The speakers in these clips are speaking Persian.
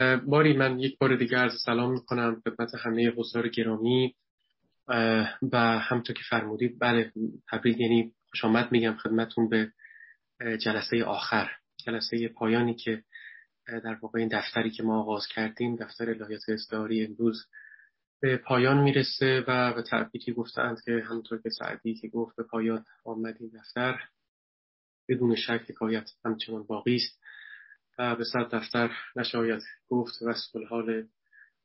باری من یک بار دیگه عرض سلام می‌کنم خدمت همه حضار گرامی و همطور که فرمودید بله تبریک یعنی خوش آمد میگم خدمتون به جلسه آخر جلسه پایانی که در واقع این دفتری که ما آغاز کردیم دفتر الهیات اصداری امروز به پایان می‌رسه و به تبریکی گفتند که همطور که سعدی که گفت به پایان آمد این دفتر بدون شک حکایت همچنان باقی است. و به صد دفتر نشاید گفت وصف الحال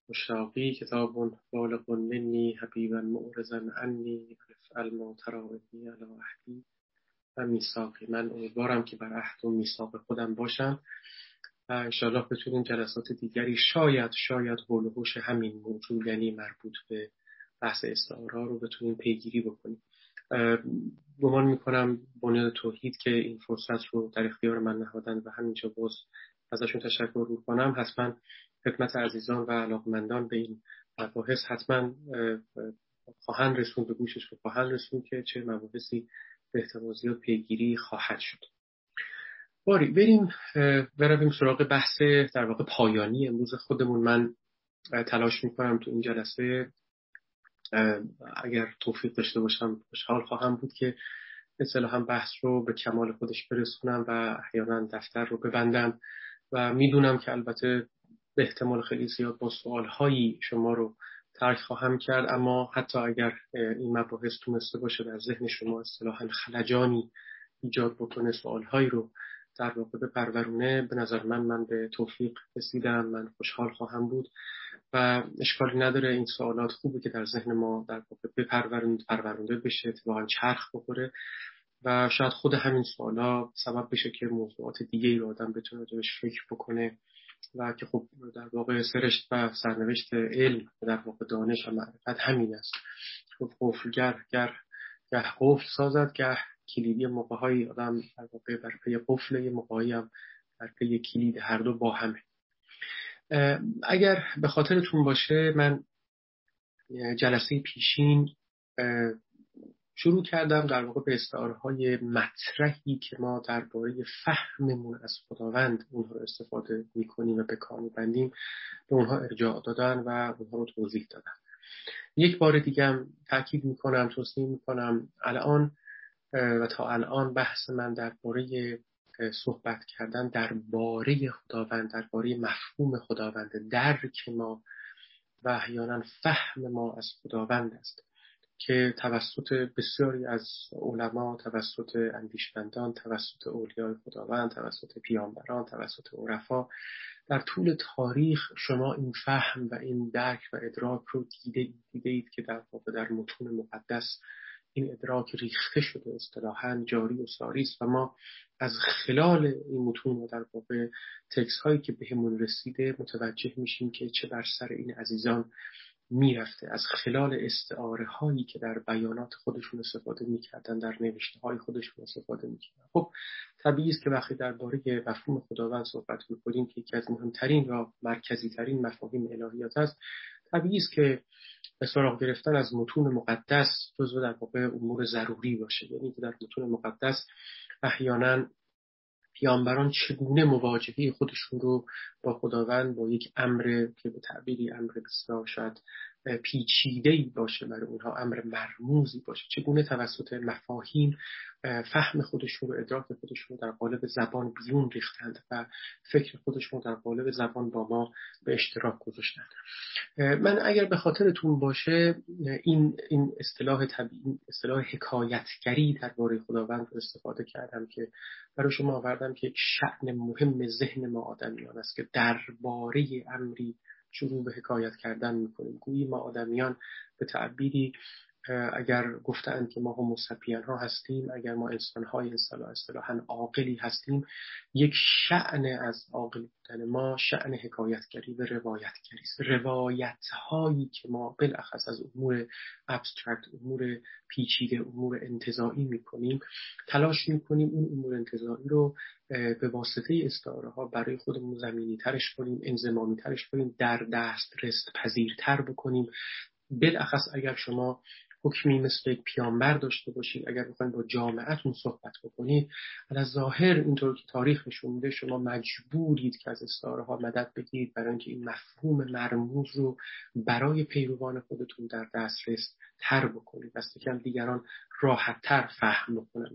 مشتاقی کتاب بالغ منی حبیبا معرضا عنی افعل ما تراودی علی اهدی و میثاقی من. امیدوارم که بر عهد و میثاق خودم باشم و انشاءالله بتونیم جلسات دیگری شاید شاید حول و همین موضوع یعنی مربوط به بحث استعاره رو بتونیم پیگیری بکنیم. گمان می‌کنم بنیاد توحید که این فرصت رو در اختیار من نهادن و همینجا باز ازشون تشکر کنم حتما خدمت عزیزان و علاقمندان به این مباحث حتما خواهند رسون به گوشش رو خواهند رسون که چه مباحثی به احتمال زیاد پیگیری خواهد شد. باری بریم برویم سراغ بحث در واقع پایانی. امروز خودمون من تلاش می‌کنم تو این جلسه اگر توفیق داشته باشم خوشحال خواهم بود که هم بحث رو به کمال خودش برسونم و احیانا دفتر رو ببندم و می‌دونم که البته به احتمال خیلی زیاد با سوالهایی شما رو ترک خواهم کرد اما حتی اگر این مباحث تونسته باشه در ذهن شما اصطلاحا خلجانی ایجاد بکنه سوالهایی رو در واقع بپرورونه به نظر من من به توفیق رسیدم من خوشحال خواهم بود و اشکالی نداره. این سوالات خوبه که در ذهن ما در واقع بپرورند پرورونده بشه اتفاقا چرخ بخوره و شاید خود همین سوالا سبب بشه که موضوعات دیگه ای رو آدم بتونه بهش فکر بکنه و که خب در واقع سرشت و سرنوشت علم در واقع دانش و معرفت همین است. خب قفلگر گر گه قفل سازد گه کلیدی موقع آدم در واقع بر پی قفل یه موقعی هم بر پی کلید هر دو با همه. اگر به خاطرتون باشه من جلسه پیشین شروع کردم در واقع به های مطرحی که ما درباره فهممون از خداوند اونها رو استفاده می‌کنیم و به کار میبندیم به اونها ارجاع دادن و اونها رو توضیح دادن. یک بار دیگه هم تاکید می‌کنم توصیه می‌کنم الان و تا الان بحث من درباره صحبت کردن درباره خداوند درباره مفهوم خداوند درک ما و احیانا فهم ما از خداوند است که توسط بسیاری از علما توسط اندیشمندان توسط اولیای خداوند توسط پیامبران توسط عرفا در طول تاریخ شما این فهم و این درک و ادراک رو دیده, اید که در واقع در متون مقدس این ادراک ریخته شده اصطلاحا جاری و ساری است و ما از خلال این متون و در واقع تکس هایی که بهمون رسیده متوجه میشیم که چه بر سر این عزیزان می‌رفته. از خلال استعاره هایی که در بیانات خودشون استفاده می‌کردن در نوشته های خودشون استفاده می‌کردن. خب طبیعی است که وقتی درباره مفهوم خداوند صحبت می‌کنیم که یکی از مهمترین و مرکزی ترین مفاهیم الهیات است طبیعی است که به سراغ گرفتن از متون مقدس جزو در واقع امور ضروری باشه. یعنی که در متون مقدس احیانا پیامبران چگونه مواجهه خودشون رو با خداوند با یک امر که به تعبیری امر بسیار شاید پیچیده ای باشه برای اونها امر مرموزی باشه. چگونه توسط مفاهیم فهم خودشون رو ادراک خودشون رو در قالب زبان بیرون ریختند و فکر خودشون رو در قالب زبان با ما به اشتراک گذاشتند. من اگر به خاطرتون باشه این این اصطلاح طبیعی اصطلاح حکایتگری درباره خداوند رو استفاده کردم که برای شما آوردم که یک شعن مهم ذهن ما آدمیان است که درباره امری شروع به حکایت کردن می‌کنیم. گویی ما آدمیان به تعبیری اگر گفتند که ما هموسپین ها هستیم اگر ما انسان های اصطلاحا عاقلی هستیم یک شعن از عاقل بودن ما شعن حکایتگری و روایتگری است. روایت هایی که ما بالاخص از امور ابسترکت امور پیچیده امور انتظایی می‌کنیم تلاش می‌کنیم اون امور انتظایی رو به واسطه استعاره ها برای خودمون زمینی ترش کنیم انزمامی ترش کنیم در دست رست پذیرتر بکنیم. بالاخص اگر شما حکمی مثل یک پیامبر داشته باشید. اگر بخواید با جامعتون صحبت بکنید از ظاهر اینطور که تاریخ نشون میده شما مجبورید که از استعاره ها مدد بگیرید برای اینکه این مفهوم مرموز رو برای پیروان خودتون در دسترس تر بکنید. دست کم دیگران راحت تر فهم بکنن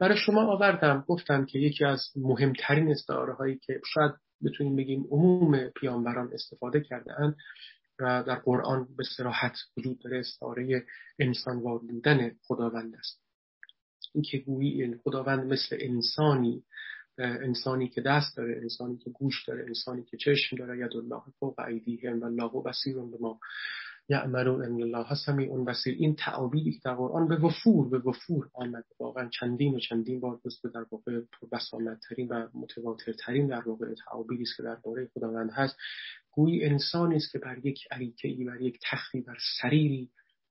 برای شما آوردم گفتم که یکی از مهمترین استعاره هایی که شاید بتونیم بگیم عموم پیامبران استفاده کرده اند و در قرآن به سراحت وجود داره استعاره انسانوار بودن خداوند است. اینکه گویی خداوند مثل انسانی انسانی که دست داره انسانی که گوش داره انسانی که چشم داره ید الله فوق ایدیهم و الله بصیر به ما یعملون ان الله سمیع بصیر. این تعابیری که در قرآن به وفور به وفور آمد. واقعا چندین و چندین بار به در واقع بسامدترین و متواترترین در واقع تعابیری است که درباره خداوند هست. گویی انسانی است که بر یک عریکه ای بر یک تختی بر سریری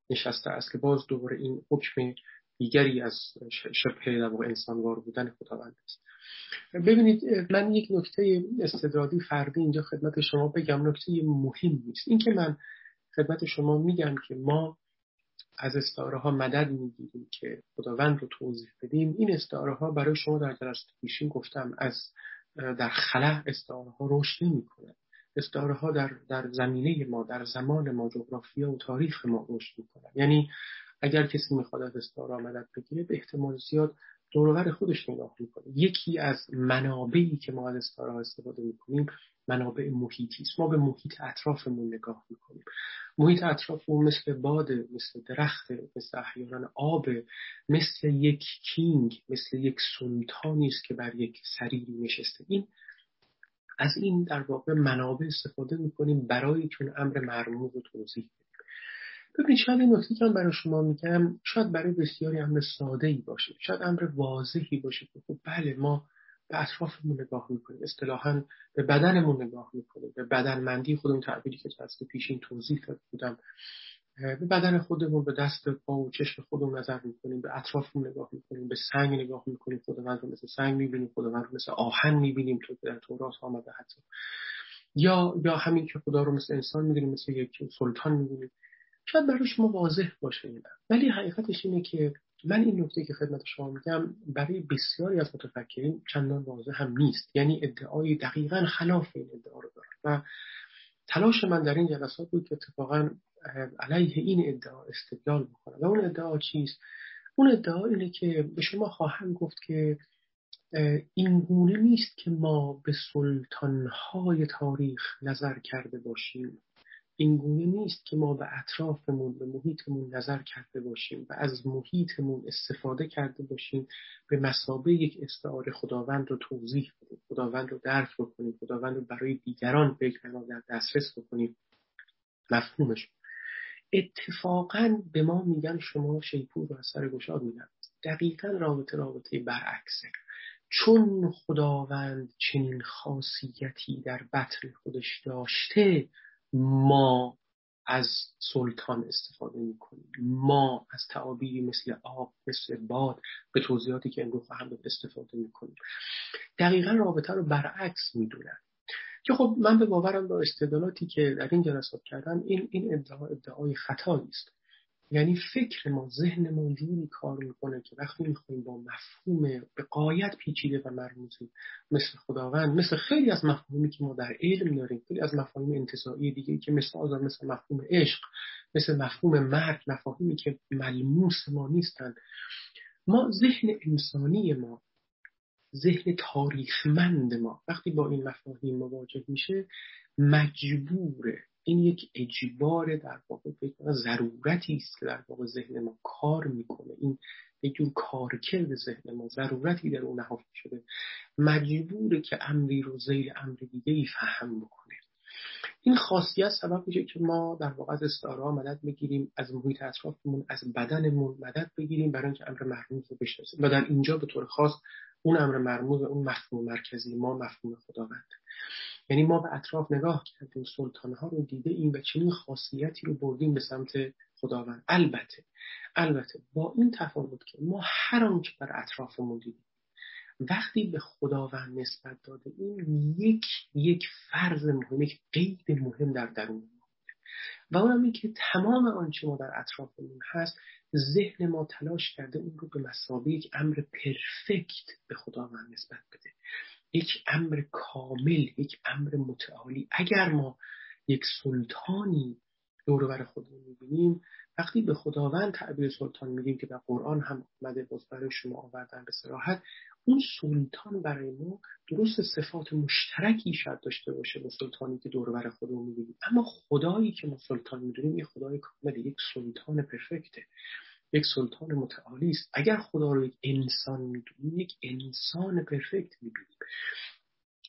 نشسته است که باز دوباره این حکم دیگری از شبه در واقع انسانوار بودن خداوند است. ببینید من یک نکته استدادی فردی اینجا خدمت شما بگم. نکته مهم نیست. اینکه من خدمت شما میگم که ما از استعاره ها مدد می‌گیریم که خداوند رو توضیح بدیم. این استعاره ها برای شما در جلسه پیشین گفتم از در خلع استعاره ها رشد نمی‌کنه استعاره ها در, در زمینه ما در زمان ما جغرافیا و تاریخ ما رشد می‌کنن. یعنی اگر کسی می‌خواد از استعاره مدد بگیره به احتمال زیاد دورور خودش نگاه می‌کنه. یکی از منابعی که ما از استعاره استفاده می‌کنیم منابع محیطی است. ما به محیط اطرافمون نگاه می‌کنیم. محیط اطرافمون مثل باد مثل درخت مثل احیانا آب مثل یک کینگ مثل یک سلطانی است که بر یک سریری نشسته. این از این در واقع منابع استفاده می‌کنیم برای چون امر مرموز رو توضیح بدیم. ببینید شاید این نکته که برای شما میگم شاید برای بسیاری امر ساده ای باشه شاید امر واضحی باشه که خب بله ما به اطرافمون نگاه می‌کنیم اصطلاحا به بدنمون نگاه می‌کنیم به بدنمندی خودمون تعبیری که جلسه پیشین توضیح داده بودم. به بدن خودمون به دست پا و چشم خودمون نظر می‌کنیم به اطرافمون نگاه می‌کنیم به سنگ نگاه می‌کنیم. خداوند رو مثل سنگ می‌بینیم خداوند رو مثل آهن می‌بینیم تو در تورات آمده حتی. یا یا همین که خدا رو مثل انسان می‌بینیم مثل یک سلطان می‌بینیم. شاید برای شما واضح باشه اینا ولی حقیقتش اینه که من این نکته که خدمت شما میگم برای بسیاری از متفکرین چندان واضح هم نیست. یعنی ادعای دقیقا خلاف این ادعا رو دارن. و تلاش من در این جلسات بود که اتفاقا علیه این ادعا استدلال بکنم. و اون ادعا چیست؟ اون ادعا اینه که به شما خواهم گفت که این گونه نیست که ما به سلطانهای تاریخ نظر کرده باشیم. اینگونه نیست که ما به اطرافمون به محیطمون نظر کرده باشیم و از محیطمون استفاده کرده باشیم به مسابه یک استعاره خداوند رو توضیح بدیم خداوند رو درک بکنیم خداوند رو برای دیگران به در دسترس بکنیم. مفهومش. اتفاقا به ما میگن شما شیپور رو از سر گشاد میگن دقیقا رابطه رابطه برعکسه. چون خداوند چنین خاصیتی در بطن خودش داشته ما از سلطان استفاده می‌کنیم. ما از تعابیری مثل آب مثل باد به توضیحاتی که امروز خواهم داد استفاده می‌کنیم. دقیقا رابطه رو برعکس می‌دونن. که خب من به باورم با استدلالاتی که در این جلسات کردم این این ادعا ادعای خطایی است یعنی فکر ما ذهن ما جوری کار می‌کنه که وقتی می‌خوایم با مفهوم به قایت پیچیده و مرموزی مثل خداوند مثل خیلی از مفهومی که ما در علم داریم خیلی از مفاهیم انتظایی دیگه که مثل آزار مثل مفهوم عشق مثل مفهوم مرگ مفاهیمی که ملموس ما نیستن. ما ذهن انسانی ما ذهن تاریخمند ما وقتی با این مفاهیم مواجه میشه مجبوره این یک اجبار در واقع ضرورتی است که در واقع ذهن ما کار می‌کنه. این یک جور کارکرد ذهن ما ضرورتی در اون نهفته شده. مجبوره که امری رو زیر امر دیگه ای فهم بکنه. این خاصیت سبب میشه که ما در واقع از استعاره مدد بگیریم از محیط اطرافمون از بدنمون مدد بگیریم برای اینکه امر مرموز رو بشناسیم. و در اینجا به طور خاص اون امر مرموز و اون مفهوم مرکزی ما مفهوم خداوند. یعنی ما به اطراف نگاه کردیم سلطان ها رو دیده این و چنین خاصیتی رو بردیم به سمت خداوند. البته البته با این تفاوت که ما هر آنچه بر اطرافمون دیدیم وقتی به خداوند نسبت داده این یک یک فرض مهم یک قید مهم در درون ما و اونم این که تمام آنچه ما در اطرافمون هست ذهن ما تلاش کرده اون رو به مسابقه یک امر پرفکت به خداوند نسبت بده. یک امر کامل یک امر متعالی. اگر ما یک سلطانی دور بر خودمون می‌بینیم وقتی به خداوند تعبیر سلطان میگیم که در قرآن هم آمده باز برای شما آوردن به سراحت اون سلطان برای ما درست صفات مشترکی شاید داشته باشه با سلطانی که دور بر خودمون می‌بینیم. اما خدایی که ما سلطان می‌دونیم یه خدای کامل یک سلطان پرفکته. یک سلطان متعالی است. اگر خدا رو یک انسان می‌دونیم یک انسان پرفکت می‌بینیم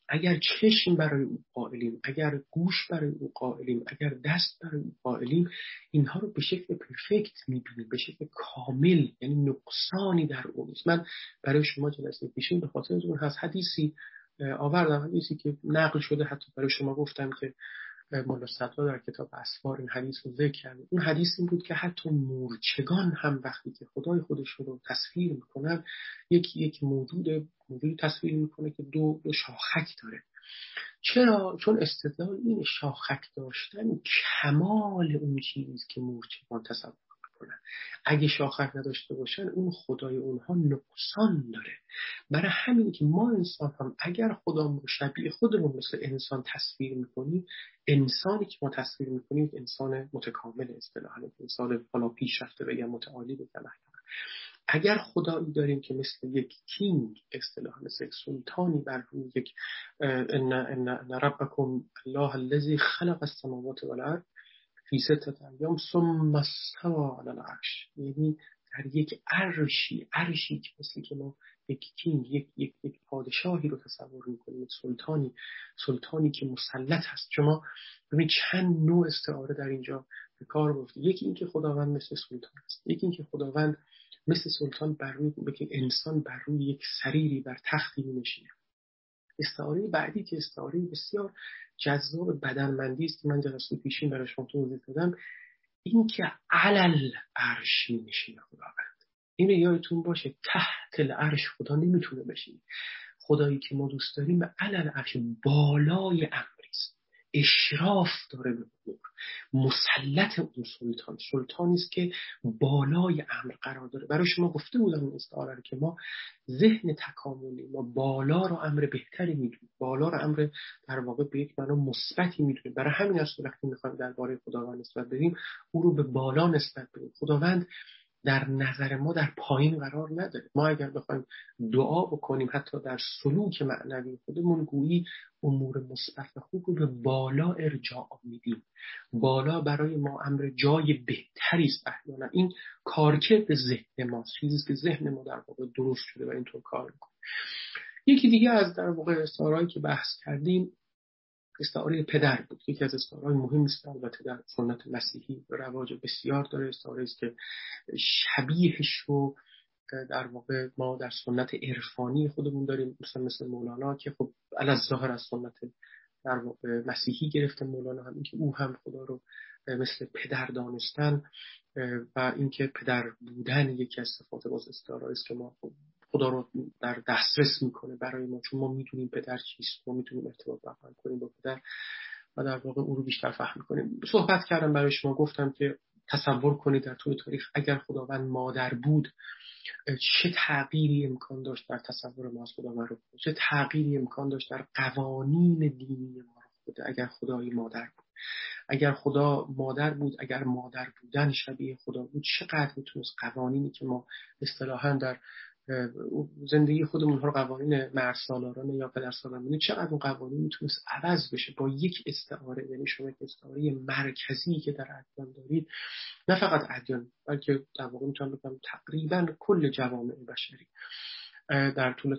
اگر چشم برای او قائلیم اگر گوش برای او قائلیم اگر دست برای او قائلیم اینها رو به شکل پرفکت می‌بینیم به شکل کامل یعنی نقصانی در او نیست. من برای شما جلسه پیشین به خاطر اون هست حدیثی آوردم حدیثی که نقل شده حتی برای شما گفتم که مولا در کتاب اسفار این حدیث رو ذکر کرد اون حدیث این بود که حتی مورچگان هم وقتی که خدای خودش رو تصویر می‌کنن یک یک موجود موجودی تصویر می‌کنه که دو, دو شاخک داره. چرا؟ چون استدلال این شاخک داشتن کمال اون چیزی که مورچگان تصور اگه شاخک نداشته باشن اون خدای اونها نقصان داره. برای همین که ما انسان هم اگر خدا شبیه خودمون مثل انسان تصویر می‌کنیم انسانی که ما تصویر می‌کنیم انسان متکامل اصطلاحا انسان حالا پیشرفته بگم متعالی بگم اگر خدایی داریم که مثل یک کینگ اصطلاحا مثل سلطانی بر روی یک ان ان ربکم الله الذی خلق السماوات والارض فی ستت ایام ثم استوى علی العرش. یعنی در یک عرشی عرشی که مثل که ما یک کینگ یک, یک, یک پادشاهی رو تصور می‌کنیم یک سلطانی سلطانی که مسلط هست. شما ببینید چند نوع استعاره در اینجا به کار برده یکی اینکه خداوند مثل سلطان است یکی اینکه خداوند مثل سلطان بر روی انسان بر روی یک سریری بر تختی می نشینه استعاره بعدی که استعاره بسیار جذاب بدنمندی است من جلسه پیشین برای شما توضیح دادم این که علل عرش می نشینه خداوند. این یادتون باشه تحت العرش خدا نمی‌تونه بشینه. خدایی که ما دوست داریم علل عرش بالای امری است. اشراف داره به امور مسلط اون سلطان. سلطانی است که بالای امر قرار داره. برای شما گفته بودم این استعاره که ما ذهن تکاملی ما بالا رو امر بهتری می‌دونیم. بالا رو امر در واقع به یک معنا مثبتی می‌دونیم. برای همین است وقتی می‌خوایم درباره خداوند نسبت بدیم او رو به بالا نسبت بدیم. خداوند در نظر ما در پایین قرار نداره. ما اگر بخوایم دعا بکنیم حتی در سلوک معنوی خودمون گویی امور مثبت و خوب رو به بالا ارجاع میدیم. بالا برای ما امر جای بهتری است احیانا. این کارکرد ذهن ماست چیزی که ذهن ما در واقع درست شده و اینطور کار می‌کنه. یکی دیگه از در واقع استعارهایی که بحث کردیم استعاره پدر بود. یکی از استعارهای مهم است البته در سنت مسیحی رواج بسیار داره. استعاره است که شبیهش رو در واقع ما در سنت عرفانی خودمون داریم. مثلا مثل مولانا که خب از ظاهر از سنت در واقع مسیحی گرفته. مولانا هم اینکه او هم خدا رو مثل پدر دانستن. و اینکه پدر بودن یکی از صفات باز استعاره است که ما خدا رو در دسترس می‌کنه برای ما چون ما می‌دونیم پدر چیست ما می‌تونیم ارتباط برقرار کنیم با پدر و در واقع او رو بیشتر فهم کنیم. صحبت کردم برای شما گفتم که تصور کنید در طول تاریخ اگر خداوند مادر بود چه تغییری امکان داشت در تصور ما از خداوند رو؟ چه تغییری امکان داشت در قوانین دینی ما رو اگر خدای مادر بود؟ اگر خدا مادر بود اگر مادر بودن شبیه خدا بود چقدر می‌تونست قوانینی که ما اصطلاحا در زندگی خودمون رو قوانین مرد سالارانه یا پدر سالارانه چقدر اون قوانین می‌تونست عوض بشه با یک استعاره یعنی شما یک استعاره مرکزی که در ادیان دارید نه فقط ادیان بلکه در واقع می‌تونم بگم تقریبا کل جوامع بشری. در طول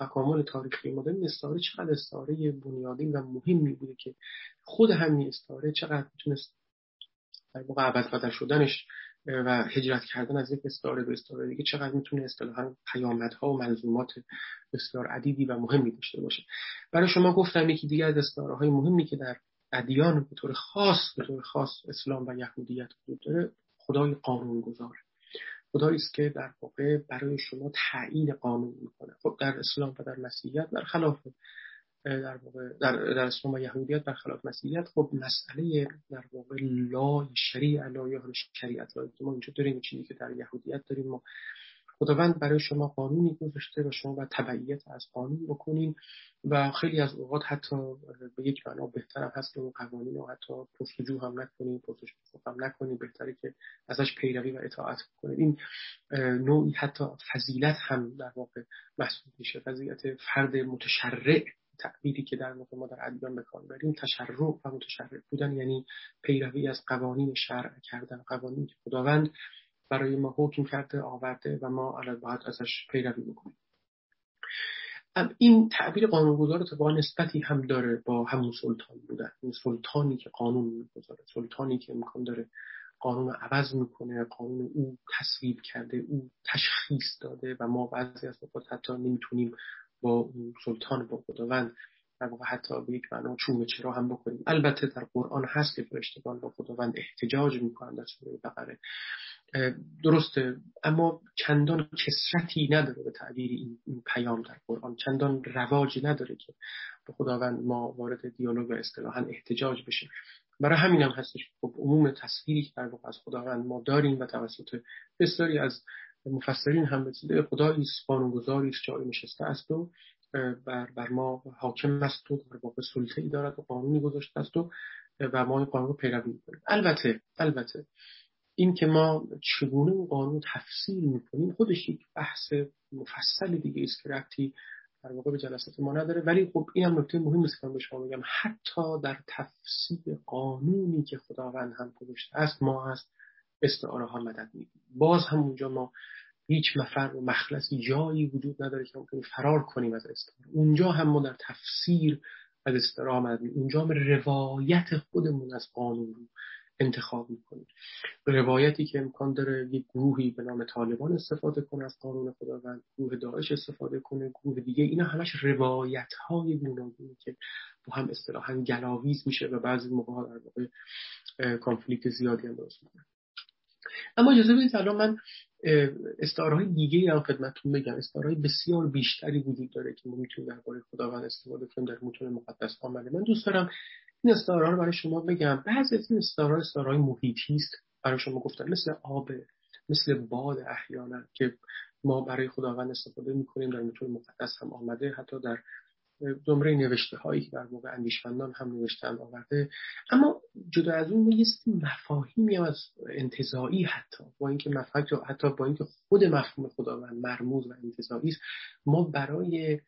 تکامل تاریخی ما این استعاره چقدر استعاره بنیادین و مهمی بوده که خود همین استعاره چقدر می‌تونست در واقع عوض بدل شدنش و هجرت کردن از یک استعاره به استعاره دیگه چقدر می‌تونه اصطلاحا پیامدها و منظومات بسیار عدیدی و مهمی داشته باشه. برای شما گفتم یکی دیگه از استعاره های مهمی که در ادیان به طور خاص به طور خاص اسلام و یهودیت وجود داره خدای قانون گذار خدایی است که در واقع برای شما تعیین قانون می‌کنه. خب در اسلام و در مسیحیت برخلاف در واقع در, در اسلام و یهودیت برخلاف مسیحیت خب مسئله در واقع لای شریع لا یا شریعت لا ما اینجا داریم چیزی که در یهودیت داریم ما خداوند برای شما قانونی گذاشته و شما باید تبعیت از قانون بکنین و خیلی از اوقات حتی به یک معنا بهتر هست که اون قوانین رو حتی پرسجو هم نکنین پرسش هم نکنین بهتره که ازش پیروی و اطاعت کنید این نوعی حتی فضیلت هم در واقع محسوب میشه فضیلت فرد متشرع تعبیری که در واقع ما در ادیان به کار بریم تشرع و متشرع بودن یعنی پیروی از قوانین شرع کردن قوانین که خداوند برای ما حکم کرده آورده و ما الان باید ازش پیروی بکنیم این تعبیر قانونگذار اتفاقا نسبتی هم داره با همون سلطان بودن. این سلطانی که قانون می‌گذاره سلطانی که امکان داره قانون عوض می‌کنه قانون او تصویب کرده او تشخیص داده و ما بعضی از وقت حتی نمی‌تونیم با سلطان با خداوند در واقع حتی به یک معنا چون چرا هم بکنیم البته در قرآن هست که فرشتگان با خداوند احتجاج می‌کنند در سوره بقره. درسته. اما چندان کسرتی نداره به تعبیر این, پیام در قرآن. چندان رواجی نداره که به خداوند ما وارد دیالوگ اصطلاحا احتجاج بشیم. برای همین هم هستش خب عموم تصویری که در واقع از خداوند ما داریم و توسط بسیاری از مفسرین هم رسیده خدایی است قانونگذاری است جای نشسته است و بر, بر ما حاکم است و در واقع سلطه ای دارد و قانونی گذاشته است و و ما این قانون رو پیروی می‌کنیم. البته البته این که ما چگونه اون قانون تفسیر می‌کنیم خودش یک بحث مفصل دیگه است که ربطی در واقع به جلسات ما نداره. ولی خب این هم نکته مهمی است که به شما بگم حتی در تفسیر قانونی که خداوند هم گذاشته است ما از استعاره ها مدد می‌گیریم باز هم اونجا ما هیچ مفر و مخلصی جایی وجود نداره که ممکنه فرار کنیم از استعاره اونجا هم ما در تفسیر از استعاره مدد اونجا هم روایت خودمون از قانون رو انتخاب می‌کنیم. روایتی که امکان داره یک گروهی به نام طالبان استفاده کنه از قانون خداوند گروه داعش استفاده کنه گروه دیگه. اینا همش روایت های گوناگونی که با هم اصطلاحا گلاویز میشه و بعضی موقع در واقع کانفلیکت زیادی هم درست می‌کنه. اما اجازه بدید الان من استعاره های دیگه هم خدمتتون بگم. استعاره های بسیار بیشتری وجود داره که ما می‌تونیم درباره خداوند استفاده کنیم در متون مقدس آمده من دوست دارم این استعاره رو برای شما بگم. بعضی از این استعاره استعاره محیطی است برای شما گفتم. مثل آب مثل باد احیانا که ما برای خداوند استفاده می‌کنیم در متون مقدس هم آمده. حتی در زمره نوشته هایی که در موقع اندیشمندان هم نوشتن آورده. اما جدا از اون یه مفاهیمی هم از انتظایی حتی با اینکه مفاهیم حتی با اینکه خود مفهوم خداوند مرموز و انتظایی است ما برای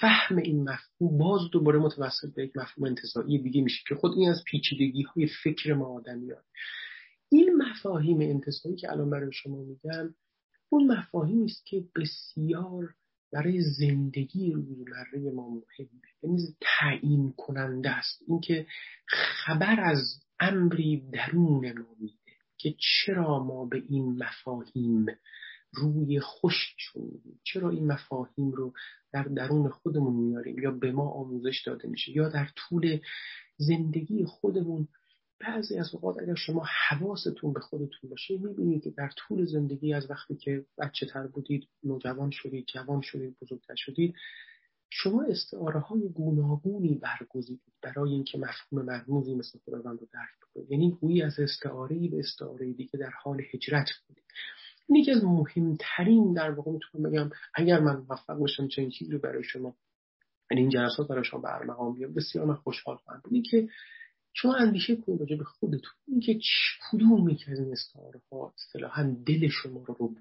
فهم این مفهوم باز دوباره متوسط به یک مفهوم انتظایی دیگه میشه که خود این از پیچیدگی های فکر ما آدمیان. این مفاهیم انتظایی که الان برای شما میگم اون مفاهیمی است که بسیار برای زندگی روزمره ما مهمه. یعنی تعیین کننده است. اینکه خبر از امری درون ما میده که چرا ما به این مفاهیم روی خوششون چرا این مفاهیم رو در درون خودمون میاریم؟ یا به ما آموزش داده میشه؟ یا در طول زندگی خودمون؟ بعضی از اوقات اگر شما حواستون به خودتون باشه می‌بینید که در طول زندگی از وقتی که بچه تر بودید نوجوان شدید جوان شدید بزرگتر شدید شما استعاره های گوناگونی برگزیدید برای اینکه مفهوم مرموزی مثل خداوند رو درک کنید یعنی گویی از استعاره به استعاره دیگه در حال هجرت بودید. این یکی از مهمترین در واقع می‌تونم بگم اگر من موفق باشم چنین چیزی رو برای شما یعنی این جلسات برای شما برمقام بیام بسیار من خوشحال خواهم بود. که شما اندیشه کنید راجع به خودتون. اینکه کدوم یکی از این استعاره ها اصطلاحا دل شما رو رو بوده.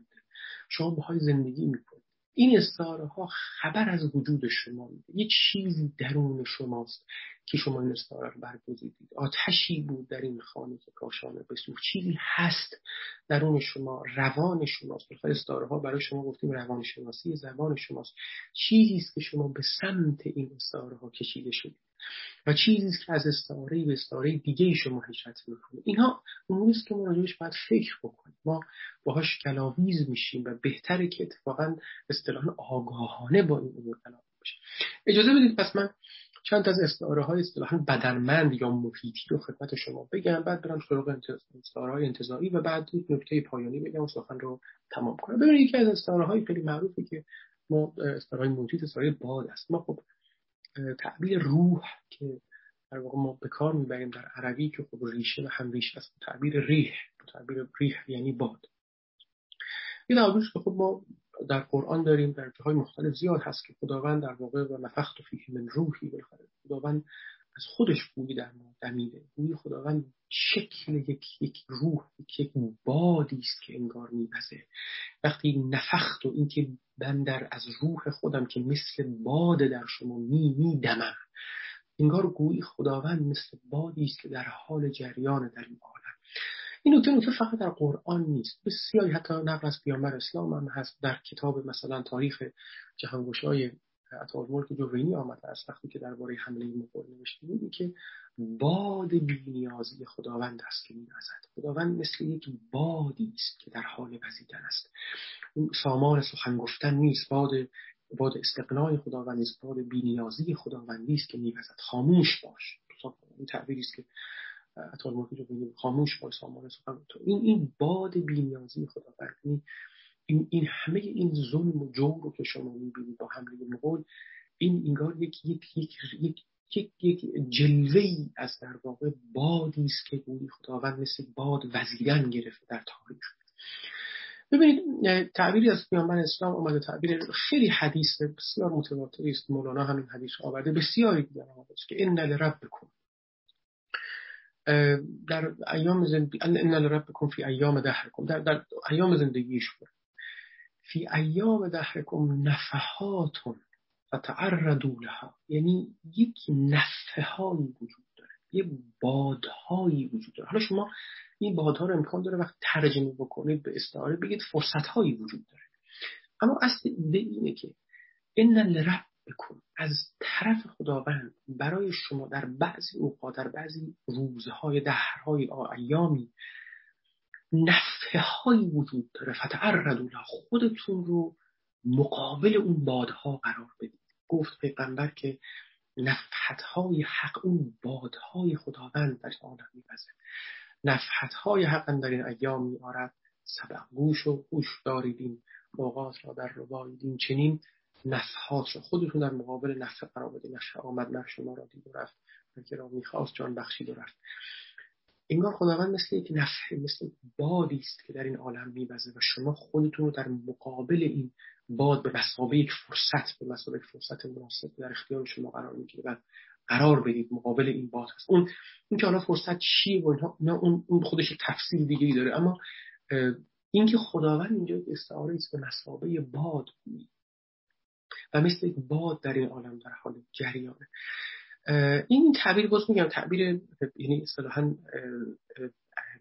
شما باهای زندگی می‌کنید. این استعاره ها خبر از وجود شما میده. یه چیزی درون شماست که شما این استعاره رو برگزیدید. آتشی بود در این خانه که کاشانه بسوخت. چیزی هست درون شما روان شماست. بخاطر استعاره ها برای شما گفتیم روان شناسی زبان شماست. چیزی است که شما به سمت این استعاره ها کشیده شدید. و چیزی است که از استعاره به استعاره دیگه شما هجرت می‌کنه اینها اموری است که ما راجبش باید فکر بکنیم. ما باهاش کلاویز میشیم و بهتره که اتفاقا اصطلاحا آگاهانه با این امور کلاویز بشیم اجازه بدید پس من چند از استعاره های اصطلاحا بدنمند یا محیطی رو خدمت شما بگم بعد برم سراغ استعاره های انتظایی و بعد یک نکته پایانی بگم و سخن رو تمام کنم. ببینید یکی از استعاره های خیلی معروفی که ما استعاره های محیطی استعاره باد است. ما خب تعبیر روح که در واقع ما به کار می‌بریم در عربی که خب ریشه و هم ریشه است. تعبیر ریح تعبیر ریح یعنی باد. این تعبیرش که خب ما در قرآن داریم در جاهای مختلف زیاد هست که خداوند در واقع و نفخت فیه من روحی بالاخره خداوند از خودش بوی در ما دمیده. بوی خداوند شکل یک یک روح یک, بادی است که انگار میبزه وقتی نفخت و اینکه بندر از روح خودم که مثل باد در شما می میدمم انگار گویی خداوند مثل بادی است که در حال جریان در این عالم. این نکته نکته فقط در قرآن نیست. بسیاری حتی نقل از پیامبر اسلام هم هست در کتاب مثلا تاریخ جهانگشای ملک جوینی آمده است وقتی که درباره حمله مغول نوشته بودی که باد بینیازی خداوند است که میوزد خداوند مثل یک بادی است که در حال وزیدن است. اون سامان سخن گفتن نیست. باد باد استقنای خداوند است باد بینیازی خداوندی است که میوزد خاموش باش. این تعبیری است که ملک جوینی خاموش باش سامان سخن. این این باد بینیازی خداوند این, این همه این ظلم و جور رو که شما می‌بینید با حمله مغول این انگار یک یک یک یک یک, یک جلوه ای از در واقع بادی است که گویی خداوند مثل باد وزیدن گرفته در تاریخ. ببینید تعبیری از پیامبر اسلام اومده تعبیر خیلی حدیث بسیار متواتری است. مولانا همین حدیث آورده. بسیاری دیگر آورده است که ان لربکم در ایام زندگی ان لربکم فی ایام دهرکم در, در ایام زندگیش بود. فی ایام دهرکم نفحاتون فتعردوا لها. یعنی یک نفحهایی وجود داره یه بادهایی وجود داره. حالا شما این بادها رو امکان داره وقت ترجمه بکنید به استعاره بگید فرصتهایی وجود داره. اما اصل ایده اینه که ان لرب بکن از طرف خداوند برای شما در بعضی اوقات در بعضی روزهای دهرهای ایامی نفه هایی وجود داره. فتعردوا خودتون رو مقابل اون بادها قرار بدید. گفت پیغمبر که نفحت های حق اون بادهای خداوند در عالم میبزه نفحت های حق در این ایام میارد سبق گوش و گوش دارید. این اوقات را در ربایید چنین نفحات را خودتون در مقابل نفح قرار بدید. نفح آمد نه شما را دید و رفت. که را می‌خواست جان بخشید و رفت. انگار خداوند مثل یک نفحه مثل بادی است که در این عالم میبزه و شما خودتون رو در مقابل این باد به مسابقه یک فرصت به مسابقه فرصت مناسب در اختیار شما قرار می‌گیره و قرار بدید مقابل این باد هست. اون این که حالا فرصت چیه و اینها اون خودش تفسیر دیگری داره. اما اینکه خداوند اینجا استعاره است به مسابقه باد و مثل یک باد در این عالم در حال جریانه. این تعبیر باز میگم تعبیر یعنی اصطلاحا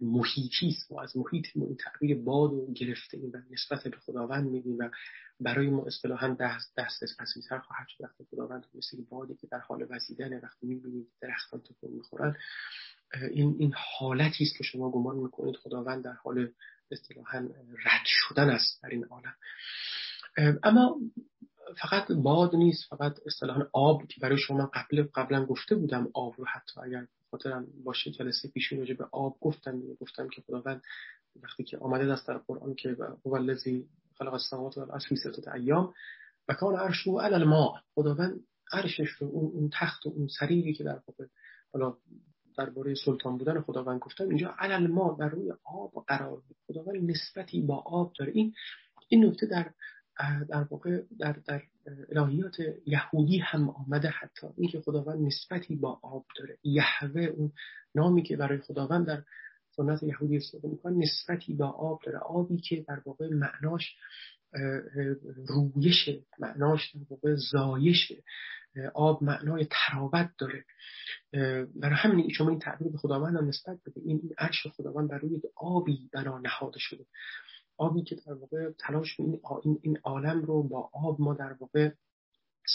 محیطی است. ما از محیط این تعبیر باد و گرفته و نسبت به خداوند میگیم و برای ما اصطلاحا دست دست تر خواهد شد. وقتی خداوند مثل بادی که در حال وزیدن وقتی می‌بینید درختان تکون می‌خورن این این حالتی است که شما گمان می‌کنید خداوند در حال اصطلاحا رد شدن است در این عالم. اما فقط باد نیست فقط اصطلاحا آب که برای شما قبل قبلا گفته بودم آب رو حتی اگر خاطرم باشه جلسه پیشین راجع به آب گفتم گفتم که خداوند وقتی که آمده است در قرآن که هو الذی خلق السماوات والارض فی ستة ایام و کان عرشه علی الماء. خداوند عرشش رو اون, اون تخت و اون سریری که در واقع حالا درباره سلطان بودن خداوند گفتم اینجا علی الماء بر روی آب قرار بود. خداوند نسبتی با آب داره. این این نکته در در واقع در, در الهیات یهودی هم آمده حتی. اینکه خداوند نسبتی با آب داره. یهوه اون نامی که برای خداوند در سنت یهودی استفاده می‌کنه نسبتی با آب داره. آبی که در واقع معناش رویش معناش در واقع زایش آب معنای تراوت داره. برای همین شما این تعبیر به خداوند هم نسبت بده این عرش خداوند بر روی آبی بنا نهاده شده. آبی که در واقع تلاش این, این عالم رو با آب ما در واقع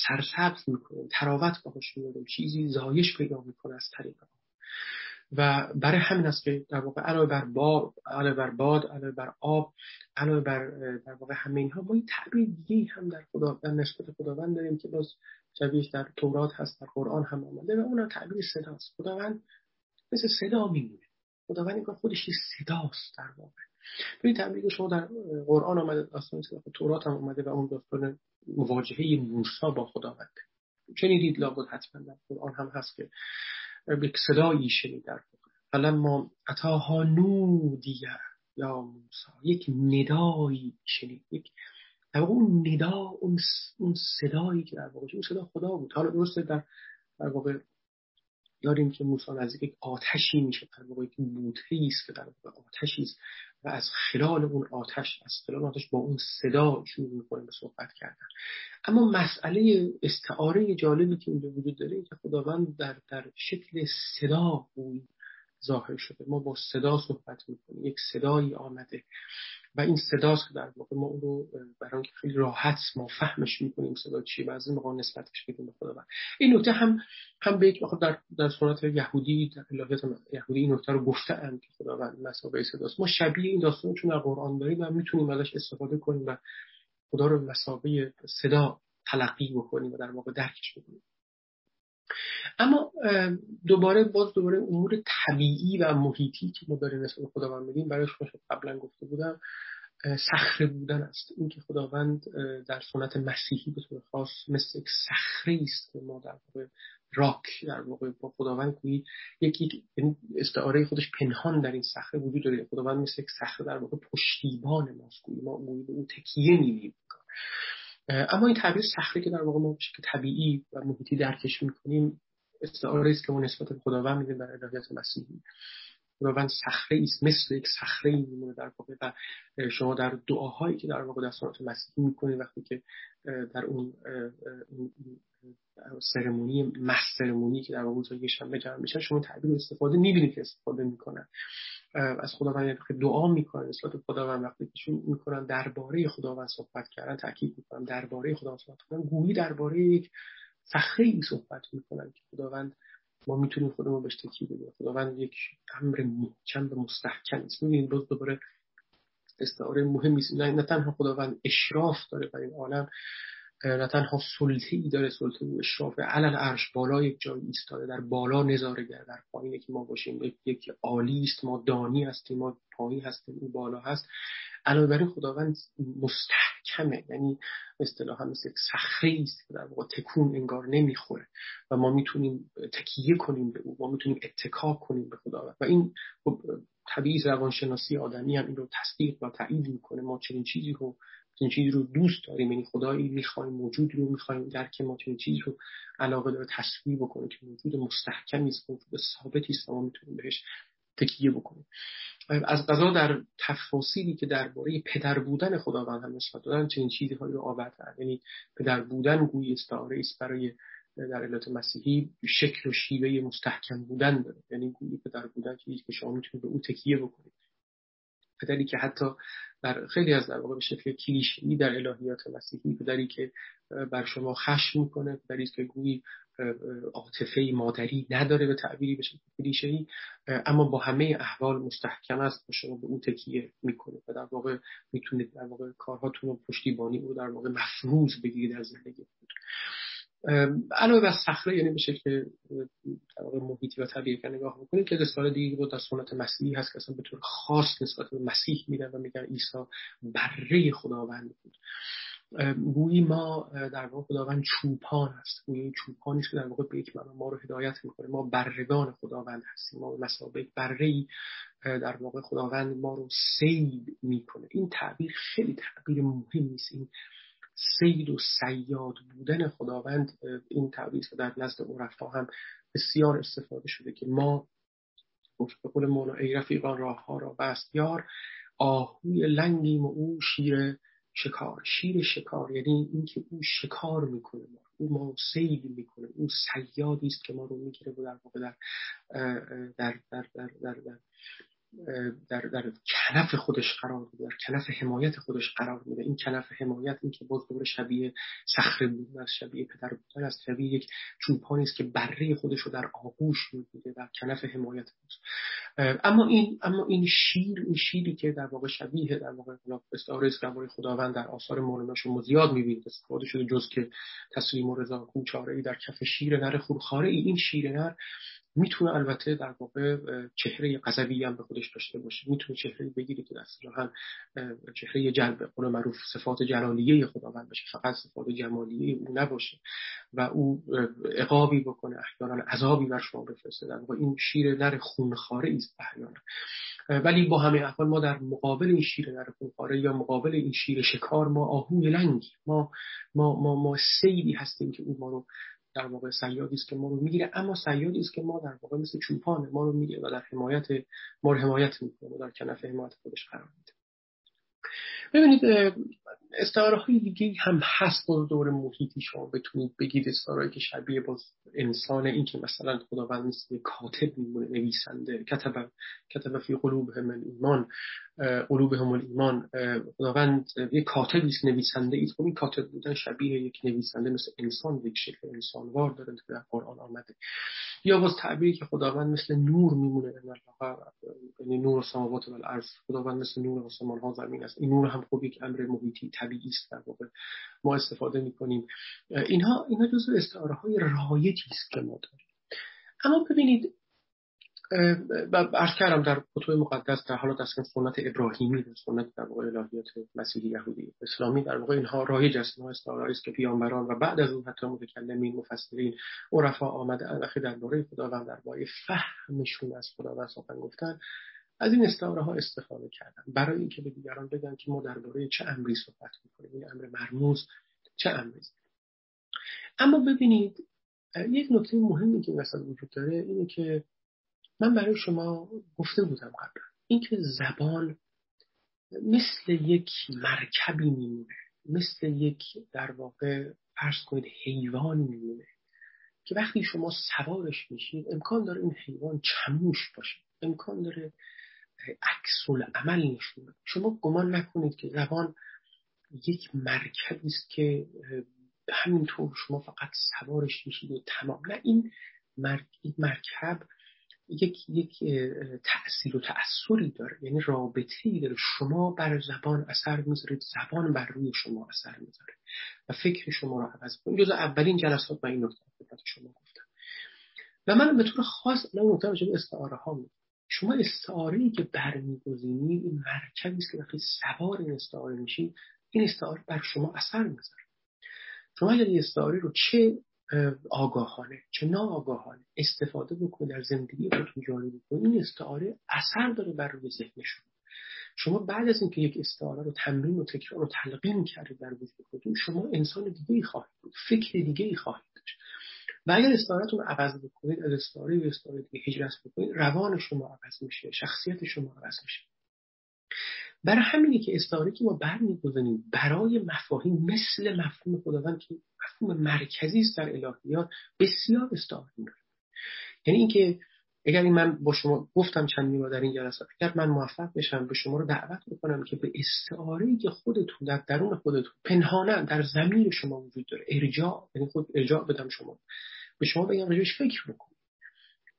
سرسبز می‌کنیم تراوت باهاش میاریم چیزی زایش پیدا می‌کنه از طریق آب. و برای همین است که در واقع علاوه بر باد علاوه بر باد علاوه بر آب علاوه بر در واقع همه اینها ما این تعبیر دیگه هم در خدا در نسبت خداوند داریم که باز شبیهش در تورات هست در قرآن هم آمده و اون تعبیر صداست. خداوند مثل صدا میمونه خداوند این خودش صداست در واقع. این تعبیر شما در قرآن آمده داستان تورات هم آمده و اون داستان مواجهه موسی با خداوند شنیدید لابد حتما در قرآن هم هست که یک صدایی شنید در فلما اتاها دیگر یا موسا یک ندایی شنید. یک در واقع اون ندا اون صدایی که در واقع اون صدا خدا بود. حالا درسته در در واقع داریم که موسی نزدیک یک آتشی میشه در واقع یک بوته است که در واقع آتشی است و از خلال اون آتش از خلال آتش با اون صدا شروع می‌کنه به صحبت کردن. اما مسئله استعاره جالبی که اینجا وجود داره که خداوند در در شکل صدا ظاهر شده. ما با صدا صحبت می‌کنیم. یک صدایی آمده. و این صداست که در واقع ما اون رو برای که خیلی راحت ما فهمش می‌کنیم صدا چیه و از این موقع نسبتش بدیم به خداوند این نکته هم هم به یک در در سنت یهودی در الهیات یهودی این نکته رو گفته اند که خداوند مسابقه صداست. ما شبیه این داستان چون در قرآن داریم و می‌تونیم ازش استفاده کنیم و خدا رو مسابقه صدا تلقی بکنیم و در واقع درکش بکنیم. اما دوباره باز دوباره امور طبیعی و محیطی که ما داریم نسبت خداوند میدیم برای شما قبلا گفته بودم صخره بودن است. این که خداوند در سنت مسیحی به طور خاص مثل یک صخره است که ما در واقع راک در واقع با خداوند گویی یکی استعاره خودش پنهان در این صخره وجود داره. خداوند مثل یک صخره در واقع پشتیبان ماست. گویی ما گویی به او تکیه میدیم. اما این تعبیر صخره که در واقع ما که طبیعی و محیطی درکش می‌کنیم استعاره است که ما نسبت به خداوند میدیم در الهیات مسیحی. خداوند صخره است مثل یک صخره میمونه در واقع و شما در دعاهایی که در واقع در سنت مسیحی می‌کنید وقتی که در اون سرمونی مس سرمونی که در واقع روزهای شنبه جمع میشن شما تعبیر استفاده می‌بینید که استفاده می‌کنن. از خداوند دعا می‌کنن. نسبت خداوند وقتی که می‌کنن درباره خداوند صحبت کردن تاکید می‌کنن درباره خداوند صحبت کردن گویی درباره یک صخره صحبت می‌کنن که خداوند ما می‌تونیم خودمون بهش تکیه بدیم. خداوند یک امر محکم به مستحکم است. می‌بینید باز دوباره استعاره مهمی است. نه تنها خداوند اشراف داره بر این عالم نه تنها سلطه داره سلطه و اشراف علل عرش بالا یک جای ایستاده در بالا نظاره گر در پایینه که ما باشیم یک, عالی است ما دانی هستیم ما پایین هستیم او بالا هست. علاوه بر این خداوند مستحکمه یعنی اصطلاحا مثل صخره است که در واقع تکون انگار نمی‌خوره و ما می‌تونیم تکیه کنیم به او ما می‌تونیم اتکا کنیم به خداوند. و این خب طبیعی روانشناسی آدمی هم این رو تصدیق و تایید می‌کنه ما چنین چیزی رو چنین چیزی رو دوست داریم. یعنی خدایی می‌خوایم موجود رو می‌خوایم درک ما چنین چیزی رو علاقه داره تصویر بکنیم که موجود مستحکمی است موجود ثابتی است ما می‌تونیم بهش تکیه بکنیم. از قضا در تفاصیلی که درباره پدر بودن خداوند هم نسبت دادن چنین چیزهایی رو آوردن. یعنی پدر بودن گویی استعاره است برای در علت مسیحی شکل و شیوه مستحکم بودن داره. یعنی گویی پدر بودن چیزی که شما می‌تونید به او تکیه بکنید. پدری که حتی در خیلی از در واقع به شکل کلیشه‌ای در الهیات مسیحی پدری که بر شما خشم می‌کنه پدری که گویی عاطفه مادری نداره به تعبیری به شکل کلیشه‌ای اما با همه احوال مستحکم است و شما به او تکیه می‌کنه و در واقع می‌تونید در واقع کارهاتون رو پشتیبانی او در واقع مفروض بگیرید در زندگی علاوه بر صخره یعنی به شکل در واقع محیطی و طبیعی که نگاه بکنید که دستار دیگه بود در سنت مسیحی هست که اصلا به طور خاص نسبت به مسیح میدن و میگن عیسی بره خداوند بود. گویی ما در واقع خداوند چوپان است گویی چوپانی که در واقع به یک ما رو هدایت می‌کنه. ما برگان خداوند هستیم. ما به مسابق بره در واقع خداوند ما رو سید می‌کنه. این تعبیر خیلی تعبیر مهمی است. این سید و سیاد بودن خداوند این تعبیر که در نزد عرفا هم بسیار استفاده شده که ما به قول مولا ای رفیقان راه ها را بست یار آهوی لنگیم و او شیر شکار. شیر شکار یعنی اینکه او شکار می‌کنه ما او ما سید می‌کنه. او سیادی است که ما رو می‌گیره و در واقع در در در در, در, در در, در کنف خودش قرار میده در کنف حمایت خودش قرار میده. این کنف حمایت این که باز دوباره شبیه صخره بودن است شبیه پدر بودن است شبیه یک چوپانی است که بره خودش رو در آغوش می‌گیره در کنف حمایت خودش. اما این اما این شیر این شیری که در واقع شبیه در واقع استعاره است درباره خداوند در آثار مولانا شما زیاد می‌بینید استفاده شده جز که تسلیم و رضا چاره ای در کف شیر نر خورخاره ای این شیر نر می‌تونه البته در واقع چهره قذبی هم به خودش داشته باشه. می‌تونه چهره بگیری که دست هم چهره جلب قول معروف صفات جلالیه خداوند باشه. فقط صفات جمالیه او نباشه و او عقابی بکنه احیانا عذابی بر شما بفرسته در واقع این شیر نر خونخواره است احیانا. ولی با همه احوال ما در مقابل این شیر نر خونخواره یا مقابل این شیر شکار ما آهوی لنگی ما ما ما ما سیدی هستیم که او ما رو در واقع سیادی است که ما رو می‌گیره. اما سیادی است که ما در واقع مثل چوپان ما رو می‌گیره و در حمایت ما رو حمایت می‌کنه و در کنف حمایت خودش قرار میده. ببینید استعاره های دیگه هم هست با دور محیطی. شما بتونید بگید استعاره که شبیه با انسان این که مثلا خداوند مثل کاتب میمونه نویسنده کتب کتب فی قلوبهم ایمان قلوبهم ایمان خداوند یک کاتبی است نویسنده ای. خب این کاتب بودن شبیه یک نویسنده مثل انسان یک شکل انسانوار داره در قرآن آمده. یا باز تعبیری که خداوند مثل نور میمونه یعنی نور سماوات و الارض خداوند مثل نور آسمان ها زمین است. این نور هم خب یک امر محیطی طبیعی است در واقع. ما استفاده می‌کنیم. اینها اینها جزو استعاره های رایجی است که ما داریم. اما ببینید و عرض کردم در کتب مقدس در حالات اصلا سنت ابراهیمی در سنت در واقع الهیات مسیحی یهودی اسلامی در واقع اینها رایج است. اینها استعاره است که پیامبران و بعد از اون حتی متکلمین مفسرین عرفا آمده در درباره خداوند درباره فهمشون از خداوند سخن گفتن. از این استعاره ها استفاده کردن برای اینکه به دیگران بگن که ما درباره چه امری صحبت می‌کنیم این امر مرموز چه امری. اما ببینید یک نکته مهمی که مثلا وجود داره اینه که من برای شما گفته بودم قبلا. اینکه زبان مثل یک مرکبی میمونه. مثل یک در واقع فرض کنید حیوانی میمونه که وقتی شما سوارش میشید امکان داره این حیوان چموش باشه. امکان داره عکس عمل نشون شما گمان نکنید که زبان یک مرکبی است که همینطور شما فقط سوارش میشید و تمام. نه این مرکب یک یک تأثیر و تأثیری داره. یعنی رابطه ای داره. شما بر زبان اثر می‌ذارید زبان بر روی شما اثر می‌ذاره. و فکر شما رو عوض کنید جز اولین جلسات من این نکته خدمت شما گفتم. و من به طور خاص الان نکته راجع استعاره ها میگم شما استعاره ای که برمیگزینید این مرکبی است که وقتی سوار این استعاره میشید این استعاره بر شما اثر می‌ذاره. شما اگر این استعاره رو چه آگاهانه چه ناآگاهانه استفاده بکنید در زندگی خودتون جاری بکنید این استعاره اثر داره بر روی ذهن شما. شما بعد از اینکه یک استعاره رو تمرین و تکرار و تلقین کردید در وجود خودتون شما انسان دیگه ای خواهید بود فکر دیگه ای خواهید داشت. و اگر استعارتون عوض بکنید از استعاره به استعاره دیگه هجرت بکنید روان شما عوض میشه شخصیت شما عوض میشه. برای همینه که استعاره که ما برمیگزینیم برای مفاهیم مثل مفهوم خداوند که مفهوم مرکزی است در الهیات بسیار استعاره یعنی اینکه اگر این من با شما گفتم چند بار در این جلسات اگر من موفق بشم به شما رو دعوت بکنم که به استعاره که خودتون در درون خودتون پنهانه در زمین شما وجود داره ارجاع یعنی خود ارجاع بدم شما به شما بگم راجعش فکر بکن.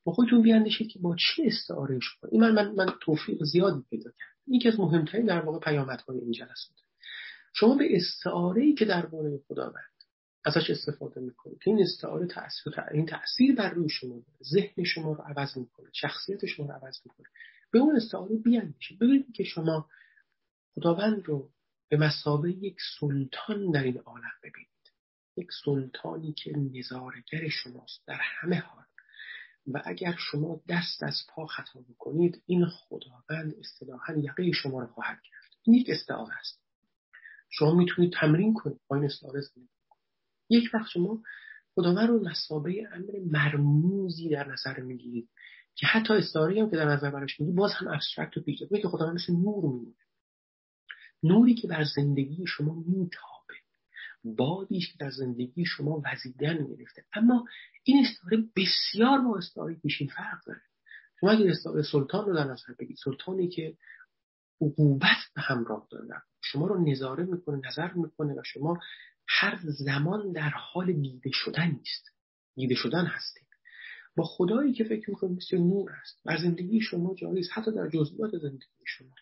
با خودتون بیاندیشید که با چه استعاره شما. این من من من توفیق زیادی پیدا کردم. یکی از مهمترین در واقع پیامدهای این جلسات شما به استعاره که درباره خداوند ازش استفاده می‌کنید که این استعاره تاثیر این تاثیر بر روی شما داره. ذهن شما رو عوض می‌کنه. شخصیت شما رو عوض می‌کنه. به اون استعاره بیاندیشید. ببینید که شما خداوند رو به مسابه یک سلطان در این عالم ببینید. یک سلطانی که نظارگر شماست در همه حال. و اگر شما دست از پا خطا بکنید این خداوند اصطلاحا یقه شما رو خواهد کرد این یک استعاره است. شما می‌تونید تمرین کنید. با این استعاره زندگی یک وقت شما خداوند رو مسابه امر مرموزی در نظر می‌گیرید که حتی استعاره هم که در نظر براش میگید باز هم ابسترکت و پیچیده که خداوند مثل نور میمونه. نوری که بر زندگی شما میتابه. بادی که در زندگی شما وزیدن گرفته اما این استعاره بسیار با استعاره پیشین فرق داره. شما اگر استعاره سلطان رو در نظر بگید سلطانی که عقوبت به همراه داره شما رو نظاره می‌کنه نظر می‌کنه و شما هر زمان در حال دیده شدن نیست. دیده شدن هستید با خدایی که فکر می‌کنید مثل نور است. بر زندگی شما جاری است حتی در جزئیات زندگی شما.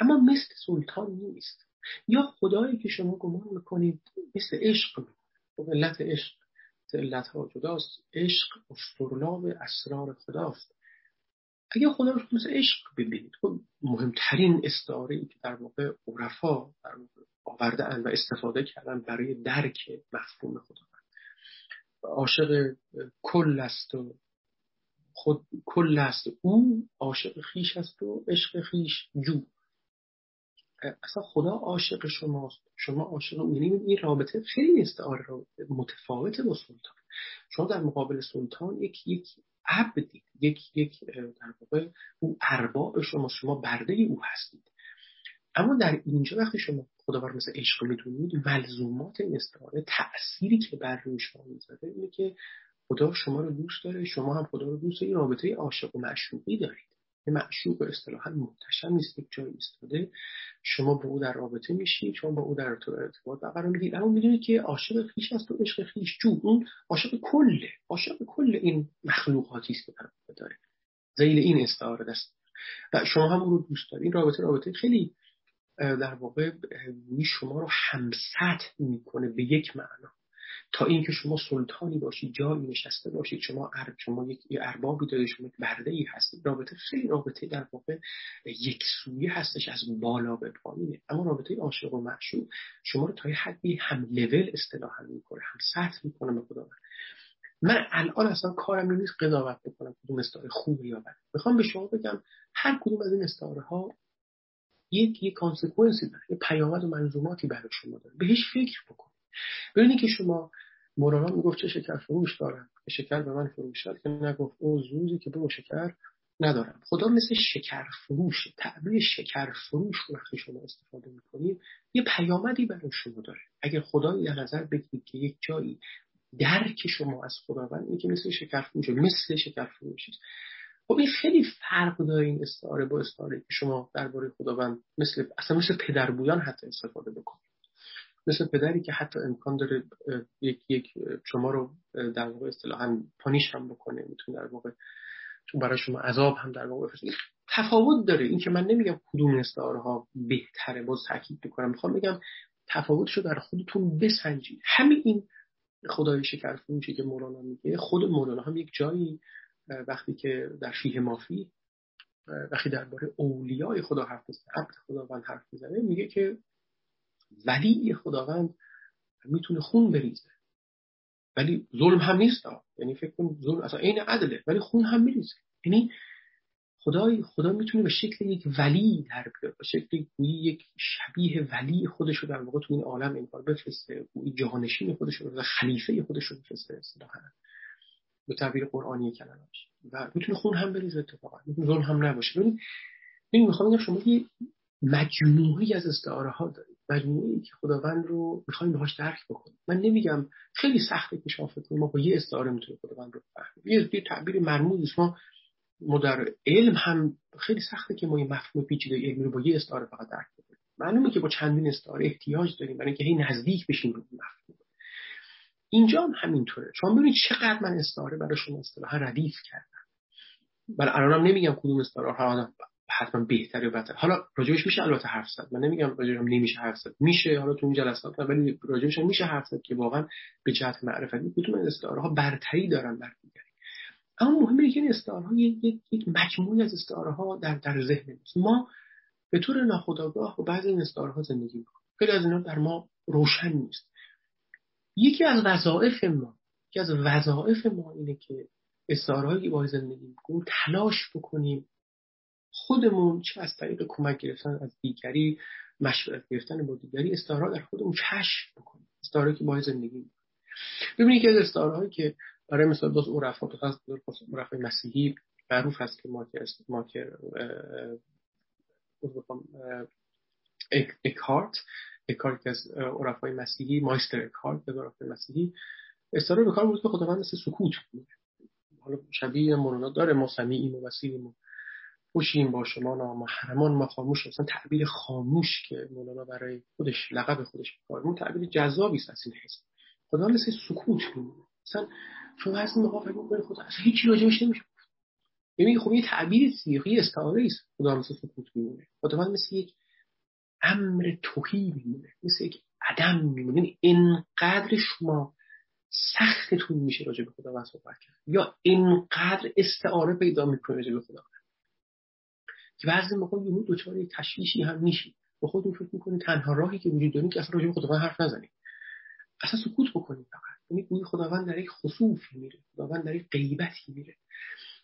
اما مثل سلطان نیست. یا خدایی که شما گمان می‌کنید مثل عشق و علت عشق علت ها جداست. عشق استرلاب اسرار خداست. اگه خدا رو مثل عشق ببینید خب مهمترین استعاره ای که در واقع عرفا در واقع آورده و استفاده کردن برای درک مفهوم خدا. عاشق کل است و خود کل است او عاشق خیش است و عشق خیش جو. اصلا خدا عاشق شماست. شما عاشق او. یعنی این رابطه خیلی استعاره رابطه متفاوته با سلطان. شما در مقابل سلطان یک یک عبدید یک یک در واقع او ارباب شما شما برده او هستید. اما در اینجا وقتی شما خدا بر مثل عشق می‌دونید ملزومات این استعاره تأثیری که بر روی شما می‌ذاره اینه که خدا شما رو دوست داره شما هم خدا رو دوست دارید رابطه عاشق و معشوقی دارید. یه معشوق اصطلاحا محتشم نیست یک جای ایستاده. شما با او در رابطه میشید شما با او در ارتباط قرار می‌گیرید اما می‌دونید که عاشق خیش است و عشق خیش جو. اون عاشق کله عاشق کل این مخلوقاتی است که در داره. زیل این استعاره دست. و شما هم او رو دوست دارید این رابطه رابطه خیلی در واقع شما رو همسط می‌کنه به یک معنا. تا اینکه شما سلطانی باشید جایی نشسته باشید شما ارب شما یک اربابی دارید شما یک برده ای هستید رابطه خیلی رابطه در واقع یک سویه هستش از بالا به پایینه. اما رابطه عاشق و معشوق شما رو تا یه حدی هم لول اصطلاحا می‌کنه هم سطح می‌کنه به خدا. من الان اصلا کارم نیست قضاوت بکنم کدوم استعاره خوبه یا بده می‌خوام به شما بگم هر کدوم از این استعاره ها یک یک کانسکونسی داره یه پیامد و منظوماتی برای شما داره. بهش فکر بکن. ببینید که شما مولانا می‌گفت چه شکر فروش دارم. که شکر به من فروشد که نگفت او زوزی که به شکر ندارم. خدا مثل شکر فروش تعبیر شکر فروش رو وقتی شما استفاده می‌کنید یه پیامدی برای شما داره. اگر خدایی در نظر بگیرید که یک جایی درک شما از خداوند این که مثل شکر فروش مثل شکر فروشی خب این خیلی فرق داره این استعاره با استعاره که شما درباره خداوند مثل اصلا مثل پدربویان حتی استفاده بکنید. مثل پدری که حتی امکان داره یک یک شما رو در واقع اصطلاحا پانیش هم بکنه می‌تونه در واقع برای شما عذاب هم در واقع تفاوت داره. این که من نمیگم کدوم استعاره ها بهتره باز تاکید می‌کنم. می‌خوام بگم تفاوتش رو در خودتون بسنجید. همین این خدای شکر فروشی که مولانا میگه خود مولانا هم یک جایی وقتی که در فیه مافی وقتی درباره اولیای خدا حرف می‌زنه عبد خداوند حرف می‌زنه میگه که ولی خداوند می‌تونه خون بریزه. ولی ظلم هم نیست یعنی فکر کن ظلم اصلا عین عدله ولی خون هم میریزه. یعنی خدای خدا می‌تونه به شکل یک ولی در بیاد به شکل یک شبیه ولی خودش رو در واقع تو این عالم این کار بفرسته گویی جهانشین خودش رو خلیفه خودش رو بفرسته اصطلاحا. به تعبیر قرآنی کلمش و می‌تونه خون هم بریزه اتفاقا. می‌تونه ظلم هم نباشه. ببین می‌خوام بگم شما یه مجموعی از استعاره ها دارید. مجموعی که خداوند رو می‌خوایم باهاش درک بکنیم. من نمیگم خیلی سخته که شما فکر ما با یه استعاره می‌تونیم خداوند رو بفهمیم. یه تعبیر مرموز ما ما در علم هم خیلی سخته که ما این مفهوم پیچیده علمی رو با یه استعاره فقط درک بکنیم. معلومه که با چندین استعاره احتیاج داریم برای اینکه هی نزدیک بشیم به مفهوم. اینجا هم همینطوره. شما ببینید چقدر من استعاره برای شما اصطلاحا ردیف کردم. من الانم نمیگم کدوم استعاره ها حتما بهتره و بدتر. حالا راجبش میشه البته حرف زد. من نمیگم راجبش نمیشه حرف زد. میشه حالا تو این جلسات ولی راجبش میشه حرف زد که واقعا به جهت معرفتی کدوم از استعاره ها برتری دارن بر دیگری. اما مهمه که این استعاره ها یک یک مجموعی از استعاره ها در در ذهن ما به طور ناخودآگاه با بعضی این استعاره ها زندگی می‌کنیم. خیلی از اینا در ما روشن نیست. یکی از وظایف ما یکی از وظایف ما اینه که استعارهایی با زندگی می‌کنیم تلاش بکنیم خودمون چه از طریق کمک گرفتن از دیگری مشورت گرفتن با دیگری استعاره در خودمون کشف بکنیم. استعاره که با زندگی ببینید که از استعاره که برای مثال باز عرفا عرفای مسیحی معروف هست که ما که ما که اکارت اکارت از عرفای مسیحی مایستر اکارت از عرفای مسیحی. استعاره به کار بود که خداوند مثل سکوت بود حالا شبیه مولانا داره ما سمیعیم و بصیریم خوشیم با شما نامحرمان ما خاموش اصلا تعبیر خاموش که مولانا برای خودش لقب خودش کار تعبیر جذابی است از این حس. خدا مثل سکوت میمونه. مثلا شما از این فکر می‌کنید خدا اصلا هیچی راجعش نمیشه. یعنی خب یه تعبیر سیغی استعاره است. خدا مثل سکوت میمونه. خدا مثل یک امر توهی میمونه. مثل یک عدم میمونه. یعنی اینقدر شما سختتون میشه راجع به خداوند صحبت کرد. یا اینقدر استعاره پیدا می‌کنه راجع به خداوند که بعضی موقع یهو دچار تشویشی هم میشید با خودتون فکر می‌کنید تنها راهی که وجود داره که اصلا راجع به خداوند حرف نزنید اصلا سکوت بکنید فقط. یعنی گویی خداوند در یک خصوفی میره. خداوند در یک غیبتی میره.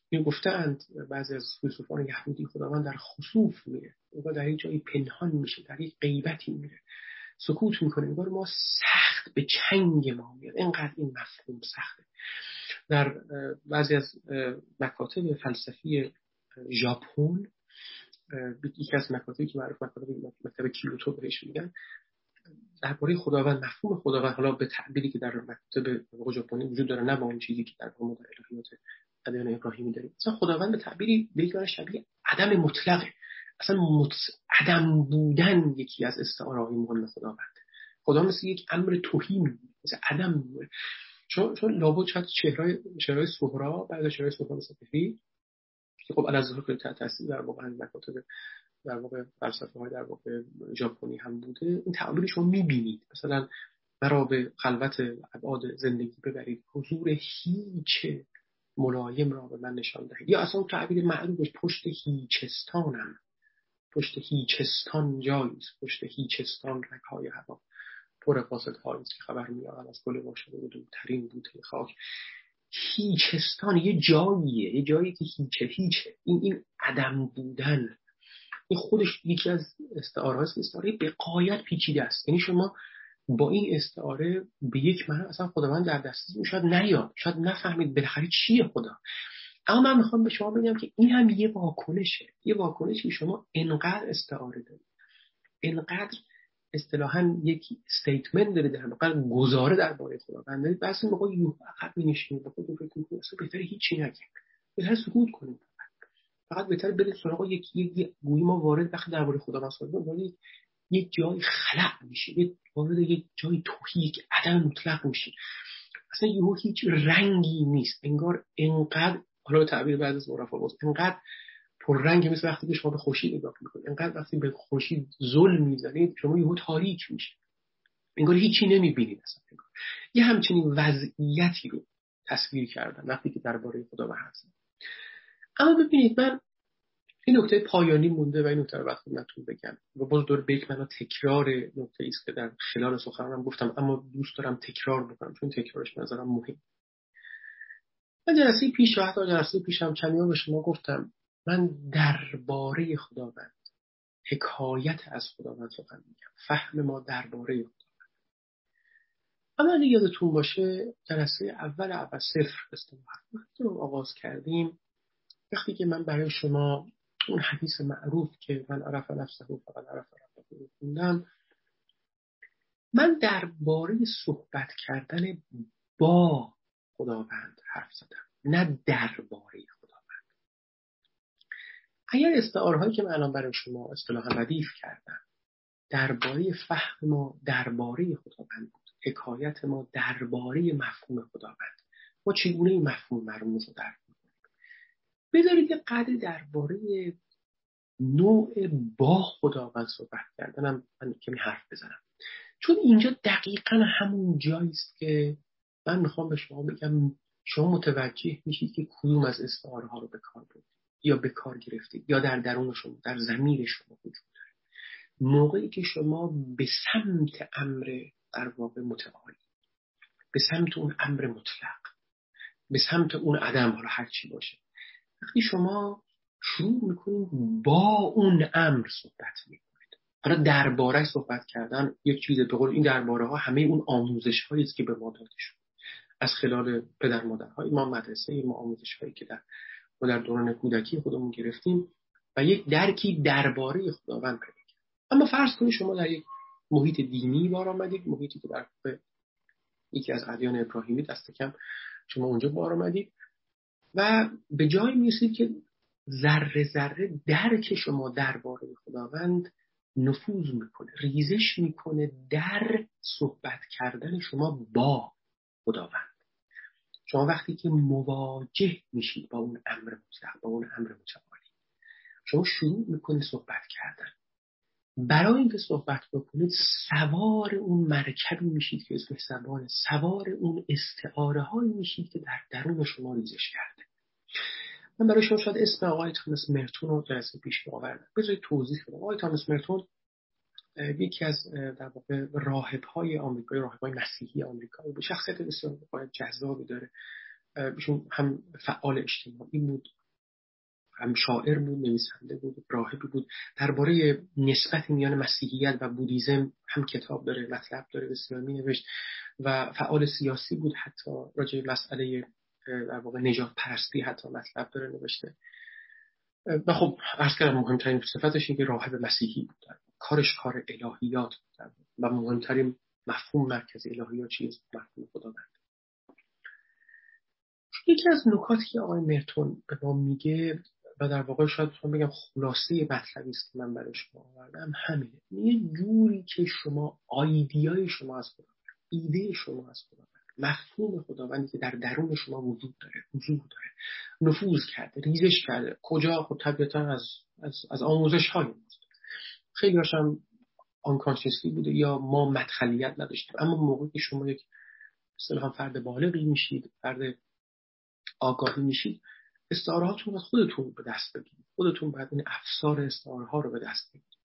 این گفتند بعضی از فیلسوفان یهودی خداوند در خصوف میره. انگار در یک جایی پنهان میشه در یک غیبتی میره. سکوت می‌کنه. انگار ما سخت به چنگ ما میاد. اینقدر این مفهوم سخته. در بعضی از مکاتب فلسفی ژاپن یکی از مکاتبی که معروف مکاتب مکتب کیوتو بهش میگن درباره خداوند مفهوم خداوند حالا به تعبیری که در مکتب ژاپنی وجود داره نه با اون چیزی که در ما در الهیات ادیان ابراهیمی داریم. مثلا خداوند به تعبیری به شبیه عدم مطلقه. اصلا مت... عدم بودن یکی از استعاره های مهم خداوند. خدا مثل یک امر توهی مثل عدم چون چون لابد شاید چهرهای چهرهای بعد چهرهای سهرا مثل که خب از ظهور تاثیر در واقع مکاتب در واقع فلسفه های در واقع ژاپنی هم بوده این تعبیر شما می‌بینید. مثلا مرا به خلوت ابعاد زندگی ببرید حضور هیچ ملایم را به من نشان دهید. یا اصلا تعبیر معروفش پشت هیچستانم پشت هیچستان جاییست پشت هیچستان رکای هوا پر قاصد است که خبر میآورد از گل باشد و دورترین بوته خاک. هیچستان یه جاییه یه جایی که هیچه هیچه. این این عدم بودن. این خودش یکی از استعاره هست استعاره به قایت پیچیده است. یعنی شما با این استعاره به یک معنی اصلا خداوند در دسترس شاید نیاد. شاید نفهمید بالاخره چیه خدا. اما من می‌خوام به شما بگم که این هم یه واکنشه. یه واکنشی شما انقدر استعاره دارید. انقدر اصطلاحا یک استیتمنت دارید در واقع گزاره درباره خداوند دارید بس موقع یو عقب می‌نشینید به خودتون فکر می‌کنید اصلا بهتره هیچی نگیم. بهتره سکوت کنید فقط بهتر برید سراغ یک یک گویی ما وارد وقتی درباره خدا صحبت کنیم یک جای خلق میشه یک وارد یک جای توهی که عدم مطلق میشه اصلا یهو هیچ رنگی نیست. انگار انقدر حالا تعبیر بعد از عرفا باز انقدر پر رنگ مثل وقتی که شما به خوشی نگاه می‌کنید انقدر وقتی به خوشی ظلم می‌زنید شما یهو تاریک میشه انگار هیچی نمی‌بینید اصلا. انگار. یه همچنین وضعیتی رو تصویر کردن وقتی که درباره خدا حرف اما ببینید من این نکته پایانی مونده و این نکته رو وقت خدمتتون بگم. و باز دور بیک من تکرار نکته است که در خلال سخنرانم گفتم اما دوست دارم تکرار بکنم چون تکرارش نظرم مهم. من جلسه پیش و حتی جلسه پیشم چند به شما گفتم من درباره خداوند حکایت از خداوند سخن میگم. فهم ما درباره خداوند. اما اگه یادتون باشه جلسه اول اول صفر استماع رو آغاز کردیم. وقتی که من برای شما اون حدیث معروف که من عرف نفسه فقط عرف ربه خوندم من درباره صحبت کردن با خداوند حرف زدم. نه درباره اگر استعارهایی که من الان برای شما اصطلاحا ردیف کردم درباره فهم ما درباره خداوند بود حکایت ما درباره مفهوم خداوند ما چگونه این مفهوم مرموز رو درک بذارید یه قدری درباره نوع با خداوند صحبت کردنم من کمی حرف بزنم. چون اینجا دقیقا همون جایی است که من می‌خوام به شما بگم شما متوجه میشید که کدوم از استعاره ها رو به کار بردید. یا به کار گرفتید یا در درون شما در زمیر شما وجود داره. موقعی که شما به سمت امر در واقع متعالی به سمت اون امر مطلق به سمت اون عدم حالا هر چی باشه وقتی شما شروع می‌کنید با اون امر صحبت می‌کنید. حالا درباره صحبت کردن یک چیز به قول این درباره ها همه اون آموزش هایی است که به ما داده شد از خلال پدر های ما مدرسه ما آموزش هایی که در ما در دوران کودکی خودمون گرفتیم و یک درکی درباره خداوند پیدا اما فرض کنید شما در یک محیط دینی بار آمدید محیطی که در یکی از ادیان ابراهیمی دست کم شما اونجا بار آمدید و به جای می‌رسید که ذره ذره درک شما درباره خداوند نفوذ می‌کنه ریزش می‌کنه در صحبت کردن شما با خداوند. شما وقتی که مواجه میشید با اون امر مطلق با اون امر متعالی شما شروع می‌کنه صحبت کردن. برای اینکه صحبت بکنید سوار اون مرکبی میشید که اسم زبان سوار اون استعاره هایی میشید که در درون شما ریزش کرده. من برای شما شاید اسم آقای تامس مرتون رو جلسه پیش آوردم بذارید توضیح بدم. آقای تامس مرتون یکی از در واقع راهب های آمریکایی راهب های مسیحی آمریکایی به شخصیت بسیار جذابی داره. ایشون هم فعال اجتماعی بود. هم شاعر بود نویسنده بود راهبی بود. درباره نسبت میان مسیحیت و بودیزم هم کتاب داره مطلب داره بسیار می نوشت و فعال سیاسی بود. حتی راجع مسئله در واقع نجات پرستی حتی مطلب داره نوشته. و خب عرض کردم مهمترین صفتش این که راهب مسیحی بود. کارش کار الهیات بود و مهمترین مفهوم مرکزی الهیات چیز مفهوم خداوند. یکی از نکاتی که آقای مرتون به ما میگه و در واقع شاید بگم خلاصه مطلبی است که من برای شما آوردم همینه. یه جوری که شما آیدیای شما از خدا ایده شما از خدا مفهوم خداوندی که در درون شما وجود داره وجود داره نفوذ کرده ریزش کرده. کجا؟ خب طبیعتا از از, از آموزش های خیلی هاشم آنکانشیسلی بوده یا ما مدخلیت نداشتیم. اما موقعی که شما یک اصطلاحا فرد بالغی میشید فرد آگاهی میشید استعاره هاتون رو خودتون به دست بگیرید خودتون باید این افسار استعاره رو به دست بگیرید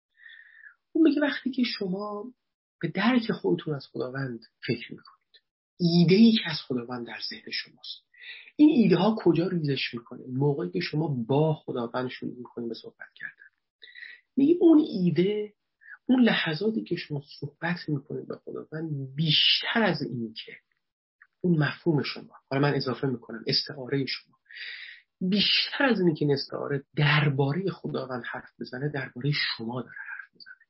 اون میگه وقتی که شما به درک خودتون از خداوند فکر می‌کنید ایده ای که از خداوند در ذهن شماست. این ایده ها کجا ریزش می‌کنه؟ موقعی که شما با خداوند شروع می‌کنید به صحبت کردن. میگه اون ایده اون لحظاتی که شما صحبت می‌کنید به خداوند بیشتر از این که اون مفهوم شما. حالا من اضافه می‌کنم استعاره شما. بیشتر از اینکه این استعاره درباره خداوند حرف بزنه درباره شما داره حرف بزنه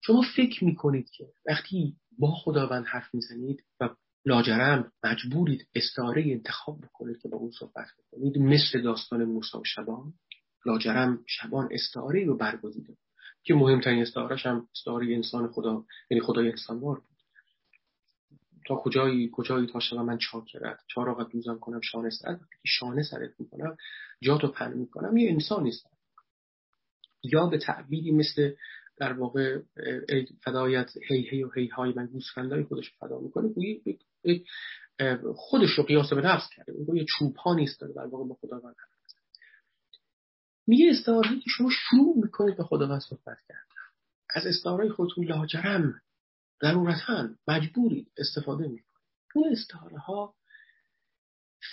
شما فکر می‌کنید که وقتی با خداوند حرف می‌زنید و لاجرم مجبورید استعاره انتخاب بکنید که با اون صحبت بکنید مثل داستان موسی و شبان لاجرم شبان استعاره رو برگزیده که مهمترین استعارش هم استعاره انسان خدا یعنی خدای انسانوار بود. تا کجایی کجایی تا شما من چاکرت چهار دوزم کنم شانه سرت که شانه سرت می‌کنم جاتو پن می‌کنم. یه انسان نیستم یا به تعبیری مثل در واقع فدایت هی هی و هی های من گوسفندای خودش فدا می‌کنه. خودش رو قیاس به نفس کرده. یه چوپانی است در واقع به خداوند. میگه استعاره که شما شروع می‌کنید به خداوند صحبت کردن. از استعاره خودتون لاجرم ضرورتا مجبورید استفاده می‌کنید. اون استعاره ها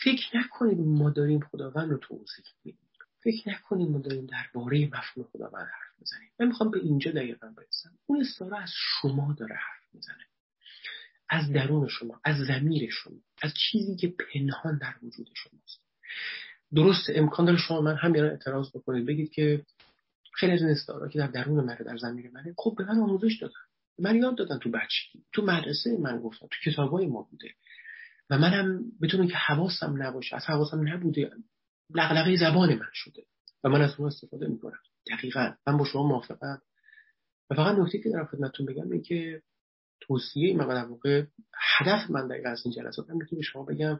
فکر نکنید ما داریم خداوند رو توضیح میدیم. فکر نکنید ما داریم درباره مفهوم خداوند حرف می‌زنیم. من می‌خوام به اینجا دقیقا برسم. اون استعاره از شما داره حرف می‌زنه. از درون شما از زمیر شما از چیزی که پنهان در وجود شماست. درست امکان داره شما من همین اعتراض بکنید. بگید که خیلی از این استعاره که در درون منه در زمیر منه خب به من آموزش دادن. من یاد دادن تو بچگی تو مدرسه من گفتم تو کتابای ما بوده. و منم بدون که حواسم نباشه. از حواسم نبوده. لغلقه زبان من شده. و من از اون استفاده می‌کنم. دقیقا. من با شما موافقم. و فقط نکته که در خدمتتون بگم اینه که توصیه من در واقع هدف من دقیقا از این جلسات اینه که به شما بگم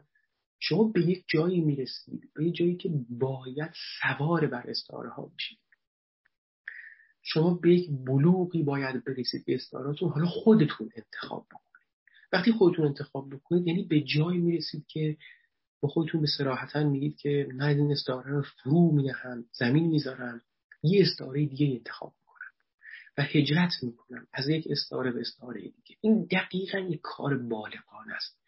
شما به یک جایی می‌رسید به یک جایی که باید سوار بر استعاره ها بشید. شما به یک بلوغی باید برسید به استعاراتون حالا خودتون انتخاب بکنید. وقتی خودتون انتخاب بکنید یعنی به جایی می‌رسید که با خودتون به سراحتا میگید که من این استعاره رو فرو می‌دهم زمین می‌ذارم یه استعاره دیگه انتخاب می‌کنم و هجرت می‌کنم از یک استعاره به استعاره دیگه. این دقیقا یک کار بالغانه است.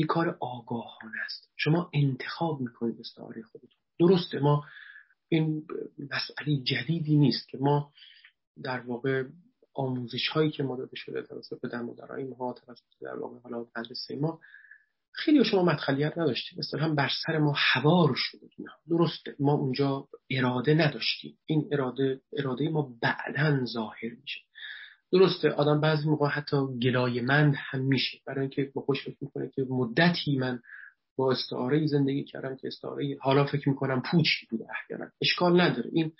یک کار آگاهانه است. شما انتخاب می‌کنید استعاره خودتون. درسته ما این مسئله جدیدی نیست که ما در واقع آموزش هایی که ما داده شده توسط پدر مادرای ما توسط در واقع حالا مدرسه ما خیلی شما مدخلیت نداشتیم. مثلا هم بر سر ما هوار شده درسته ما اونجا اراده نداشتیم. این اراده اراده ما بعدا ظاهر میشه. درسته آدم بعضی موقع حتی گلایمند هم میشه. برای اینکه با خوش فکر می‌کنه که مدتی من با استعاره زندگی کردم که استعاره حالا فکر می‌کنم پوچی بوده احیانا. اشکال نداره. این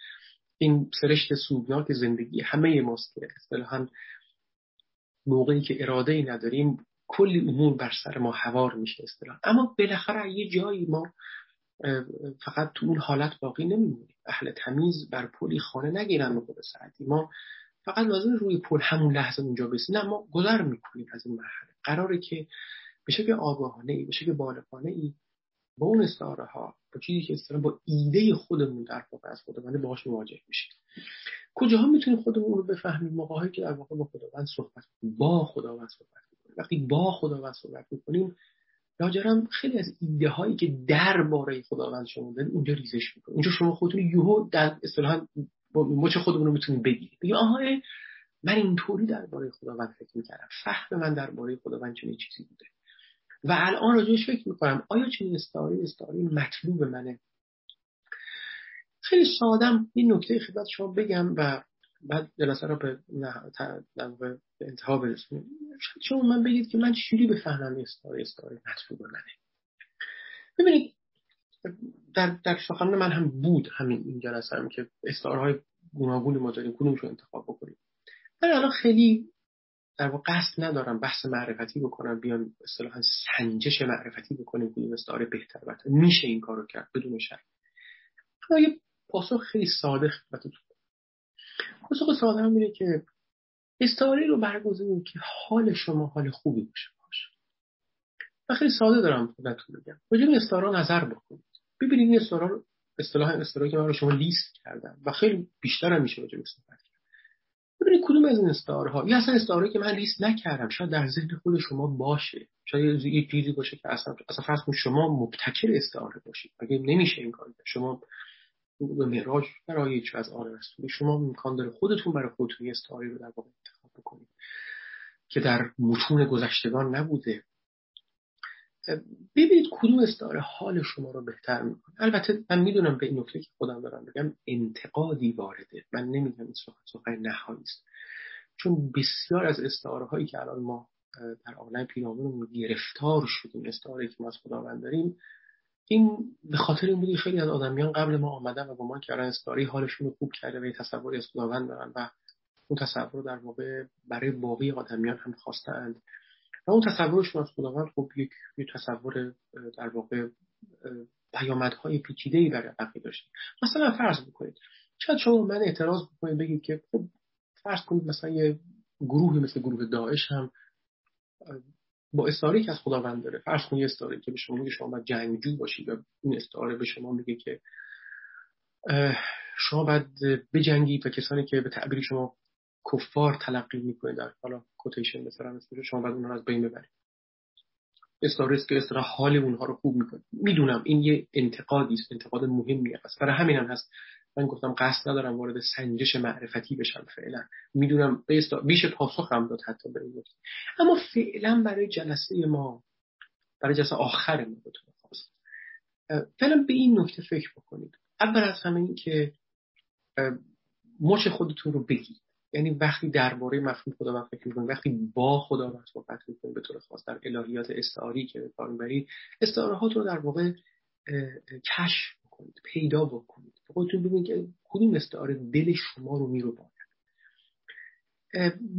این سرشت سوگناک زندگی همه ماست که اصطلاحا موقعی که اراده ای نداریم کلی امور بر سر ما هوار میشه اصطلاح اما بالاخره یه جایی ما فقط تو اون حالت باقی نمیمونیم. اهل تمیز بر پلی خانه نگیرن به سعدی ما فقط لازم روی پل همون لحظه اونجا بسیم نه ما گذر می‌کنیم از این مرحله. قراره که به شکل آگاهانه ای به شکل بالغانه ای با اون استعاره ها با چیزی که استعاره با ایده خودمون در واقع از خداوند باهاش مواجه میشیم کجاها می‌تونیم خودمون رو بفهمیم؟ موقعی که در واقع با خداوند صحبت با خداوند صحبت می‌کنیم. وقتی با خداوند صحبت می‌کنیم لاجرم خیلی از ایده هایی که درباره خداوند شما دارید اونجا ریزش می‌کنه. اونجا شما خودتون یهو در اصطلاحا مچ خودمون رو می‌تونید بگیرید بگید آها من اینطوری درباره خداوند فکر می‌کردم. فهم من درباره خداوند چنین چیزی بوده. و الان راجعش فکر می‌کنم آیا چنین استعاره استعاره مطلوب منه؟ خیلی سادم این نکته خدمت شما بگم و بعد جلسه رو به, به انتها برسونیم. شما من بگید که من چجوری بفهمم استعاره استعاره مطلوب منه. ببینید در, در سخنان من هم بود همین این جلسه هم که استعاره های گوناگونی ما داریم کدومش رو انتخاب بکنیم. من الان خیلی در واقع قصد ندارم بحث معرفتی بکنم بیان اصطلاحا سنجش معرفتی بکنیم کدوم استعاره بهتر بهتر میشه این کارو کرد بدون شک. اما یه پاسخ خیلی ساده خدمتتون پاسخ ساده هم اینه که استعاره رو برگزینیم که حال شما حال خوبی باشه. باشه خیلی ساده دارم خدمتتون بگم راجع استعاره نظر بکنید. ببینید این استعاره رو اصطلاح استعاره که من رو شما لیست کردم و خیلی بیشتر هم میشه راجع صحبت ببینید کدوم از این استعاره ها یا اصلا استعاره که من لیست نکردم شاید در ذهن خود شما باشه. شاید یه چیزی باشه که اصلا اصلا فرض کن شما مبتکر استعاره باشید. اگه نمیشه این کار شما به معراج برای از آن شما امکان داره خودتون برای خودتون یه رو در واقع انتخاب بکنید که در متون گذشتگان نبوده. ببینید کدوم استعاره حال شما رو بهتر می‌کنه. البته من می‌دونم به این نکته که خودم دارم بگم انتقادی وارده من نمیگم این سخن سخن نهایی است. چون بسیار از استعاره هایی که الان ما در عالم پیرامونمون گرفتار شدیم استعاره که ما از خداوند داریم این به خاطر این بودی خیلی از آدمیان قبل ما آمدن و گمان کردن استعاره حالشون رو خوب کرده و یه تصوری از خداوند دارن و اون تصور در واقع برای باقی آدمیان هم خواستند. و اون تصورشون از خداوند خب یک, تصور در واقع پیامدهای پیچیده‌ای برای بقیه داشته. مثلا فرض بکنید شاید شما من اعتراض بکنید بگید که خب فرض کنید مثلا یه گروهی مثل گروه داعش هم با استعاره که از خداوند داره. فرض کنید یه استعاره که به شما میگه شما باید جنگجو باشید و این استعاره به شما میگه که شما باید بجنگید و کسانی که به تعبیر شما کفار تلقی می‌کنه در حالا کوتیشن مثلا مثل شما بعد اونها از بین ببرید. استاریس که استرا حال اونها رو خوب می‌کنه. می‌دونم این یه انتقادی است انتقاد مهمی است برای همین هم هست. من گفتم قصد ندارم وارد سنجش معرفتی بشم فعلا. می‌دونم بیش پاسخ هم داد حتی به این اما فعلا برای جلسه ما برای جلسه آخر ما بتونه خواست فعلا به این نکته فکر بکنید. اول از همه که مچ خودتون رو بگید. یعنی وقتی درباره مفهوم خداوند فکر می‌کنید وقتی با خداوند صحبت می‌کنید به طور خاص در الهیات استعاری که به کار می‌برید استعارهات رو در واقع کشف بکنید پیدا بکنید. خودتون ببینید که کدوم استعاره دل شما رو میرو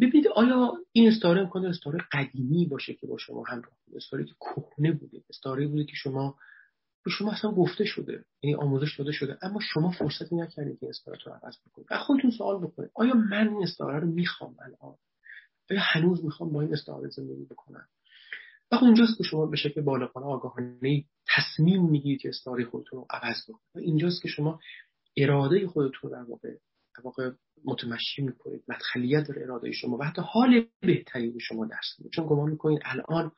ببینید آیا این استعاره امکان استعاره قدیمی باشه که با شما همراه بوده؟ استعاره که کهنه بوده. استعاره بوده که شما به شما اصلا گفته شده یعنی آموزش داده شده اما شما فرصتی نکردید که استعاره رو عوض بکنید. و خودتون سوال بکنید آیا من این استعاره رو می‌خوام الان؟ آیا هنوز می‌خوام با این استعاره زندگی بکنم؟ و اونجاست که شما به شکل بالغانه آگاهانه تصمیم می‌گیرید که استعاره خودتون رو عوض بکنید. و اینجاست که شما اراده خودتون در واقع در واقع متمشی می‌کنید. مدخلیت در اراده شما و حتی حال بهتری به شما دست میده. چون گمان می‌کنید الان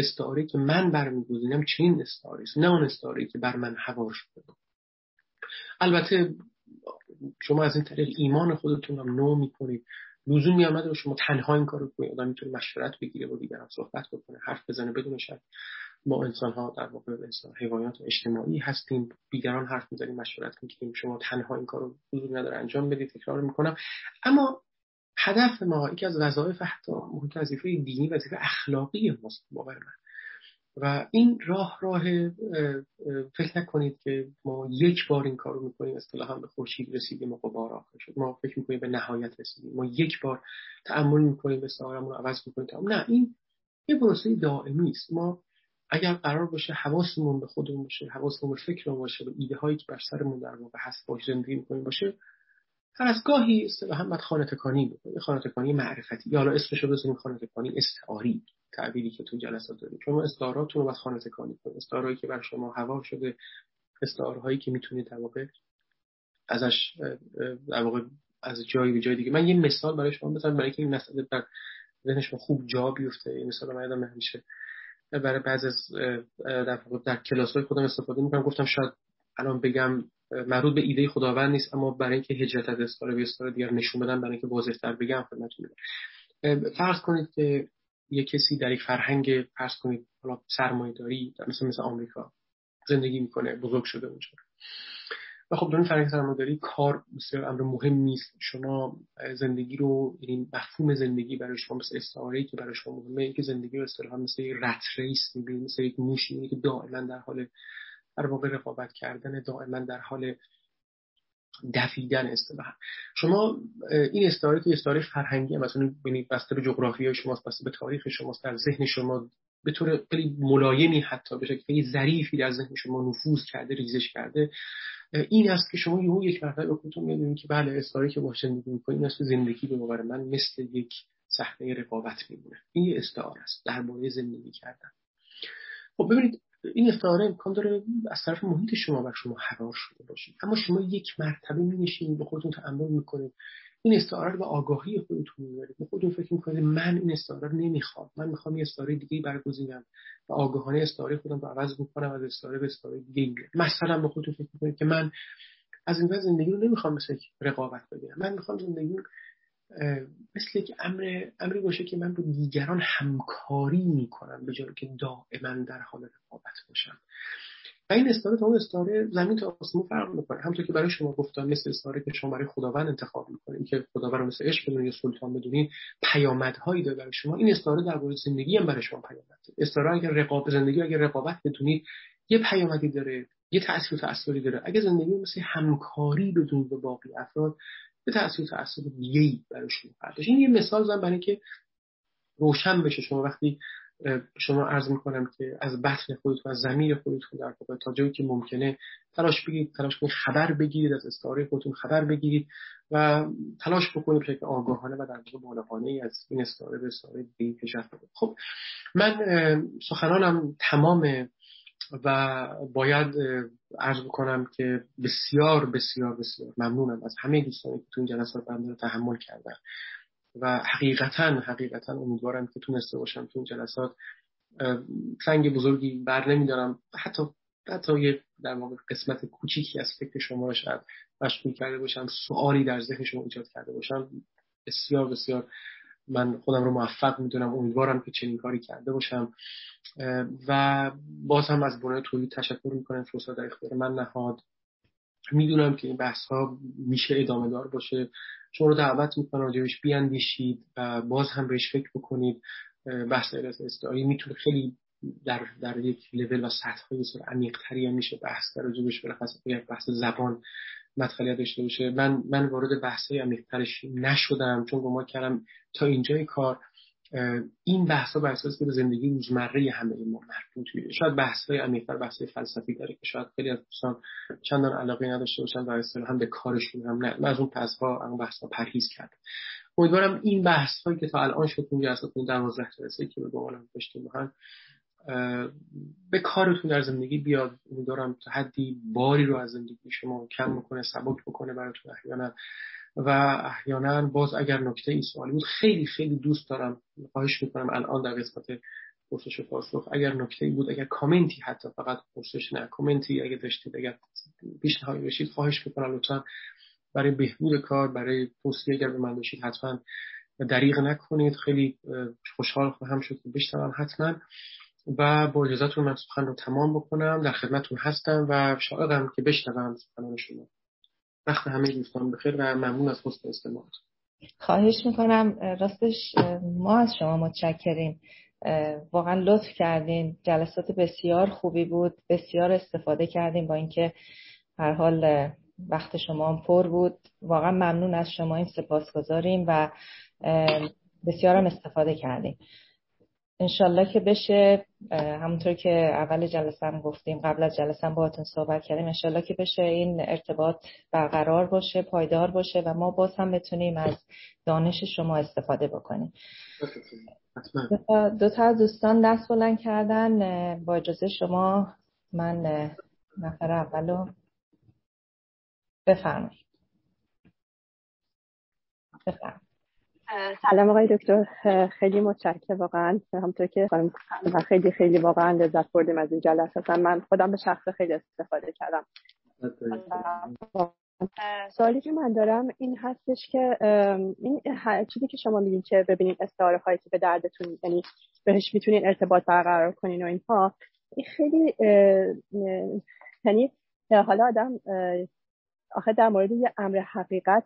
استعاره که من برمیگزینم چنین استعاره است. نه اون استعاره که بر من هوار شده. البته شما از این طریق ایمان خودتون هم نو می‌کنید. لزوم میامد و شما تنها این کارو کنید. آدم می‌تونه مشورت بگیره و دیگران صحبت بکنه حرف بزنه بدون شک. ما انسان ها در واقع انسان حیوانات اجتماعی هستیم. دیگران حرف می‌زنیم مشورت می‌کنیم شما تنها این کارو لزوم نداره. انجام بدید تکرار می‌کنم. اما هدف ما یکی از وظایف حتی وظیفه دینی وظیفه اخلاقی ماست باور من. و این راه راه فکر نکنید که ما یک بار این کارو می‌کنیم اصطلاحا به خورشید رسیدیم و بار شد. ما فکر می‌کنیم به نهایت رسیدیم. ما یک بار تعمل می‌کنیم به رو عوض می‌کنیم. نه این یه پروسه دائمی است. ما اگر قرار باشه حواسمون به خودمون باشه حواسمون به فکرمون باشه به ایده هایی که بر سرمون در واقع هست باش زندگی می‌کنیم باشه از گاهی اصطلاحا باید خانه تکانی بکنیم خانه تکانی معرفتی. یا حالا اسمشو بزنیم خانه تکانی استعاری. تعبیری که تو جلسات داریم. شما استعاراتتون رو باید خانه تکانی کنید استعارهایی که بر شما هوا شده استعارهایی که می‌تونید در واقع ازش در واقع از جایی به جای دیگه. من یه مثال برای شما بزنم. برای اینکه این مسئله در ذهن شما خوب جا بیفته. این مثال من یادم همیشه برای بعض از در در کلاس های خودم استفاده می‌کنم. گفتم شاید الان بگم مربوط به ایده خداوند نیست اما برای اینکه هجرت از استاره به استاره دیگر نشون بدم برای اینکه واضح‌تر بگم خدمتتون فرض کنید که یه کسی در یک فرهنگ فرض کنید حالا سرمایه‌داری مثل مثل آمریکا زندگی می‌کنه بزرگ شده اونجا. و خب در فرهنگ سرمایه‌داری کار بسیار امر مهم نیست. شما زندگی رو یعنی مفهوم زندگی برای شما مثل استعاره که برای شما مهمه اینکه زندگی رو اصطلاحا مثل یک رت ریس می‌بینید مثل یک موشی که دائما در حال در واقع رقابت کردن دائما در حال دفیدن اصطلاحا. شما این استعاره که استعاره فرهنگی مثلا ببینید بسته به جغرافیای شماست بسته به تاریخ شماست در ذهن شما به طور خیلی ملایمی حتی به شکل خیلی ظریفی در ذهن شما نفوذ کرده ریزش کرده این است که شما یهو یک مرتبه به خودتون میاد که بله استعاره که با زندگی می‌کنید است زندگی به باور من مثل یک صحنه رقابت میمونه. این یه استعاره است درباره زندگی کردن. خب ببینید این استعاره امکان داره از طرف محیط شما بر شما حرار شده باشید اما شما یک مرتبه می نشینید به خودتون تأمل می‌کنید. این استعاره رو به آگاهی خودتون می‌برید. به خودتون فکر می‌کنید من این استعاره رو نمی‌خوام. من می‌خوام یه استعاره دیگه برگزینم و آگاهانه استعاره خودم رو عوض می‌کنم از استعاره به استعاره دیگه مثلا به خودتون فکر می‌کنید که من از این زندگی رو نمی‌خوام مثل رقابت بگیرم. من می‌خوام زندگی مثل یک امر امری باشه که من با دیگران همکاری می‌کنم به جایی که دائما در حال رقابت باشم. و این استاره تا اون استاره زمین تا آسمون فرق می‌کنه. همونطور که برای شما گفتم مثل استاره که شما برای خداوند انتخاب می‌کنید که خداوند مثل عشق بدونید یا سلطان بدونید پیامدهایی داره برای شما. این استاره در مورد زندگی هم برای شما پیامد استاره اگر رقابت زندگی اگر رقابت بدونید یه پیامدی داره یه تاثیر و داره. اگه زندگی مثل همکاری بدون به باقی افراد به تاثیر تاثیر دیگه ای براشون این یه مثال زن برای که روشن بشه. شما وقتی شما عرض می‌کنم که از بطن خودتون از زمین خودتون در واقع تا جایی که ممکنه تلاش بگیرید تلاش کنید خبر بگیرید از استعاره خودتون خبر بگیرید و تلاش بکنید که آگاهانه و در واقع بالغانه از این استعاره به استعاره دیگه خب من سخنانم تمام و باید عرض بکنم که بسیار بسیار بسیار ممنونم از همه دوستانی که تو این جلسات بنده رو تحمل کردن. و حقیقتا حقیقتا امیدوارم که تونسته باشم تو این جلسات. سنگ بزرگی بر نمیدارم. حتی حتی یه در واقع قسمت کوچیکی از فکر شما رو شاید مشغول کرده باشم سوالی در ذهن شما ایجاد کرده باشم. بسیار بسیار من خودم رو موفق می‌دونم امیدوارم که چنین کاری کرده باشم. و باز هم از بنای تولید تشکر می‌کنم فرصت در اختیار من نهاد. می‌دونم که این بحث ها میشه ادامه دار باشه. شما رو دعوت می‌کنم راجبش بیاندیشید و باز هم بهش فکر بکنید. بحث علت استعاری می‌تونه خیلی در, در یک لول و سطح های بسیار عمیق تری هم میشه بحث در راجبش بلخص بحث زبان مدخلیت داشته باشه. من من وارد بحث های عمیق ترش نشدم چون گمان کردم تا اینجای کار این بحث بر که به زندگی روزمره همه ما مربوط میشه. شاید بحث های عمیق‌تر بحث فلسفی داره که شاید خیلی از دوستان چندان علاقه نداشته باشن و اصطلاح هم به کارشون هم نه. من از اون پس ها اون بحث ها پرهیز کردم. امیدوارم این بحث هایی که تا الان شد اون جلسات 12 جلسه که به گمانم داشتیم هم به کارتون در زندگی بیاد. امیدوارم تا حدی باری رو از زندگی شما کم بکنه سبک بکنه براتون احیانا. و احیانا باز اگر نکته این سوالی بود خیلی خیلی دوست دارم. خواهش می‌کنم الان در قسمت پرسش و پاسخ. اگر نکته بود اگر کامنتی حتی فقط پرسش نه کامنتی اگر داشتید اگر پیشنهادی بشید خواهش می‌کنم لطفا برای بهبود کار برای توصیه اگر به من داشتید حتما دریغ نکنید. خیلی خوشحال خواهم شد که بشنوم حتما. و با اجازهتون من سخن رو تمام بکنم. در خدمتون هستم و شایدم که بشنوم سخنان شما. وقت همه دوستان بخیر و ممنون از حسن استماعت خواهش می‌کنم. راستش ما از شما متشکریم. واقعا لطف کردین. جلسات بسیار خوبی بود. بسیار استفاده کردیم با اینکه هر حال وقت شما هم پر بود. واقعا ممنون از شما. این سپاس گذاریم و بسیار هم استفاده کردیم انشالله که بشه. همونطور که اول جلسه هم گفتیم قبل از جلسه هم باهاتون صحبت کردیم انشالله که بشه این ارتباط برقرار باشه پایدار باشه و ما باز هم بتونیم از دانش شما استفاده بکنیم. دو تا از دوستان دست بلند کردن. با اجازه شما من نفر اولو بفرمایید. بفرمایید. سلام آقای دکتر. خیلی متشکرم واقعا. همونطور که خیلی خیلی واقعا لذت بردیم از این جلسه. من خودم به شخص خیلی استفاده کردم. سوالی که من دارم این هستش که این چیزی که شما میگین که ببینید استعاره هایی که به دردتون یعنی بهش می‌تونین ارتباط برقرار کنین و اینها این خیلی یعنی حالا آدم آخه در مورد یه امر حقیقت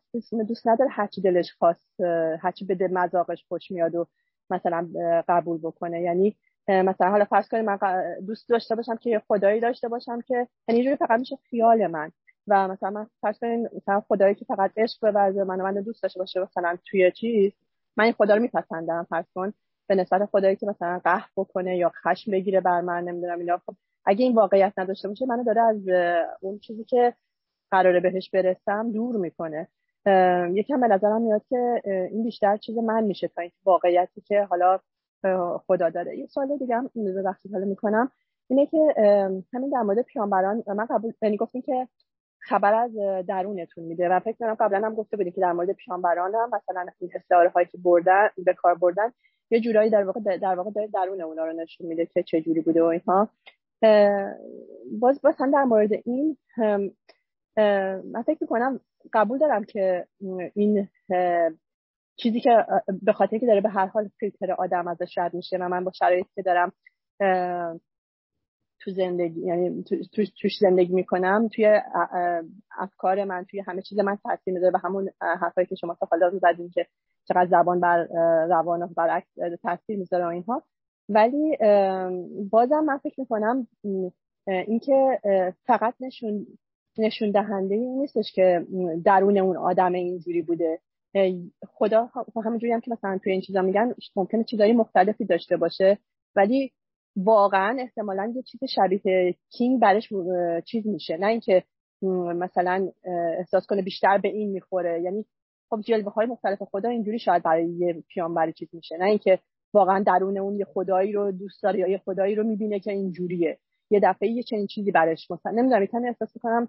دوست نداره هرچی دلش خواست هرچی بده مذاقش خوش میاد و مثلا قبول بکنه. یعنی مثلا حالا فرض کنید من دوست داشته باشم که خدایی داشته باشم که یعنی اینجوری فقط میشه خیال من. و مثلا من فرض کنید مثلا خدایی که فقط عشق بورزه من و من دوست داشته باشه مثلا توی چیز من این خدا رو میپسندم. فرض کن به نسبت خدایی که مثلا قهر بکنه یا خشم بگیره بر من نمی‌دونم اینا. خب اگه این واقعیت نداشته باشه منو داره از اون چیزی که قراره بهش برسم دور می‌کنه. یکم به نظرم میاد که این بیشتر چیز من میشه تا این واقعیتی که حالا خدا داره. یه سوال دیگه هم وقتی حالا می‌کنم. اینه که همین در مورد پیامبران من قبول یعنی گفتین که خبر از درونتون میده و فکر کنم قبلا هم گفته بودیم که در مورد پیامبران هم مثلا این استعاره هایی که بردن به کار بردن یه جورایی در واقع در واقع داره درون اونا رو نشون میده که چه جوری بوده و اینها. باز مثلا در مورد این من فکر می‌کنم قبول دارم که این چیزی که به خاطر که داره به هر حال فیلتر آدم ازش رد میشه و من با شرایطی که دارم تو زندگی یعنی تو توش زندگی می‌کنم توی افکار من توی همه چیز من تاثیر می‌ذاره و همون حرفایی که شما تا حالا که چقدر زبان بر روان و برعکس تاثیر می‌ذاره اینها. ولی بازم من فکر می‌کنم اینکه فقط نشون نشون دهنده این نیستش که درون اون آدم اینجوری بوده. خدا همونجوری هم که مثلا توی این چیزا میگن ممکنه چیزایی مختلفی داشته باشه ولی واقعا احتمالا یه چیز شبیه کینگ برش چیز میشه. نه اینکه مثلا احساس کنه بیشتر به این می‌خوره. یعنی خب جلوه های مختلف خدا اینجوری شاید برای یه پیامبر چیز میشه. نه اینکه واقعا درون اون یه خدایی رو دوست داره یا یه خدایی رو می‌بینه که اینجوریه. یه دفعه یه چنین چیزی برش مثلا نمی‌دونم احساس می‌کنم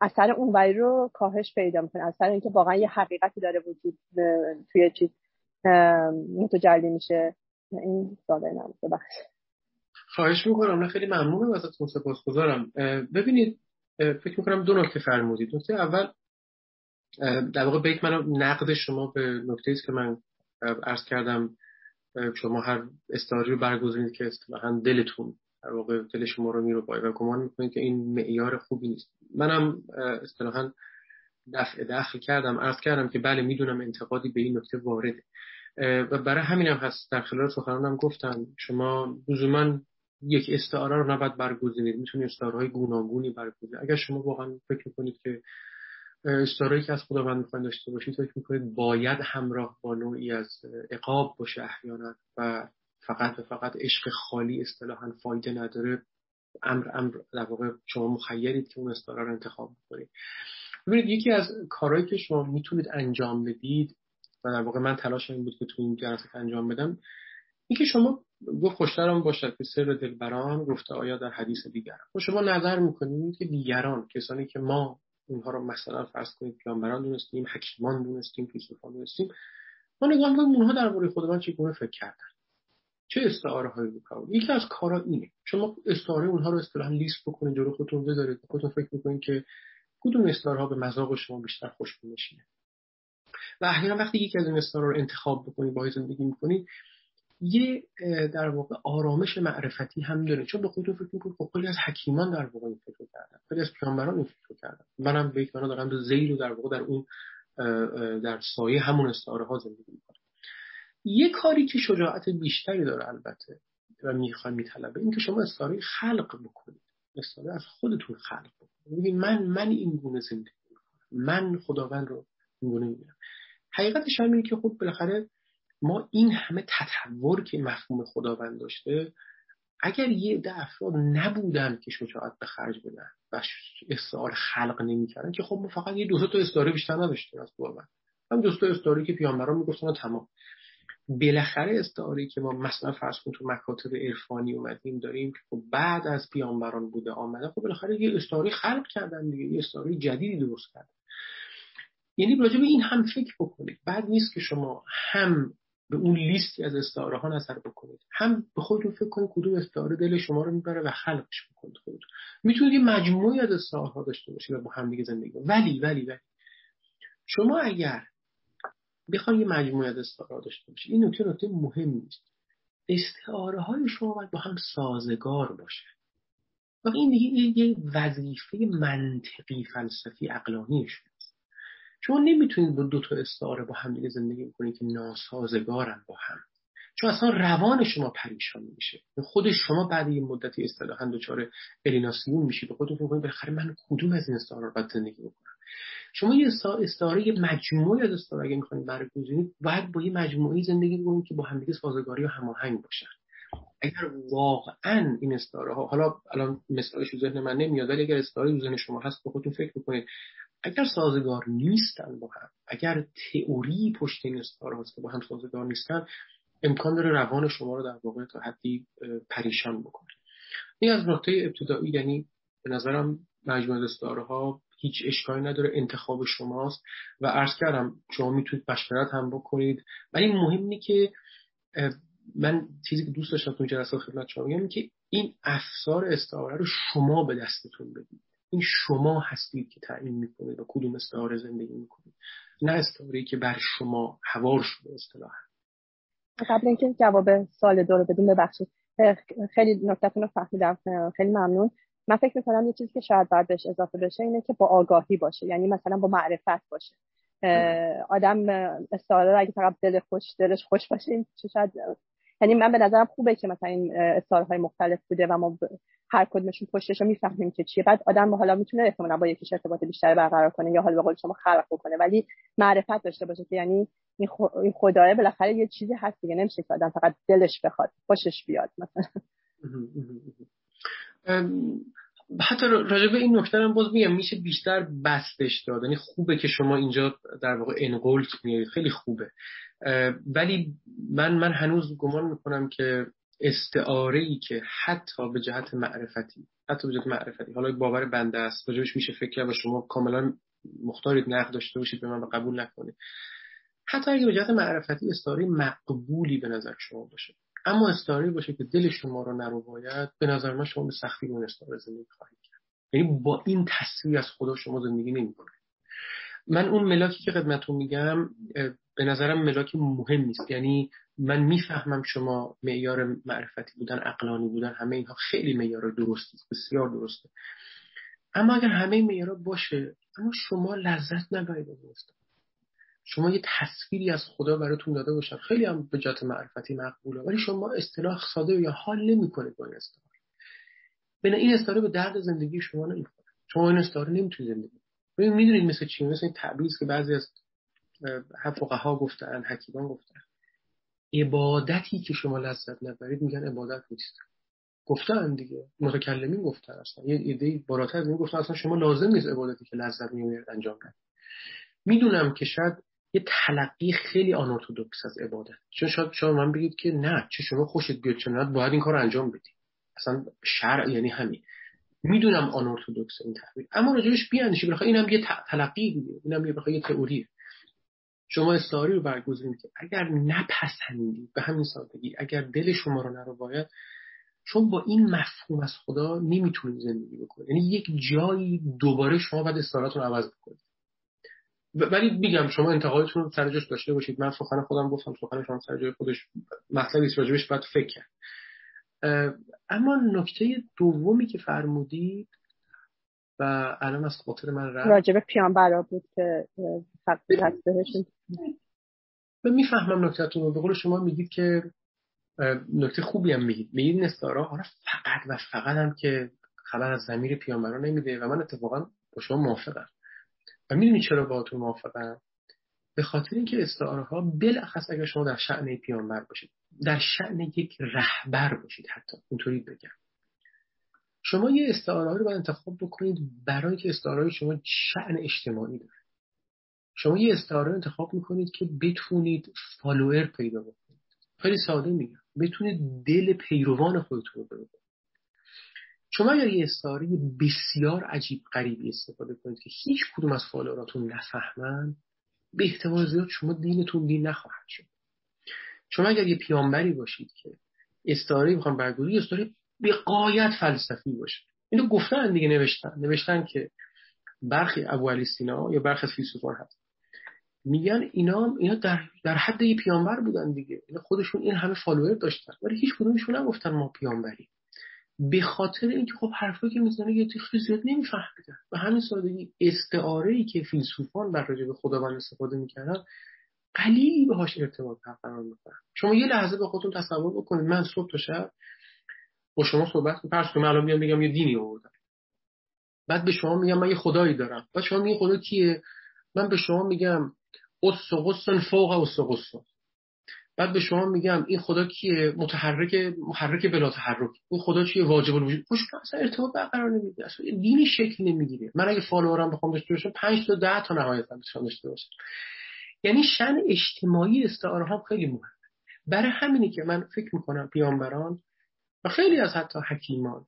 اثر اونوری رو کاهش پیدا می‌کنه. اثر اینکه واقعا یه حقیقتی داره وجود توی چیز متجلی میشه. این ساده نمیشه بخش خواهش می‌کنم. نه خیلی ممنونم ازتون سپاسگزارم. ببینید فکر می‌کنم دو نکته فرمودید. نکته اول در واقع بیت من نقد شما به نکته است که من عرض کردم شما هر استعاری رو برگزینید که اصطلاحا دلتون در واقع دل شما رو میرو و گمان می‌کنید که این معیار خوبی نیست. منم اصطلاحا دفع داخل کردم عرض کردم که بله می‌دونم انتقادی به این نکته وارده. و برای همینم هست. در خلال سخنانم گفتم شما لزوما یک استعاره رو نباید برگزینید. می‌تونید استعاره های گوناگونی برگزینید اگر شما واقعا فکر می‌کنید که استعاره که از خداوند می‌خواین داشته باشید فکر می‌کنید باید همراه با نوعی از عقاب باشه احیانا و فقط و فقط عشق خالی اصطلاحا فایده نداره. امر امر در واقع شما مخیرید که اون استعاره رو انتخاب بکنید ببینید یکی از کارهایی که شما می‌تونید انجام بدید و در واقع من تلاش این بود که تو این جلسه انجام بدم اینکه شما گفت خوشترم باشد که سر دلبران گفته آیا در حدیث دیگر و خب شما نظر می‌کنید که دیگران کسانی که ما اونها رو مثلا فرض کنید پیامبران دونستیم حکیمان دونستیم فیلسوفان دونستیم ما نگاه می‌کنیم اونها درباره خودمان چگونه فکر کردن؟ چه استعاره هایی رو یکی از کارا اینه. شما استعاره اونها رو اصطلاحا لیست بکنید جلو خودتون بذارید. خودتون فکر می‌کنید که کدوم استعاره ها به مذاق شما بیشتر خوش میشینه. و احیانا وقتی یکی از این استعاره رو انتخاب بکنید با زندگی می‌کنید یه در واقع آرامش معرفتی هم داره. چون به خودتون فکر می‌کنید خب خیلی از حکیمان در واقع این فکر کردن. خیلی از پیامبران این فکر کردن. منم به یک دارم زیر و در واقع در اون در سایه همون استعاره ها زندگی می‌کنم. یه کاری که شجاعت بیشتری داره البته و می‌خواد میطلبه این که شما استعاره خلق بکنید. استعاره از خودتون خلق بکنید. من من این گونه زندگی می‌کنم. من خداوند رو این گونه می‌بینم. حقیقتش هم اینه که خب بالاخره ما این همه تطور که مفهوم خداوند داشته اگر یه ده افراد نبودن که شجاعت به خرج بدن و استعاره خلق نمی‌کردن که خب ما فقط یه دو تا استعاره بیشتر نداشتیم از قربان هم دو تا استعاره که پیامبران می‌گفتن تمام. بالاخره استعاری که ما مثلا فرض کن تو مکاتب عرفانی اومدیم داریم که خب بعد از پیامبران بوده آمده خب بالاخره یه استعاری خلق کردن دیگه یه استعاری جدیدی درست کردن. یعنی راجع به این هم فکر بکنید. بعد نیست که شما هم به اون لیستی از استعاره ها نظر بکنید. هم به خودتون فکر کنید کدوم استعاره دل شما رو می‌بره و خلقش بکنید خودتون. می‌تونید یه مجموعی از استعاره ها داشته باشید و با هم دیگه زندگی ولی ولی ولی شما اگر بخوای یه مجموعه از استعاره داشته باشید این نکته نکته مهمی است استعاره های شما باید با هم سازگار باشه. و این دیگه یه وظیفه منطقی فلسفی عقلانی شماست شما نمی‌تونید با دو تا استعاره با هم دیگه زندگی کنید که ناسازگارن با هم. چون اصلا روان شما پریشان میشه. خود شما بعد یه مدتی اصطلاحا دچار الیناسیون میشید به خودتون فکر کنید بالاخره من کدوم از این استعاره رو باید زندگی بکنم؟ شما یه استعاره یه مجموعه از استعاره اگه می‌خواید برگزینید باید با یه مجموعه زندگی کنید که با همدیگه سازگاری و هماهنگ باشن. اگر واقعا این استعاره ها حالا الان مثالش تو ذهن من نمیاد ولی اگر استعاره تو ذهن شما هست به خودتون فکر بکنید. اگر سازگار نیستن با هم اگر تئوری پشت این استعاره هست که با هم سازگار نیستن امکان داره روان شما رو در واقع تا حدی پریشان بکنه. این از نقطه ابتدایی یعنی به نظرم مجموعه استعاره ها هیچ اشکالی نداره انتخاب شماست و عرض کردم شما می‌تونید مشورت هم بکنید. ولی مهم اینه که من چیزی که دوست داشتم تو جلسات خدمت شما میگم که این افسار استعاره رو شما به دستتون بدید. این شما هستید که تعیین می‌کنید و کدوم استعاره زندگی می‌کنید. نه استعاره که بر شما هوار شده اصطلاحا. قبل اینکه جواب سال دو رو بدون ببخشید. خیلی نکتتون رو فهمیدم. خیلی ممنون. من فکر می‌کنم یه چیزی که شاید باید بهش اضافه بشه اینه که با آگاهی باشه. یعنی مثلا با معرفت باشه. آدم استعاره اگه فقط دل خوش دلش خوش باشه این شاید یعنی من به نظرم خوبه که مثلا این استعاره های مختلف بوده و ما هر کدومشون پشتش رو می‌فهمیم که چیه. بعد آدم حالا می‌تونه احتمالاً با یکیش ارتباط بیشتری برقرار کنه یا حالا به قول شما خلق بکنه. ولی معرفت داشته باشه که یعنی این خدایه بالاخره یه چیزی هست دیگه. نمیشه که آدم فقط دلش بخواد خوشش بیاد مثلا. حتی راجع به این نکته هم باز میگم میشه بیشتر بستش داد. یعنی خوبه که شما اینجا در واقع انقلت میارید خیلی خوبه. ولی من من هنوز گمان می‌کنم که استعاره ای که حتی به جهت معرفتی حتی به جهت معرفتی حالا باور بنده است راجبش میشه فکر کرد و شما کاملا مختارید نقد داشته باشید به من قبول نکنید حتی اگه به جهت معرفتی استعاره مقبولی به نظر شما باشه. اما استعاره باشه که دل شما رو نرو باید به نظر من شما به سختی اون استعاره زندگی خواهید کرد. یعنی با این تصویر از خدا شما زندگی نمی‌کنید من اون ملاکی که خدمتتون میگم به نظرم ملاک مهم نیست. یعنی من می‌فهمم شما معیار معرفتی بودن عقلانی بودن همه اینها خیلی معیار درستی بسیار درسته. اما اگر همه معیارها باشه اما شما لذت نبرید از شما یه تصویری از خدا براتون داده باشن. خیلی هم به جات معرفتی مقبوله ولی شما اصطلاح ساده یا حال نمی‌کنید با این استعاره بنا این استعاره به درد زندگی شما نمی‌خوره. شما این استعاره نمی‌تونید زندگی ببین می‌دونید مثل چی؟ مثل این تعبیز که بعضی از فقها گفتن حکیمان گفتن. عبادتی که شما لذت نبرید میگن عبادت نیست. گفتن دیگه. متکلمین گفتن اصلا. یه ایده بالاتر از این گفتن اصلا شما لازم نیست عبادتی که لذت می‌برید انجام بدید. می‌دونم که شاید یه تلقی خیلی آنورتودکس از عبادت. چون شاید شما من بگید که نه چه شما خوشت بیاد چه باید این کار انجام بدی اصلا شرع یعنی همین. می‌دونم آنورتودکس این تعبیر اما راجبش بیاندیشی بخوای اینم یه تلقی دیگه. اینم یه یه تئوریه. شما استعاری رو برگزینید که اگر نپسندید به همین سادگی اگر دل شما رو نرو باید چون با این مفهوم از خدا نمی‌تونید زندگی بکنید یعنی یک جایی دوباره شما باید استعارتون عوض بکنید ولی میگم شما انتقادتون رو سر داشته باشید. من سخن خودم گفتم سخن شما سر جای خودش مطلبی راجبش باید فکر کرد. اما نکته دومی که فرمودید و الان از خاطر من رفت. راجب پیانبرا بود که بهشون. من می‌فهمم نکتهتون رو. به قول شما میگید که نکته خوبی هم میگید. میگید نستارا آره فقط و فقط هم که خبر از زمیر پیانبرا نمیده و من اتفاقا با شما موافقم. و می‌دونی چرا با تو موافقم؟ به خاطر اینکه استعاره ها بالاخص اگر شما در شعن پیامبر باشید. در شعن یک رهبر باشید حتی اونطوری بگم. شما یه استعاره رو باید انتخاب بکنید برای که استعاره شما شعن اجتماعی داره. شما یه استعاره انتخاب می‌کنید که بتونید follower پیدا بکنید. خیلی ساده میگم. بتونید دل پیروان خودتون رو بکنید. شما اگر یه استعاره بسیار عجیب غریبی استفاده کنید که هیچ کدوم از follower اتون نفهمن به احتمال زیاد شما دینتون دین نخواهد شد. شما اگر یه پیامبری باشید که استعاره می‌خوان برگزاری استعاره به غایت فلسفی باشه. اینو گفتن دیگه نوشتن. نوشتن که برخی ابو علی سینا یا برخی فیلسوفان هست. میگن اینا اینا در, در حد یه پیامبر بودن دیگه. اینا خودشون این همه فالوور داشتن. ولی هیچ کدومشون نگفتن ما پیامبری. به خاطر اینکه خب حرفایی که می‌زنه یه خیلی زیاد نمیفهمیدن. و همین سادگی استعاره ای که فیلسوفان بر راجع به خداوند استفاده می‌کردن قلیلی باهاش ارتباط برقرار می‌کنن شما یه لحظه به خودتون تصور بکنید. من صبح تا شب با شما صحبت کنم فرض کنم الان میام میگم یه دینی آوردم. بعد به شما میگم من یه خدایی دارم. بعد شما میگین خدا کیه؟ من به شما میگم قصن فوق و بعد به شما میگم این خدا کیه؟ متحرک محرک بلا تحرک. این خدا چیه؟ واجب الوجود. خوش اصلا ارتباط برقرار نمیده اصلا دینی شکل نمی‌گیره. من اگه فالوورم بخوام داشته باشم 5 تا 10 تا نهایتا داشته باشم. یعنی شن اجتماعی استعاره ها خیلی مهمه. برای همینی که من فکر می‌کنم پیامبران و خیلی از حتی حکیمان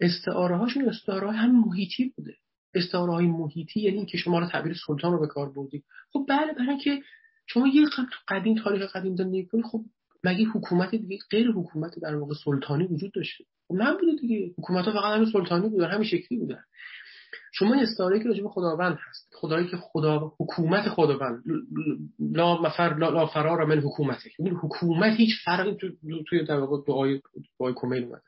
استعاره هاشون استعاره هم محیطی بوده. استعاره های محیطی یعنی اینکه شما رو تعبیر سلطان رو به کار بردی. خب بله برای که شما یه تو قدیم تاریخ قدیم زندگی کنی خب مگه حکومت دیگه غیر حکومت در واقع سلطانی وجود داشته؟ خب نه بوده دیگه. حکومت ها فقط همین سلطانی بودن همین شکلی بودن. شما استعاره که راجع خداوند هست. خدایی که خدا حکومت خداوند. لا مفر لا, فرار من حکومته. این حکومت هیچ فرقی تو توی در واقع دعای دعای کمیل اومده.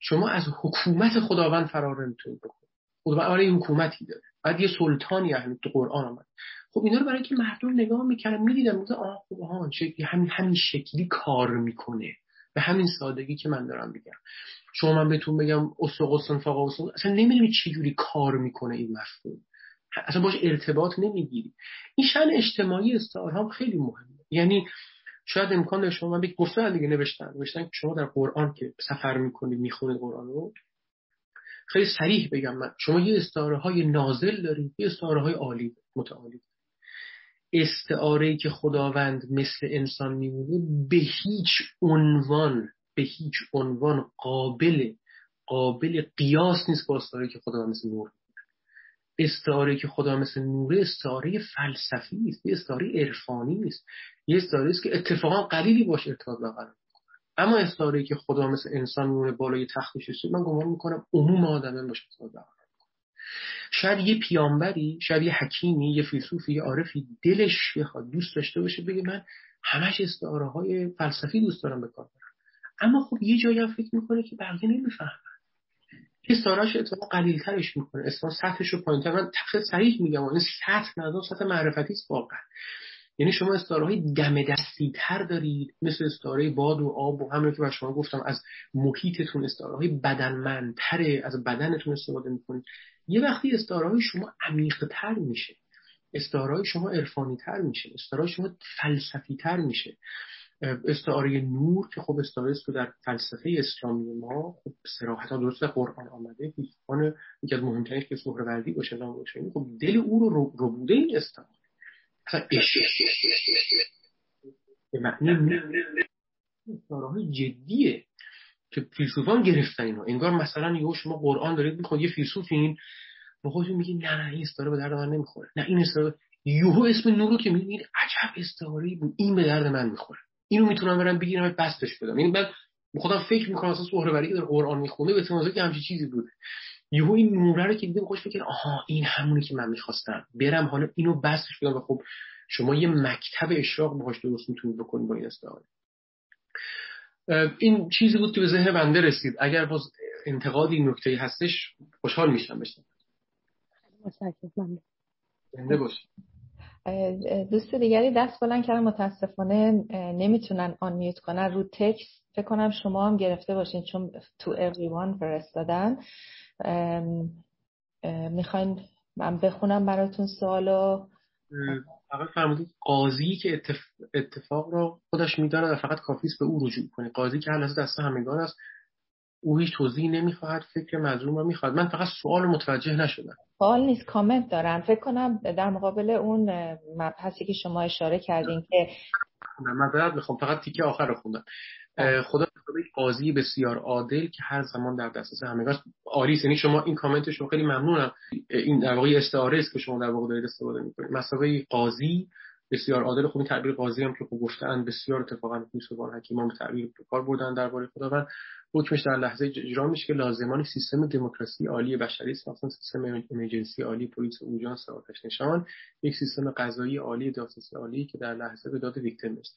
شما از حکومت خداوند فرار نمی‌تونید بکنید. خداوند این حکومتی داره. بعد یه سلطانی یعنی تو قرآن آمد. خب اینا رو برای که مردم نگاه می‌کردن می‌دیدن می‌گفتن آه خب آها همین همین شکلی کار می‌کنه. به همین سادگی که من دارم میگم. شما من بهتون بگم اسقسن فاقا اصلا نمی‌دونی چه جوری کار می‌کنه این مفهوم. اصلا باش ارتباط نمی‌گیری. این شن اجتماعی استعاره خیلی مهمه. یعنی شاید امکان داره شما من گفتن دیگه نوشتن نوشتن که شما در قرآن که سفر می‌کنید می‌خونید قرآن رو. خیلی سریح بگم من. شما یه استعاره های نازل دارید یه استعاره های عالی متعالی. استعاره که خداوند مثل انسان میمونه به هیچ عنوان به هیچ عنوان قابل قابل قیاس نیست با استعاره که خدا مثل نور استعاره که خدا مثل نوره استعاره فلسفی است یه استعاره عرفانی نیست. یه استعاره است که اتفاقا قلیلی باشه ارتباط برقرار اما استعاره که خدا مثل انسان میمونه بالای تخت نشسته من گمان می‌کنم عموم آدم باشه ارتباط شاید یه پیامبری شاید یه حکیمی یه فیلسوفی یه عارفی دلش بخواد دوست داشته باشه بگه من همش استعاره های فلسفی دوست دارم به کار اما خب یه جایی هم فکر می‌کنه که بقیه نمی‌فهمن. استعارهش اتفاقا قلیل ترش می‌کنه. اسلام سطحش رو پایین من تخت صحیح میگم. این سطح ندارم سطح معرفتی است واقعا. یعنی شما استعاره های دم دستی تر دارید. مثل استعاره باد و آب و همین که بر شما گفتم از محیطتون استعاره های بدنمندتره از بدنتون استفاده می‌کنید. یه وقتی استعاره های شما عمیق تر میشه استعاره های شما عرفانی تر میشه استعاره شما فلسفی تر میشه. استعاره نور که خب استعاره است که در فلسفه اسلامی ما خب صراحتا درست قرآن آمده فیلسوفان یکی از مهمترینش که سهروردی باشه نام باشه خب دل او رو ربوده این استعاره اصلا به معنی استعاره های جدیه. که فیلسوفان گرفتن اینو. انگار مثلا یهو شما قرآن دارید می‌خواد یه فیلسوفین با خودتون میگی نه نه این استعاره به درد من نمی‌خوره. نه این استعاره یهو اسم نور رو که می‌بینید عجب استعاره بود. این به درد من می‌خوره. اینو می‌تونم برم بگیرم بستش بدم. یعنی من خودم فکر می‌کنم اساس سهروری که در قرآن می‌خونه به تمازه که همچین چیزی بوده. یهو این نوره رو که دیدم خوش فکر آها این همونی که من می‌خواستم. برم حالا اینو بستش بدم و خب شما یه مکتب اشراق باهاش درست می‌تونید بکنید با این استعاره این چیزی بود که به ذهن بنده رسید. اگر باز انتقادی نکته هستش خوشحال میشم بشنم زنده باشید دوست دیگری دست بلند کردن متاسفانه نمی‌تونن آن میوت کنن. رو تکس فکر کنم شما هم گرفته باشین چون تو اوریوان فرستادن. می‌خواین من بخونم براتون سوالو؟ فقط فرمودید قاضی که اتفاق را خودش می‌داند و فقط کافی است به او رجوع کنه. قاضی که هر دست همگان است او هیچ توضیحی نمی‌خواهد فکر مظلوم رو می‌خواد من فقط سوال متوجه نشدم. سوال نیست کامنت دارن فکر کنم در مقابل اون مبحثی که شما اشاره کردین که من می‌خوام فقط تیکه آخر رو خوندم. خدا قاضی بسیار عادل که هر زمان در دسترس همگان عالی یعنی شما این کامنت شما خیلی ممنونم. این در واقع استعاره است که شما در واقع دارید استفاده می‌کنید. مسابقه قاضی بسیار عادل. خوب این تعبیر قاضی هم که خوب گفتن بسیار اتفاقا یوسفان حکیمان به تعبیر کار بردن درباره خداوند. حکمش در لحظه اجرا میشه که لازمان سیستم دموکراسی عالی بشری است. مثلا سیستم ایمرجنسی عالی پلیس اوجانس آتش نشان. یک سیستم قضایی عالی دادرسی عالی که در لحظه به داد ویکتیم است.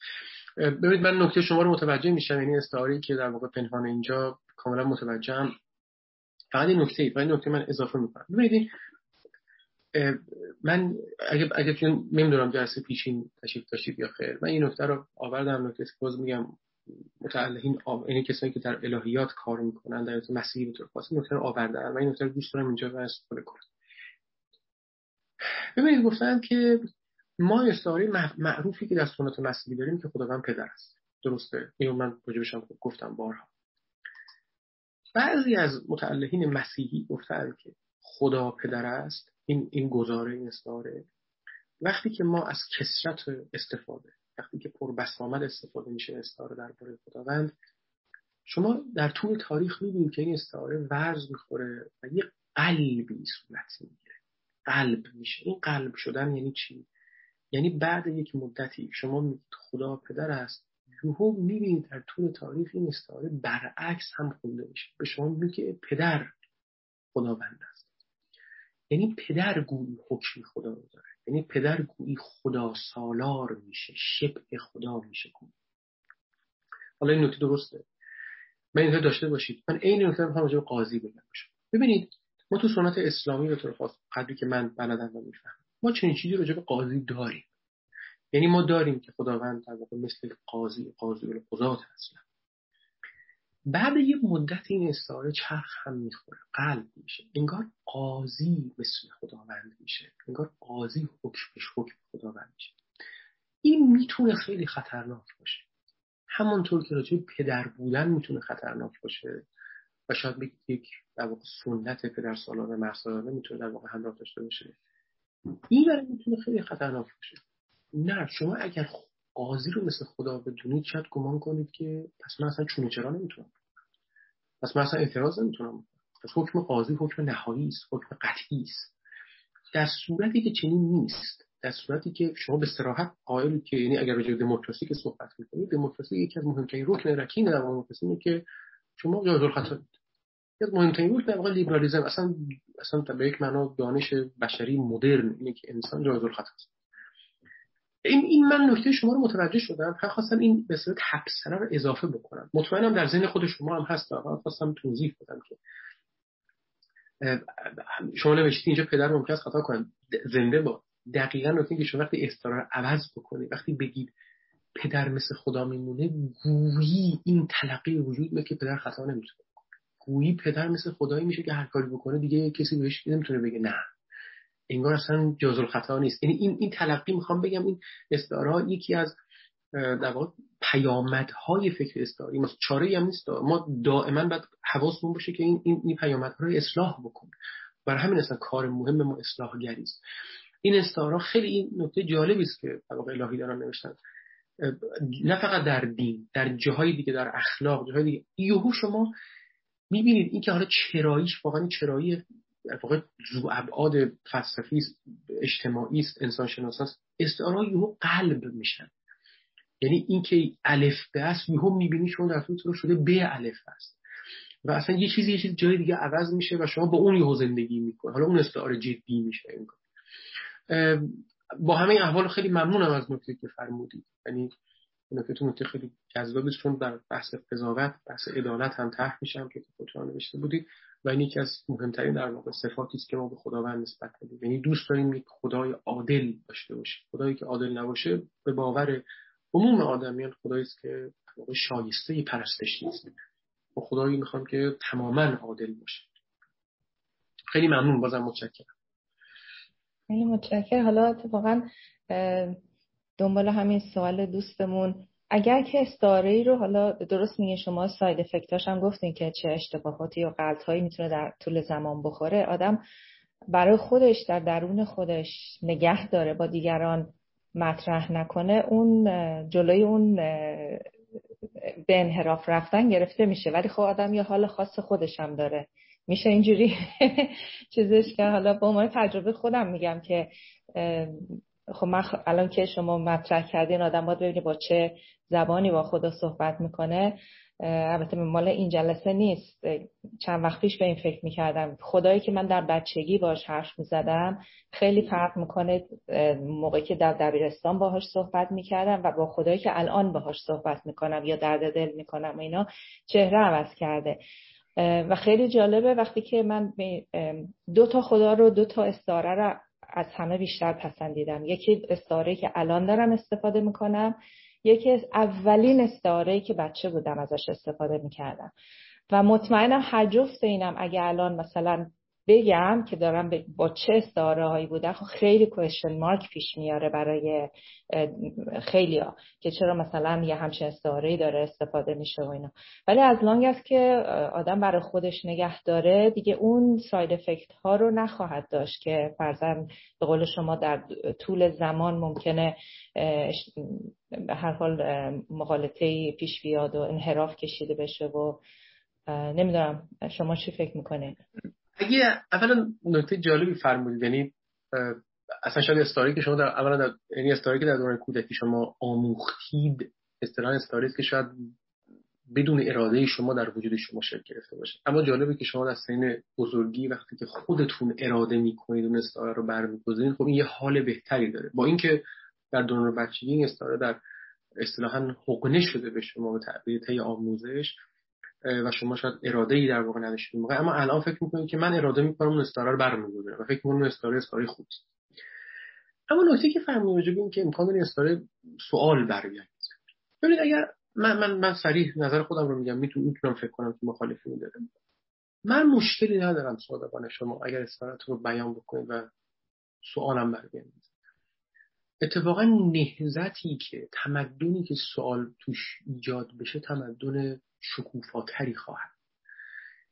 ببینید من نکته شما رو متوجه میشم. یعنی استعاری که در واقع پنهان اینجا کاملا متوجهم. فقط این نکته فقط نکته من اضافه می‌کنم. ببینید من اگه اگه نمی‌دونم جلسه پیشین تشریف داشتید یا خیر من این نکته رو آوردم نکته باز میگم. متعلقین آب... یعنی کسانی که در الهیات کار می‌کنن در مسیحی به طور خاص نکته رو آوردن و این نکته رو دوست دارم اینجا و استفاده کنم. ببینید گفتن که ما استعاره معروفی که در سنت مسیحی داریم که خداوند پدر است. درسته؟ اینو من راجبش گفتم بارها. بعضی از متعلقین مسیحی گفتن که خدا پدر است. این این گزاره این استعاره وقتی که ما از کسرت استفاده وقتی که پر بسامد استفاده میشه استعاره درباره خداوند. شما در طول تاریخ می‌بینید که این استعاره ورز می‌خوره و یه قلبی صورت می‌گیره. قلب میشه. این قلب شدن یعنی چی؟ یعنی بعد یک مدتی شما میگید خدا پدر است یهو می‌بینید در طول تاریخ این استعاره برعکس هم خونده میشه. به شما میگید که پدر خداوند است. یعنی پدر گویی حکم خدا رو داره. یعنی پدر گویی خدا سالار میشه شبه خدا میشه. حالا این نکته درسته. من اینطور داشته باشید. من این نکته می‌خوام راجع قاضی بگم. ببینید ما تو سنت اسلامی به طور خاص قدری که من بلدم و می‌فهمم ما چنین چیزی راجع به قاضی داریم. یعنی ما داریم که خداوند در واقع مثل قاضی قاضی القضات اصلا بعد یه مدت این استعاره چرخ هم می‌خوره قلب میشه. انگار قاضی مثل خداوند میشه. انگار قاضی حکمش حکم خداوند میشه. این می‌تونه خیلی خطرناک باشه. همانطور که راجع پدر بودن می‌تونه خطرناک باشه و شاید بگید یک در واقع سنت پدر سالانه مرسالانه می‌تونه در واقع همراه داشته باشه. این برای می‌تونه خیلی خطرناک باشه. نه شما اگر قاضی رو مثل خدا بدونید شاید گمان کنید که پس من اصلا چونه چرا نمی‌تونم. پس من اصلا اعتراض نمی‌تونم پس حکم قاضی حکم نهایی است حکم قطعی است. در صورتی که چنین نیست در صورتی که شما به صراحت قائل که یعنی اگر راجع دموکراسی که صحبت می‌کنید دموکراسی یکی از مهمترین رکن رکین در دموکراسی اینه که شما جایز الخطا یک مهمترین رکن در واقع لیبرالیسم اصلا اصلا به یک معنا دانش بشری مدرن اینه که انسان جایز الخطا است. این این من نکته شما رو متوجه شدم. فقط خواستم این به صورت تبصره رو اضافه بکنم. مطمئنم در ذهن خود شما هم هست. فقط خواستم توضیح بدم که شما نوشتید اینجا پدر ممکن است خطا کنم زنده با. دقیقا نکته که شما وقتی استرار رو عوض بکنید وقتی بگید پدر مثل خدا میمونه گویی این تلقی وجود می‌کنه که پدر خطا نمی‌تونه گویی پدر مثل خدایی میشه که هر کاری بکنه دیگه کسی بهش نمی‌تونه بگه نه. انگار اصلا جاز الخطا نیست. یعنی این این تلقی می‌خوام بگم این استعاره یکی از در واقع پیامدهای فکر استعاری. ما چاره هم نیست. ما دائما باید حواسمون باشه که این این, این پیامدها رو اصلاح بکنه. برای همین اصلا کار مهم ما اصلاحگری است. این استعاره خیلی این نکته جالبی است که در واقع الهی دارن نوشتن. نه فقط در دین در جاهای دیگه در اخلاق جاهای دیگه. یهو شما می‌بینید این که حالا چراییش واقعا چرایی در واقع زو ابعاد فلسفی اجتماعی است انسان شناس است. استعاره یهو قلب میشن. یعنی اینکه الف به است یهو می‌بینی شما در طول شده به الف است. و اصلا یه چیزی یه چیز جای دیگه عوض میشه و شما با اون یهو زندگی می‌کنه حالا اون استعاره جدی میشه با همه احوال خیلی ممنونم از نکته که فرمودید. یعنی نکته تو نکته خیلی جذابی چون در بحث قضاوت بحث عدالت هم طرح میشم که خودتون نوشته بودید و این یکی از مهمترین در واقع صفاتی است که ما به خداوند نسبت بدیم یعنی دوست داریم یک خدای عادل داشته باشیم. خدایی که عادل نباشه به باور عموم آدمیان خدایی است که واقع شایسته پرستش نیست. و خدایی می‌خوام که تماما عادل باشه. خیلی ممنون بازم متشکرم. خیلی متشکرم. حالا اتفاقا دنبال همین سوال دوستمون. اگر که استعاره ای رو حالا درست میگه شما ساید افکتاش هم گفتین که چه اشتباهاتی و هایی می‌تونه در طول زمان بخوره آدم برای خودش در درون خودش نگه داره با دیگران مطرح نکنه. اون جلوی اون به انحراف رفتن گرفته میشه. ولی خب آدم یه حال خاص خودش هم داره. میشه اینجوری چیزش که حالا با عنوان تجربه خودم میگم که خب من الان که شما مطرح کردین آدم باید با چه زبانی با خدا صحبت می‌کنه. البته مال این جلسه نیست. چند وقت پیش به این فکر می‌کردم. خدایی که من در بچگی باش حرف می‌زدم خیلی فرق می‌کنه موقعی که در دبیرستان باهاش صحبت می‌کردم و با خدایی که الان باهاش صحبت می‌کنم یا درد دل می‌کنم اینا چهره عوض کرده. و خیلی جالبه وقتی که من دو تا خدا رو دو تا استعاره رو از همه بیشتر پسندیدم. یکی استعاره که الان دارم استفاده می‌کنم یکی از اولین استعاره که بچه بودم ازش استفاده می‌کردم. و مطمئنم هر جفت اینم اگه الان مثلا بگم که دارم با چه استعاره هایی بودن خب خیلی کوشن مارک پیش میاره برای خیلی ها که چرا مثلا یه همچین استعاره داره استفاده میشه و اینا. ولی از لانگ است که آدم برای خودش نگه داره دیگه اون ساید افکت ها رو نخواهد داشت که فرزن به قول شما در طول زمان ممکنه به هر حال مقالطه پیش بیاد و انحراف کشیده بشه و نمی‌دونم شما چی فکر می‌کنید؟ اگه اولا نکته جالبی فرمودید یعنی اصلا شاید استاری که شما در اولا در یعنی استاری که در دوران کودکی شما آموختید اصطلاح استاری که شاید بدون اراده شما در وجود شما شکل گرفته باشه. اما جالبه که شما در سین بزرگی وقتی که خودتون اراده می‌کنید اون استاره رو برمیگزینید خب این یه حال بهتری داره. با اینکه در دوران بچگی این استاره در اصطلاحا حقنه شده به شما به تعبیر آموزش و شما شاید اراده ای در واقع نداشتید موقع. اما الان فکر می‌کنید که من اراده می‌کنم اون استاره رو و فکر می‌کنم اون استاره استاره خوبی اما نکته که فهمیدم این که امکان داره استاره سوال برگرده ببینید اگر من من من صریح نظر خودم رو میگم می‌تونم فکر کنم که مخالفی دارم من مشکلی ندارم صادقانه شما اگر استارتون رو بیان بکنید و سوالم برگردید. اتفاقا نهزتی که تمدنی که سوال توش ایجاد بشه تمدن شکوفاتری خواهد.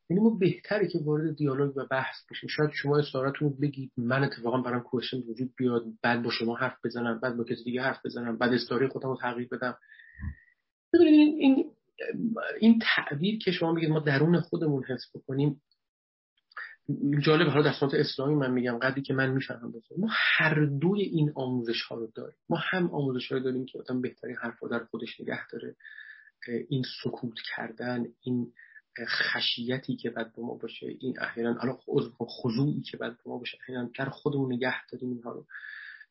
یعنی ما بهتره که وارد دیالوگ و بحث بشیم. شاید شما اصرارتون رو بگید من اتفاقا برام کوشن وجود بیاد بعد با شما حرف بزنم بعد با کسی دیگه حرف بزنم بعد استوری خودم رو تغییر بدم. ببینید این این تعبیر که شما میگید ما درون خودمون حس بکنیم جالب حالا در صورت اسلامی من میگم قدری که من می‌فهمم ما هر دوی این آموزش ها رو داریم. ما هم آموزش داریم که آدم بهترین حرف رو در خودش نگه داره. این سکوت کردن این خشیتی که بعد به ما باشه این احیانا حالا خضوعی که بعد به ما باشه احیانا در خودمون نگه داریم اینها رو.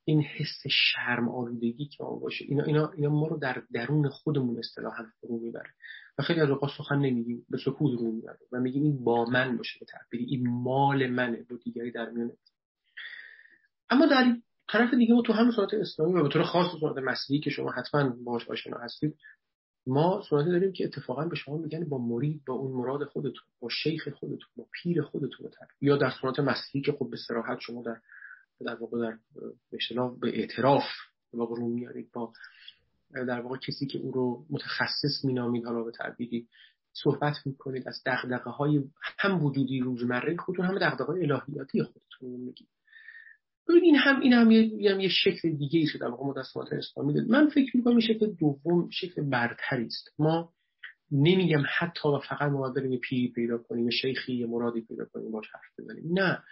این حس شرم آلودگی که ما باشه اینا اینا اینا ما رو در درون خودمون اصطلاحا فرو می‌بره. و خیلی از اوقات سخن نمیگیم به سکوت رو می‌بره و میگیم این با من باشه به تعبیری این مال منه با دیگری در میون اما در طرف دیگه ما تو همون صورت اسلامی و به طور خاص صورت مسیحی که شما حتما باش آشنا هستید ما سنتی داریم که اتفاقا به شما میگن با مرید با اون مراد خودتون با شیخ خودتون با پیر خودتون یا در سنت مسیحی که خب به صراحت شما در در واقع در به به اعتراف واقع رو میارید با در واقع کسی که او رو متخصص مینامید حالا به تعبیری صحبت می‌کنید از دغدغه های هم وجودی روزمره خودتون هم دغدغه های الهیاتی خودتون میگید. ببین این هم این هم یه, یه شکل دیگه ای در واقع مدسمات اسلامی داد من فکر می‌کنم این شکل دوم شکل برتری است. ما نمیگم حتی و فقط ما بریم پی پیدا کنیم شیخی یه مرادی پیدا کنیم باش حرف بزنیم. نه.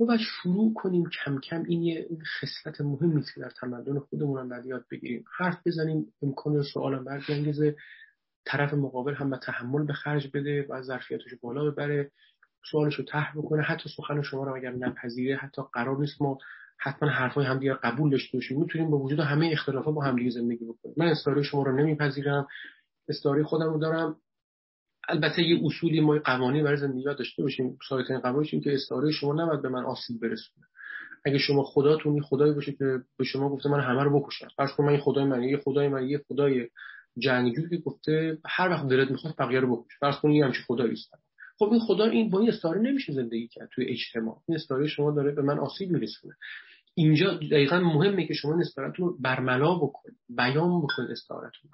ما باید شروع کنیم کم کم این یه خصلت مهمی که در تمدن خودمون هم باید یاد بگیریم. حرف بزنیم امکان سوالم برگنگزه طرف مقابل هم به تحمل به خرج بده و ظرفیتش بالا ببره. سوالش رو ته بکنه. حتی سخن شما رو اگر نپذیره حتی قرار نیست ما حتما حرفای همدیگه قبول داشته باشیم. می‌تونیم با وجود همه اختلافات با همدیگه زندگی بکنیم. من استوری شما رو نمیپذیرم. استوری خودم رو دارم. البته یه اصولی ما قوانین برای زندگی داشته باشیم. سایت این قوانین که استوری شما نباید به من آسیب برسونه. اگه شما خداتون خدایی باشه که به شما گفته من همه رو بکشم. فرض کن من این خدای من یه خدای من یه خدای جنگجو که گفته هر وقت دلت می‌خواد بقیه رو بکش. فرض کن یه همچین خدایی است خب این خدا این با این استاره نمیشه زندگی کرد توی اجتماع. این استاره شما داره به من آسیب میرسونه. اینجا دقیقا مهمه که شما استعارتون رو برملا بکنید بیان بکنید استعارتون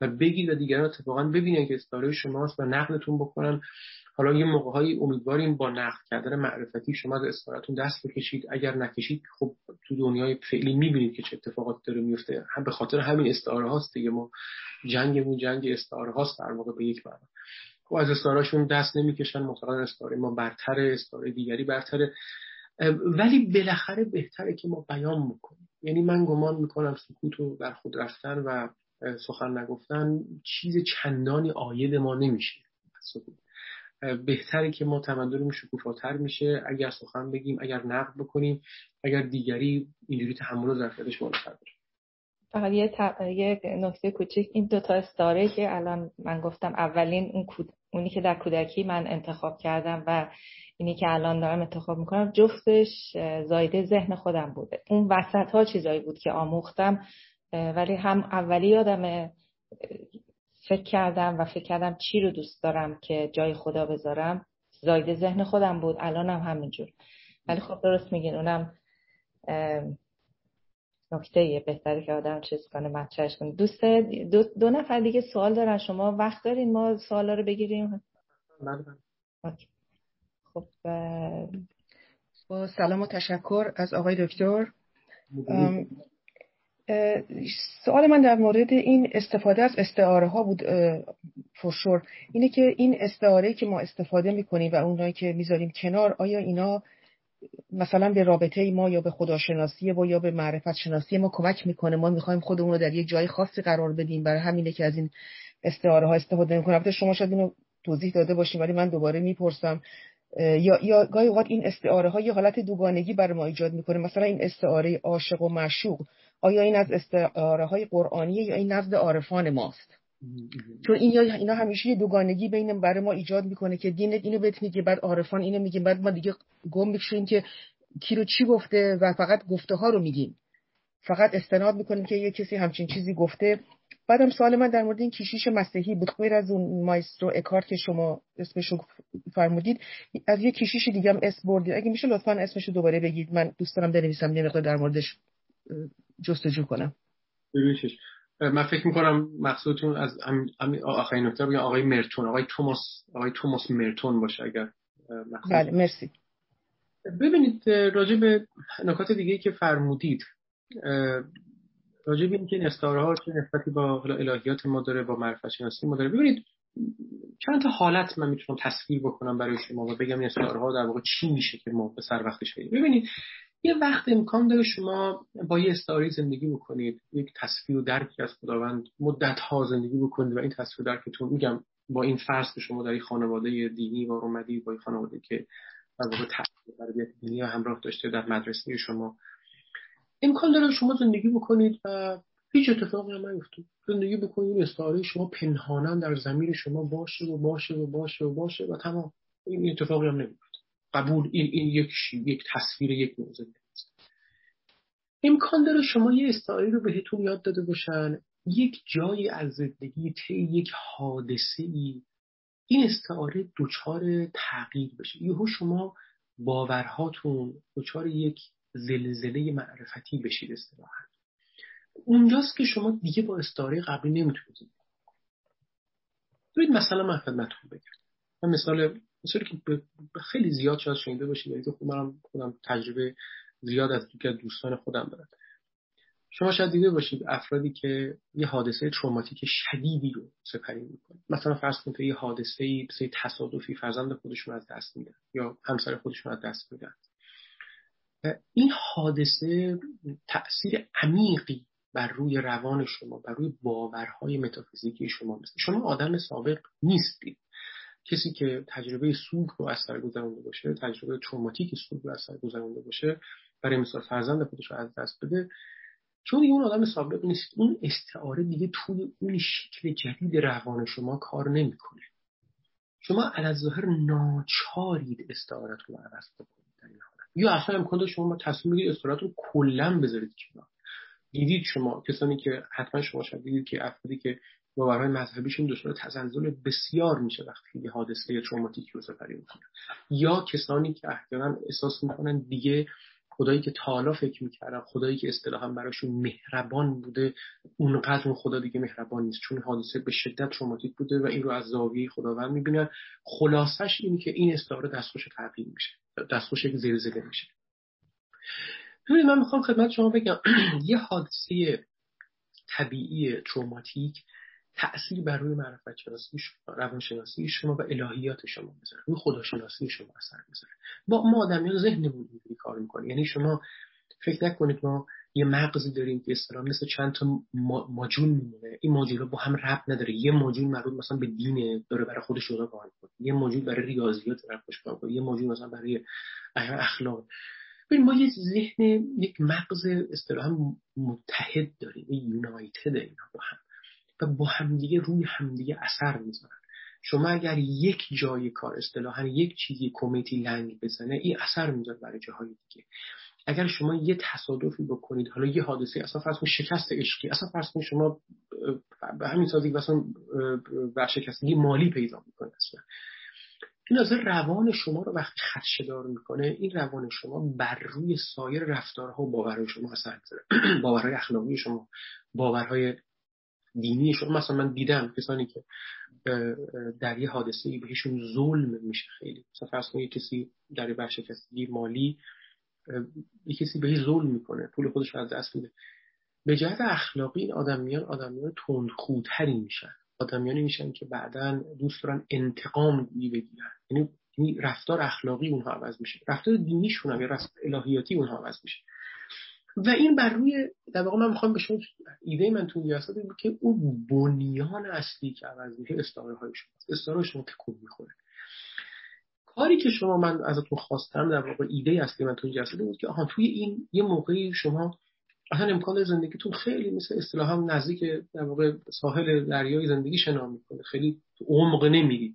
و بگید و دیگران اتفاقا ببینن که استعاره شماست و نقلتون بکنن. حالا یه موقع امیدواریم با نقد کردن معرفتی شما از استعارتون دست بکشید. اگر نکشید خب تو دنیای فعلی می‌بینید که چه اتفاقات داره میفته هم به خاطر همین استعاره هاست دیگه. ما جنگمون جنگ استعاره هاست در واقع به یک معنا. خب از استعارهشون دست نمی‌کشن معتقدن استعاره ما برتر استعاره دیگری برتره. ولی بالاخره بهتره که ما بیان بکنیم. یعنی من گمان می‌کنم سکوت و در خود رفتن و سخن نگفتن چیز چندانی آید ما نمیشه. بهتره که ما تمدنمون شکوفاتر میشه. اگر سخن بگیم اگر نقد بکنیم اگر دیگری اینجوری تحمل و ظرفیتش بالاتر باشه فقط یه, یه نکته کوچیک. این دوتا استاره که الان من گفتم اولین اون اونی که در کودکی من انتخاب کردم و اینی که الان دارم انتخاب می‌کنم جفتش زایده ذهن خودم بوده. اون وسط ها چیزایی بود که آموختم ولی هم اولی یادم فکر کردم و فکر کردم چی رو دوست دارم که جای خدا بذارم. زایده ذهن خودم بود. الانم هم همینجور. ولی خب درست میگین اونم نکته یه بهتره که آدم چیز کنه مطرحش کنه. دوست دو, دو نفر دیگه سوال دارن. شما وقت دارین ما سوالا رو بگیریم؟ بله، بله. خب با سلام و تشکر از آقای دکتر. سوال من در مورد این استفاده از استعاره ها بود فرشور اینه که این استعاره که ما استفاده می‌کنیم و اونایی که می‌ذاریم کنار آیا اینا مثلا به رابطه ما یا به خداشناسی و یا به معرفت شناسی ما کمک می‌کنه. ما می‌خوایم خودمون رو در یک جای خاصی قرار بدیم. برای همینه که از این استعاره ها استفاده می‌کنیم البته شما شاید اینو توضیح داده باشیم ولی من دوباره می‌پرسم یا یا گاهی اوقات این استعاره ها یه حالت دوگانگی برای ما ایجاد می‌کنه. مثلا این استعاره عاشق و معشوق آیا این از استعاره های قرآنیه یا این نزد عارفان ماست؟ چون این اینا همیشه یه دوگانگی بین برای ما ایجاد می‌کنه که دین اینو بهت میگه بعد عارفان اینو میگیم بعد ما دیگه گم میشیم که کی رو چی گفته و فقط گفته ها رو میگیم. فقط استناد می‌کنیم که یه کسی همچین چیزی گفته. بعدم سوال من در مورد این کشیش مسیحی بود. غیر از اون مایسترو اکارت که شما اسمشو فرمودید از یه کشیش دیگه هم اسم بردید. اگه میشه لطفا اسمشو دوباره بگید. من دوست دارم بنویسم یه در موردش جستجو کنم. ببینیش من فکر می‌کنم مقصودتون از آخرین نکته بگم. آقای مرتون آقای توماس آقای توماس مرتون باشه اگر بله مرسی. ببینید راجع به نکات دیگه که فرمودید راجع به اینکه استعاره ها چه نسبتی با الهیات ما داره با معرفت شناسی ما داره. ببینید چند تا حالت من می‌تونم تصویر بکنم برای شما و بگم این ها در واقع چی میشه که ما به سر وقتش ببینید یه وقت امکان داره شما با یه استعاره زندگی بکنید یک تصویر و درکی از خداوند مدت ها زندگی بکنید و این تصویر درکتون میگم با این فرض که شما در این خانواده دینی و اومدید با این خانواده که در واقع تربیت دینی همراه داشته در مدرسه شما. امکان داره شما زندگی بکنید و هیچ اتفاقی هم نیفته زندگی بکنید این استعاره شما پنهانا در زمین شما باشه و باشه و باشه و باشه و تمام. این اتفاقی هم نمیفته قبول این, این یک یک تصویر یک موضوع. امکان داره شما یه استعاره رو بهتون یاد داده باشن یک جایی از زندگی طی یک حادثه ای این استعاره دچار تغییر بشه. یهو شما باورهاتون دچار یک زلزله معرفتی بشید اصطلاحا. اونجاست که شما دیگه با استعاره قبلی نمی‌تونید. ببینید مثلا من خدمتتون بگم. من مثال مثالی که خیلی زیاد شاید شنیده باشید یعنی خب منم خودم تجربه زیاد از دوستان خودم دارم. شما شاید دیده باشید افرادی که یه حادثه تروماتیک شدیدی رو سپری می‌کنه مثلا فرض کنید یه حادثه ای تصادفی فرزند خودشون از دست میدن یا همسر خودشون از دست میدن این حادثه تاثیر عمیقی بر روی روان شما بر روی باورهای متافیزیکی شما مثل شما آدم سابق نیستید. کسی که تجربه سوگ رو از سر گذرونده باشه تجربه تروماتیک سوگ رو از سر گذرونده باشه برای مثال فرزند خودش رو از دست بده چون اون آدم سابق نیست. اون استعاره دیگه توی اون شکل جدید روان شما کار نمی‌کنه. شما ظاهر ناچارید استعارتون رو عوض بکنید در این حالت. یا اصلا امکان شما تصمیم بگیرید استعارت رو کلا بذارید کنار. دیدید شما کسانی که حتما شما شاید دیدید که افرادی که باورهای مذهبیشون دچار تزلزل بسیار میشه وقتی یه حادثه تروماتیک رو سپری می‌کنن یا کسانی که احیانا احساس می‌کنن دیگه خدایی که تالا فکر می‌کردم خدایی که اصطلاحا براشون مهربان بوده اونقدر اون خدا دیگه مهربان نیست چون حادثه به شدت تروماتیک بوده و این رو از زاویه خداوند می‌بینن. خلاصش اینه که این استعاره دستخوش تغییر میشه دستخوش یک زلزله میشه. ببینید من می‌خوام خدمت شما بگم یه حادثه طبیعی تروماتیک تأثیر بر روی معرفت شناسی شما روانشناسی شما و الهیات شما بذاره روی خداشناسی شما اثر بذاره با ما آدمیان ذهنمون اینجوری کار می‌کنه. یعنی شما فکر نکنید ما یه مغزی داریم که اصطلاح مثل چند تا ماجون میمونه. این ماجولا با هم رب نداره. یه ماجول مربوط مثلا به دینه داره برای خودش رو کار یه ماجول برای ریاضیات داره خودش کار یه ماجول مثلا برای اخلاق. ما یه ذهن یک مغز اصطلاحا متحد داریم یونایتد اینا با هم و با همدیگه روی همدیگه اثر می‌ذارن. شما اگر یک جای کار اصطلاحا یک چیزی کمیتی لنگ بزنه این اثر می‌ذاره برای جاهای دیگه. اگر شما یه تصادفی بکنید حالا یه حادثه اصلا فرض کنید شکست عشقی اصلا فرض کنید شما به همین سادگی مثلا ورشکستگی مالی پیدا می‌کنه اصلا. این از روان شما رو وقتی خدشدار می‌کنه این روان شما بر روی سایر رفتارها و باورهای شما اثر می‌ذاره. باورهای اخلاقی شما باورهای دینی شما. مثلا من دیدم کسانی که در یه حادثه بهشون ظلم میشه خیلی. مثلا فرض کنید کسی در ورشکستگی مالی یه کسی بهش ظلم می‌کنه پول خودش رو از دست میده. به جهت اخلاقی این آدمیان آدمیان تندخوتری میشن. آدمیانی میشن که بعدا دوست دارن انتقام بگیرن. یعنی, یعنی رفتار اخلاقی اونها عوض میشه. رفتار دینیشون هم یا رفتار الهیاتی اونها عوض میشه. و این بر روی در واقع من می‌خوام به شما ایده من تو ریاست بود که اون بنیان اصلی که عوض میشه استعاره های شما استعاره شما تکون می‌خوره. کاری که شما من ازتون خواستم در واقع ایده اصلی من تو جلسه بود که آها توی این یه موقعی شما اصلا امکان زندگیتون خیلی مثل اصطلاحا نزدیک در واقع ساحل دریای زندگی شنا می‌کنه. خیلی عمق نمیری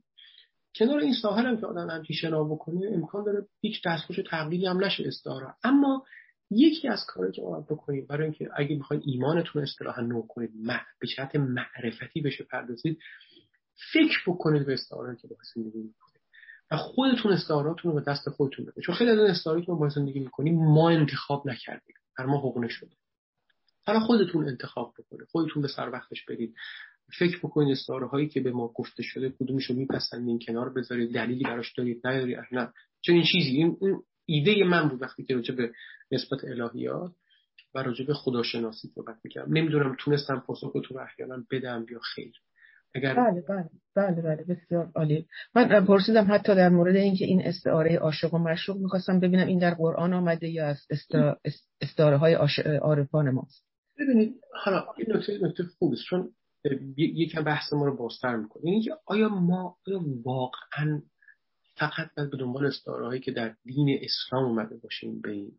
کنار این ساحل هم که آدم همچین شنا بکنه امکان داره هیچ دستخوش تقلیدی هم نشه استعاره اما یکی از کارهایی که باید بکنید برای اینکه اگه بخواید ایمانتون اصطلاحا نو کنید به جهت معرفتی بشه پردازید فکر بکنید به استعاره که باید زندگی و خودتون استعاراتون رو به دست خودتون بده چون خیلی از این استعاره که ما زندگی می‌کنیم ما انتخاب نکردیم. بر ما حقوق شده حالا خودتون انتخاب بکنید خودتون به سر وقتش برید. فکر بکنید استعاره هایی که به ما گفته شده کدومش رو میپسندین کنار بذارید دلیلی براش دارید نداری نه چون این چیزی. این ایده من بود وقتی که راجع به نسبت الهیات و راجع به خداشناسی صحبت می‌کردم. نمی‌دونم تونستم پاسختون رو احیانا بدم یا خیر. اگر بله بله بله بله بسیار عالی. من پرسیدم حتی در مورد اینکه این استعاره عاشق و مشروق می‌خواستم ببینم این در قرآن آمده یا از استعاره های عارفان ماست. ببینید حالا این نکته نکته خوبه چون یکم بحث ما رو بازتر می‌کنه. یعنی آیا ما آیا واقعا فقط باید به دنبال استعاره که در دین اسلام اومده باشیم بریم؟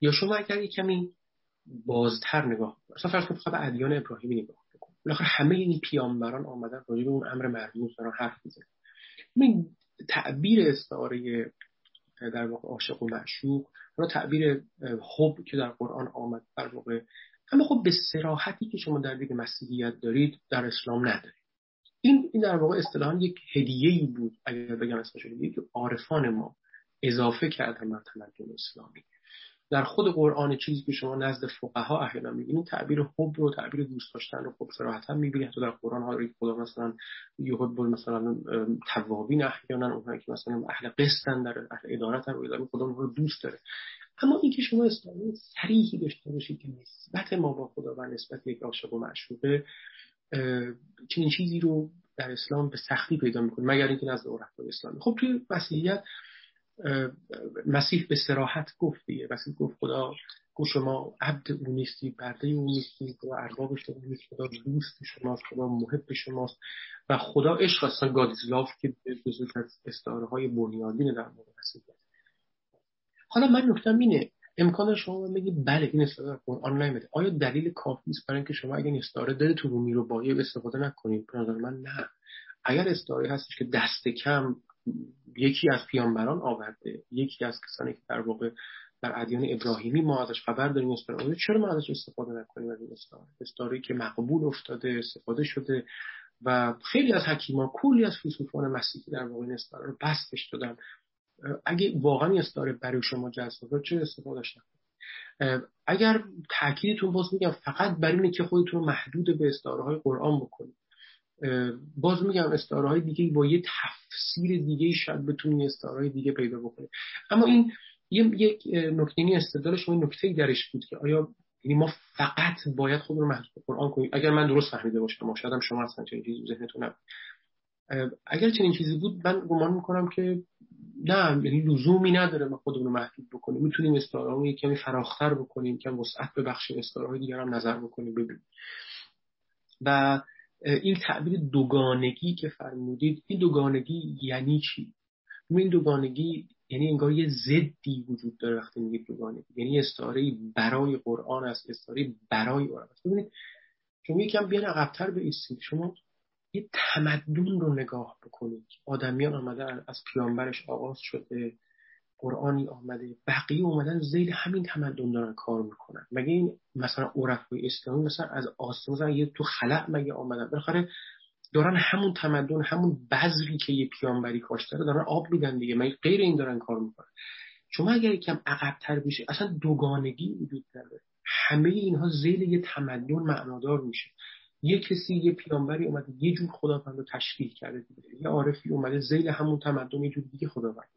یا شما اگر کمی بازتر نگاه کنید اصلا فرض کنید به ادیان ابراهیمی نگاه بکنید بالاخره همه این پیامبران آمدن راجع به اون امر مرموز دارن حرف می‌زنن. این تعبیر استعاره در واقع عاشق و معشوق یا تعبیر حب که در قرآن آمد در واقع اما خب به سراحتی که شما در دیگه مسیحیت دارید در اسلام ندارید. این این در واقع اصطلاحا یک هدیه ای بود اگر بگم اسمش که عارفان ما اضافه کردن بر تمدن اسلامی. در خود قرآن چیزی که شما نزد فقها احیانا می‌بینید تعبیر حب رو تعبیر دوست داشتن رو خب صراحتا می‌بینید. تو در قرآن ها خدا مثلا یحب مثلا توابین احیانا اونهایی که مثلا اهل قسطن در اهل ادارت رو اداره خدا رو دوست داره. اما اینکه شما اسلامی صریحی داشته باشید که نسبت ما با خدا و نسبت یک عاشق و معشوقه چنین چیزی رو در اسلام به سختی پیدا می‌کنه مگر اینکه نزد عرفای اسلامی. خب توی مسیحیت مسیح به سراحت گفت دیگه مسیح گفت خدا گفت شما عبد او نیستی برده او نیستی خدا ارباب شما نیست خدا دوست شماست خدا محب شماست. و خدا عشق اصلا گادیزلاف که بزرگ از استعاره های بنیادین در مورد مسیحیت. حالا من نکتم اینه. امکان شما بگید بله این استعاره قرآن نیامده آیا دلیل کافی است برای اینکه شما اگر این استعاره دلتون رو میرو بایه استفاده نکنید؟ به نظر من نه. اگر استعاره هستش که دست کم یکی از پیامبران آورده یکی از کسانی که در واقع در ادیان ابراهیمی ما ازش خبر داریم استعاره چرا ما ازش استفاده نکنیم از این استعاره استعاره که مقبول افتاده استفاده شده و خیلی از حکیمان کلی از فیلسوفان مسیحی در واقع این استعاره رو بستش دادن. اگه واقعا استعاره برای شما جذابه چه استفادهش نکنید اگر تاکیدتون باز میگم فقط بر اینه که خودتون محدود به استعاره های قرآن بکنید. باز میگم استعاره های دیگه با یه تفسیر دیگه شاید بتونید استعاره های دیگه پیدا بکنید. اما این یک نکته این استدلال شما نکته درش بود که آیا یعنی ما فقط باید خود رو محدود به قرآن کنیم؟ اگر من درست فهمیده باشم شاید هم شما اصلا چنین چیزی ذهنتون اگر چنین چیزی بود من گمان می‌کنم که نه یعنی لزومی نداره ما خودمون رو محدود بکنیم. می‌تونیم استعاره کمی فراختر بکنیم که وسعت ببخشیم استعاره دیگر هم نظر بکنیم ببینیم. و این تعبیر دوگانگی که فرمودید این دوگانگی یعنی چی؟ این دوگانگی یعنی انگار یه زدی وجود داره وقتی میگید دوگانگی. یعنی استعاره برای قرآن است استعاره برای قرآن است. ببینید شما یکم بیان عقبتر بیستید شما یه تمدن رو نگاه بکنید. آدمیان آمدن از پیانبرش آغاز شده قرآنی آمده بقیه اومدن زیل همین تمدن دارن کار می‌کنن. مگه این مثلا عرفای اسلامی مثلا از آسمان یه تو خلق مگه آمدن؟ بالاخره دارن همون تمدن همون بذری که یه پیانبری کاشته دارن آب میدن دیگه. مگه غیر این دارن کار می‌کنن؟ شما اگر یکم عقبتر بشه اصلا دوگانگی وجود نداره. همه اینها زیل یه تمدن معنادار میشه. یه کسی یه پیانبری اومده یه جور خداوند رو تشکیل کرده دیگه. یه عارفی اومده زیل همون تمدن یه جور دیگه خداوند.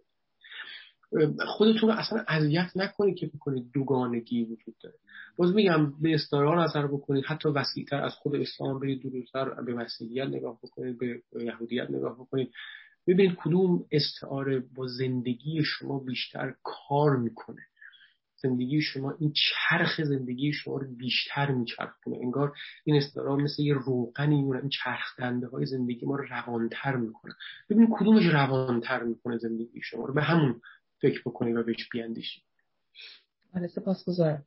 خودتون رو اصلا اذیت نکنید که بکنید دوگانگی وجود داره. باز میگم به استارا نظر بکنید. حتی وسیعتر از خود اسلام برید دورتر به مسیحیت نگاه بکنید به یهودیت نگاه بکنید. ببینید کدوم استعاره با زندگی شما بیشتر کار می‌کنه. زندگی شما این چرخ زندگی شما رو بیشتر میچرخونه. انگار این استعاره مثل یه روغنی این چرخ دنده های زندگی ما رو روانتر می‌کنه. ببینید کدومش روانتر می‌کنه زندگی شما رو؟ به همون فکر بکنید و بهش بیاندیشید. بله گذارم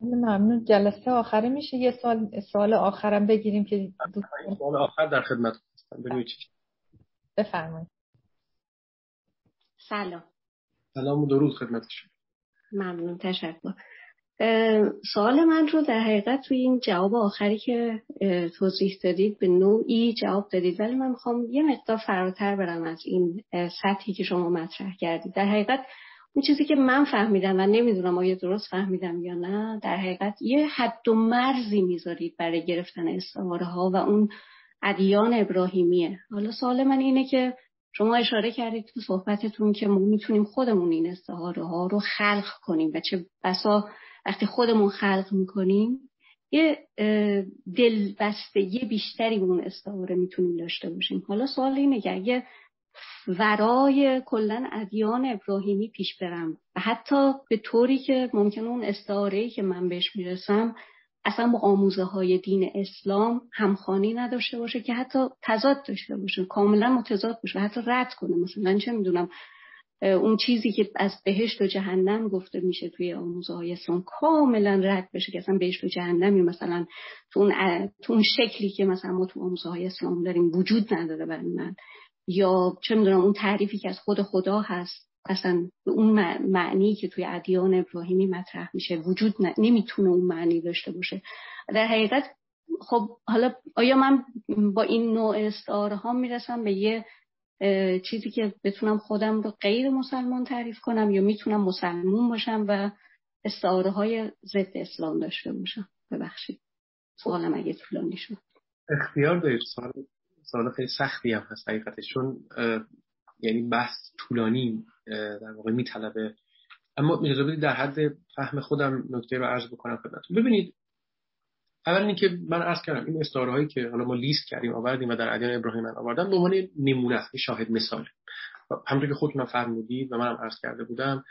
ممنون. جلسه آخره میشه. یه سال سال آخرم بگیریم که سال آخر در خدمت هستم. بفرمایید. سلام. سلام و درود خدمت شما. ممنون تشکر. سوال من رو در حقیقت توی این جواب آخری که توضیح دادید به نوعی جواب دادید ولی من می‌خوام یه مقدار فراتر برم از این سطحی که شما مطرح کردید. در حقیقت اون چیزی که من فهمیدم و نمی‌دونم آیا درست فهمیدم یا نه در حقیقت یه حد و مرزی می‌ذارید برای گرفتن استعاره ها و اون ادیان ابراهیمیه. حالا سوال من اینه که شما اشاره کردید تو صحبتتون که ما می‌تونیم خودمون این استعاره ها رو خلق کنیم و چه بسا وقتی خودمون خلق می‌کنیم یه دلبستگی بیشتری اون استعاره می‌تونیم داشته باشیم. حالا سوال اینه که اگه ورای کلا ادیان ابراهیمی پیش برم و حتی به طوری که ممکن اون استعاره که من بهش می‌رسم اصلا با آموزه های دین اسلام همخانی نداشته باشه که حتی تضاد داشته باشه. کاملا متضاد باشه. حتی رد کنه. مثلا چه می‌دونم اون چیزی که از بهشت و جهنم گفته میشه توی آموزه های اسلام کاملا رد بشه که اصلا بهشت و جهنمی مثلا تو اون, تو اون شکلی که مثلا ما تو آموزه های اسلام داریم وجود نداره برای من. یا چه می‌دونم اون تعریفی که از خود خدا هست. اصلا به اون معنی که توی ادیان ابراهیمی مطرح میشه وجود نمی‌تونه اون معنی داشته باشه. در حقیقت خب حالا آیا من با این نوع استعاره می‌رسم به یه چیزی که بتونم خودم رو غیر مسلمان تعریف کنم یا می‌تونم مسلمون باشم و استعاره های ضد اسلام داشته باشم؟ ببخشید. سوالم اگه طولانی شد. اختیار دارید؟ سوال خیلی سختی هم هست حقیقتش چون یعنی بحث طولانی در واقع میطلبه. اما اجازه بدید در حد فهم خودم نکته رو عرض بکنم خدمتتون. ببینید اول اینکه من عرض کردم این استعاره هایی که حالا ما لیست کردیم آوردیم و در ادیان ابراهیم من آوردم به عنوان نمونه است شاهد مثال. همونطور که خودتون فرمودید و منم عرض کرده بودم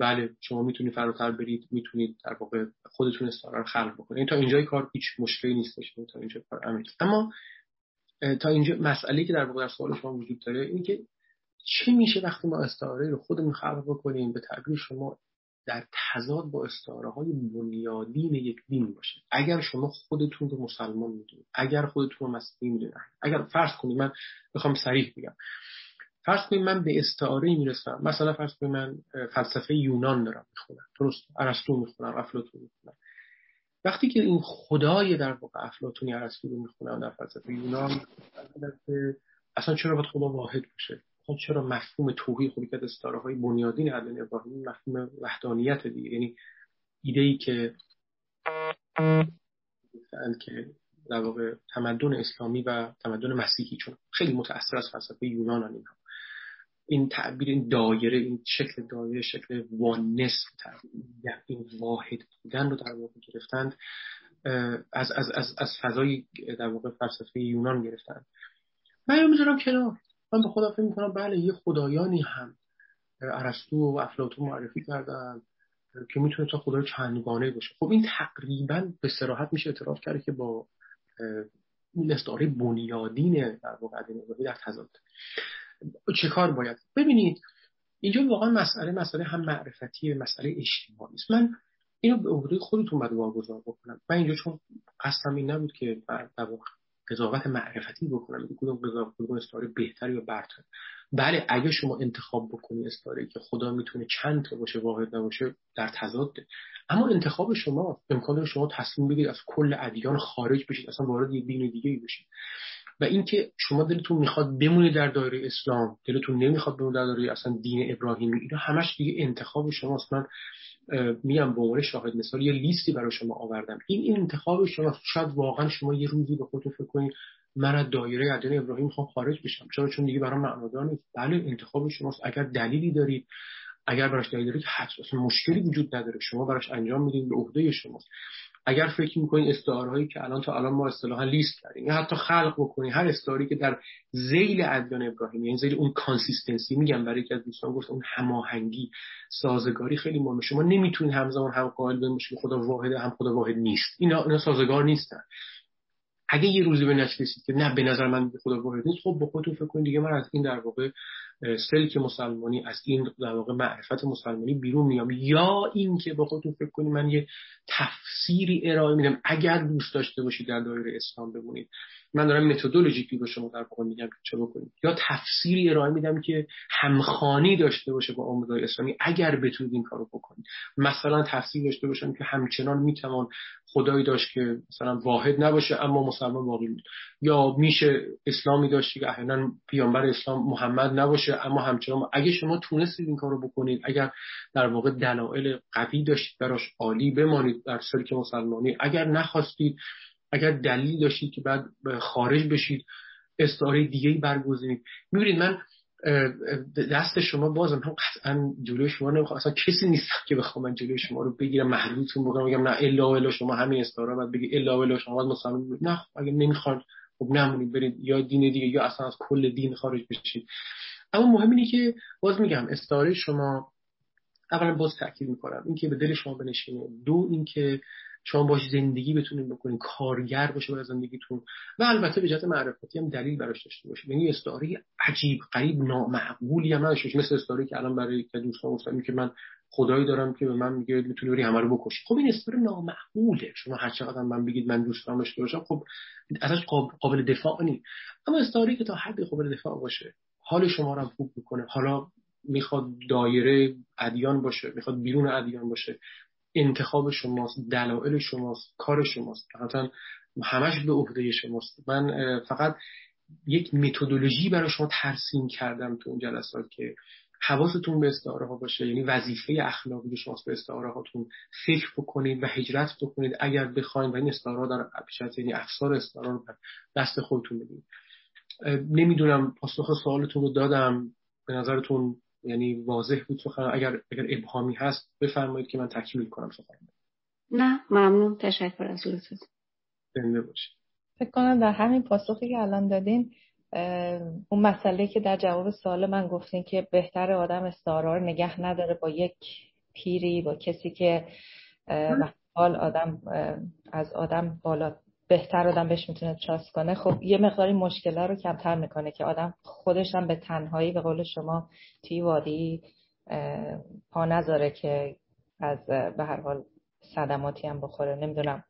بله شما می‌تونید فراتر برید می‌تونید در واقع خودتون استعاره رو خلق بکنید. این تا اینجای کار هیچ مشکلی نیستش تا اینجا کار امید اما تا اینجا مسئله که در واقع در سوال شما وجود داره این که چه میشه وقتی ما استعاره رو خودمون خلق بکنیم به تعبیر شما در تضاد با استعاره های بنیادین یک دین باشه؟ اگر شما خودتون رو مسلمان می‌دونید اگر خودتون رو مسیحی می‌دونید اگر فرض کنید من بخوام صریح بگم. فرض کنید من به استعاره می‌رسم. مثلا فرض کنید من فلسفه یونان دارم می‌خونم. درست. ارسطو می‌خونم افلاطون می‌خونم. وقتی که این خدای در واقع افلاطونی ارسطو رو می‌خونم در فلسفه یونان اصلا چرا باید خدا واحد باشه؟ خب چرا مفهوم توحید خب که استاره های بنیادین ادیان ابراهیمی مفهوم وحدانیت دیگه. یعنی ایده ای که که در واقع تمدن اسلامی و تمدن مسیحی چون خیلی متأثر از فلسفه یونان این این تعبیر این دایره این شکل دایره شکل وانس این واحد بودن رو در واقع گرفتند از, از, از, از فضای در واقع فلسفه یونان گرفتن. من می‌ذارم کنار. من به خدا فکر می‌کنم بله یه خدایانی هم ارسطو و افلاطون معرفی کردن که می‌تونه تا خدای چندگانه باشه. خب این تقریبا به سراحت میشه اعتراف کرده که با این استعاره بنیادین در واقع در تضاد. چه کار باید؟ ببینید اینجا واقعا مسئله مسئله هم معرفتی مسئله اجتماعی است. من اینو به عهده خودتون باید واگذار بکنم. من اینجا چون قصدم این نبود که در واقع قضاوت معرفتی بکنم. کدوم قضاوت کدوم استعاره بهتر یا برتر؟ بله اگه شما انتخاب بکنی استعاره که خدا می‌تونه چند تا باشه واحد نباشه در تضاده اما انتخاب شما امکان شما تصمیم بگیرید از کل ادیان خارج بشید اصلا وارد یه دین دیگه بشید. و اینکه شما دلتون می‌خواد بمونید در دایره اسلام دلتون نمی‌خواد بمونید در دایره اصلا دین ابراهیمی اینا همش دیگه انتخاب شماست. من میگم به عنوان شاهد مثال یه لیستی برای شما آوردم. این انتخاب شما شاید واقعا شما یه روزی به خودتون فکر کنید من از دایره ادیان ابراهیم می‌خوام خارج بشم. چرا؟ چون دیگه برام معنادار نیست. بله انتخاب شماست. اگر دلیلی دارید اگر براش دلیل دارید حتما مشکلی وجود نداره. شما براش انجام می‌دید به عهده شماست. اگر فکر می‌کنین استعاره هایی که الان تا الان ما اصطلاحا لیست کردیم یا حتی خلق بکنین هر استعاری که در ذیل ادیان ابراهیمی یعنی ذیل اون consistency میگم برای که از دوستان گفت اون هماهنگی سازگاری خیلی مهمه. شما نمی‌تونین همزمان هم قائل بشین خدا واحده هم خدا واحد نیست. اینا اینا سازگار نیستن. اگه یه روزی به نتیجه که نه به نظر من خدا واحد نیست خب با خودتون فکر کنید دیگه من از این در واقع سلک مسلمانی از این در واقع معرفت مسلمانی بیرون میام. یا این که با خودتون فکر کنید من یه تفسیری ارائه میدم. اگر دوست داشته باشید در دایره اسلام بمونید. من دارم متدولوژیکی به شما در واقع میگم که چه بکنید یا تفسیری ارائه میدم که همخانی داشته باشه با آموزهای اسلامی اگر بتونید این کارو بکنید. مثلا تفسیر داشته باشم که همچنان می‌توان خدایی داشت که مثلا واحد نباشه اما مسلمان واقعی بود یا میشه اسلامی داشت که احیانا پیامبر اسلام محمد نباشه اما همچنان اگه شما تونستید این کارو بکنید اگر در واقع دلایل قوی داشتید براش عالی بمانید در سلک مسلمانی اگر نخواستید اگر دلیل داشتید که بعد خارج بشید استعاره دیگه ای برگزینید. می‌بینید من دست شما بازم هم قطعا جلوی شما نمی‌خوام. اصلا کسی نیستم که بخوام من جلوی شما رو بگیرم محدودتون بکنم بگم نه الا الا شما همین استعاره بعد بگی الا الا شما باید مسلمان نه خب اگه نمی‌خوان خب نمونید برید یا دین دیگه یا اصلا از کل دین خارج بشید. اما مهم اینه که باز میگم استعاره شما اولا باز تاکید می‌کنم. اینکه به دل شما بنشینه. دو اینکه شما باش زندگی بتونید بکنید کارگر باشه برای زندگیتون. و البته به جهت معرفتی هم دلیل براش داشته باشید یعنی استعاره عجیب غریب نامعقولی هم نداشته مثل استعاره که الان برای که دوستان گفتم که من خدایی دارم که به من میگه می‌تونی بری همه رو بکشی. خب این استعاره نامعقوله. شما هر چقدر من بگید من دوست دارم داشته باشم خب ازش قابل دفاع نیست اما استعاره که تا حدی قابل دفاع باشه حال شما رو خوب می‌کنه. حالا می‌خواد دایره ادیان باشه می‌خواد بیرون ادیان باشه. انتخاب شماست دلایل شماست کار شماست. حتی همش به عهده شماست. من فقط یک متدولوژی برای شما ترسیم کردم تو اون جلسات که حواستون به استعاره ها باشه. یعنی وظیفه اخلاقی شماست به استعاره هاتون فکر بکنید و هجرت بکنید اگر بخواید و این استعاره در پیشت یعنی افسار استعاره رو دست خودتون بدید. نمی‌دونم پاسخ سوالتون رو دادم. به نظرتون یعنی واضح بود سخن اگر اگر ابهامی هست بفرمایید که من تکمیل کنم سخن نه ممنون. تشکر از لطفتون زنده باشید. فکر کنم در همین پاسخی که الان دادین اون مسئله که در جواب سوال من گفتین که بهتر آدم استعاره رو نگه نداره با یک پیری با کسی که حال آدم از آدم بالا بهتر آدم بهش می‌تونه تراست کنه. خب یه مقداری مشکل رو کمتر می‌کنه که آدم خودش هم به تنهایی به قول شما توی وادی پا نذاره که از به هر حال صدماتی هم بخوره. نمی‌دونم.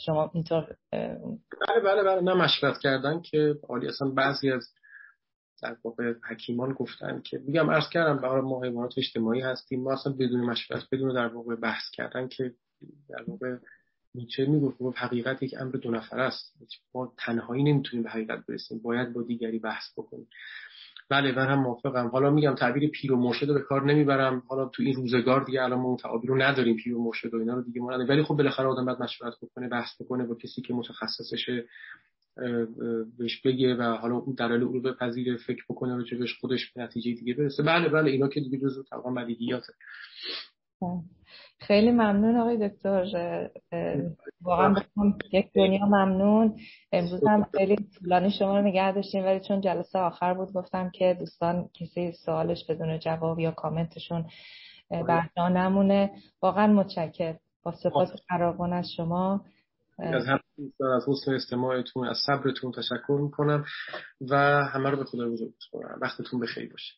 شما اینطور بله بله بله. نه مشورت کردن که عالی اصلا بعضی از در واقع حکیمان گفتن که میگم عرض کردم برای ما حیوانات اجتماعی هستیم. ما اصلا بدون مشورت بدون در واقع بحث کردن که در واقع نیچه می‌گفت گفت حقیقت یک امر دو نفر است. ما تنهایی نمی‌تونیم به حقیقت برسیم. باید با دیگری بحث بکنیم. بله من هم موافقم. حالا میگم تعبیر پیر و مرشد رو به کار نمی‌برم. حالا تو این روزگار دیگه الان ما اون تعابیر رو نداریم پیر و مرشد و اینا رو دیگه ما ولی خب بالاخره آدم باید مشورت بکنه بحث بکنه با کسی که متخصصشه بهش بگه و حالا اون دلایل او رو بپذیره فکر بکنه راجبش خودش به نتیجه دیگه برسه. بله بله اینا که دیگه جزو طبعا بدیهیاته. خیلی ممنون آقای دکتر. واقعا یک دنیا ممنون. امروز هم خیلی. طولانی شما رو نگه داشتیم ولی چون جلسه آخر بود گفتم که دوستان کسی سوالش بدون جواب یا کامنتشون بر نمونه. واقعا متشکر با سپاس فراوان از شما. از هم از حسن استماعتون از صبرتون تشکر می‌کنم و همه رو به خدا بزرگ وقتتون بخیر باشه.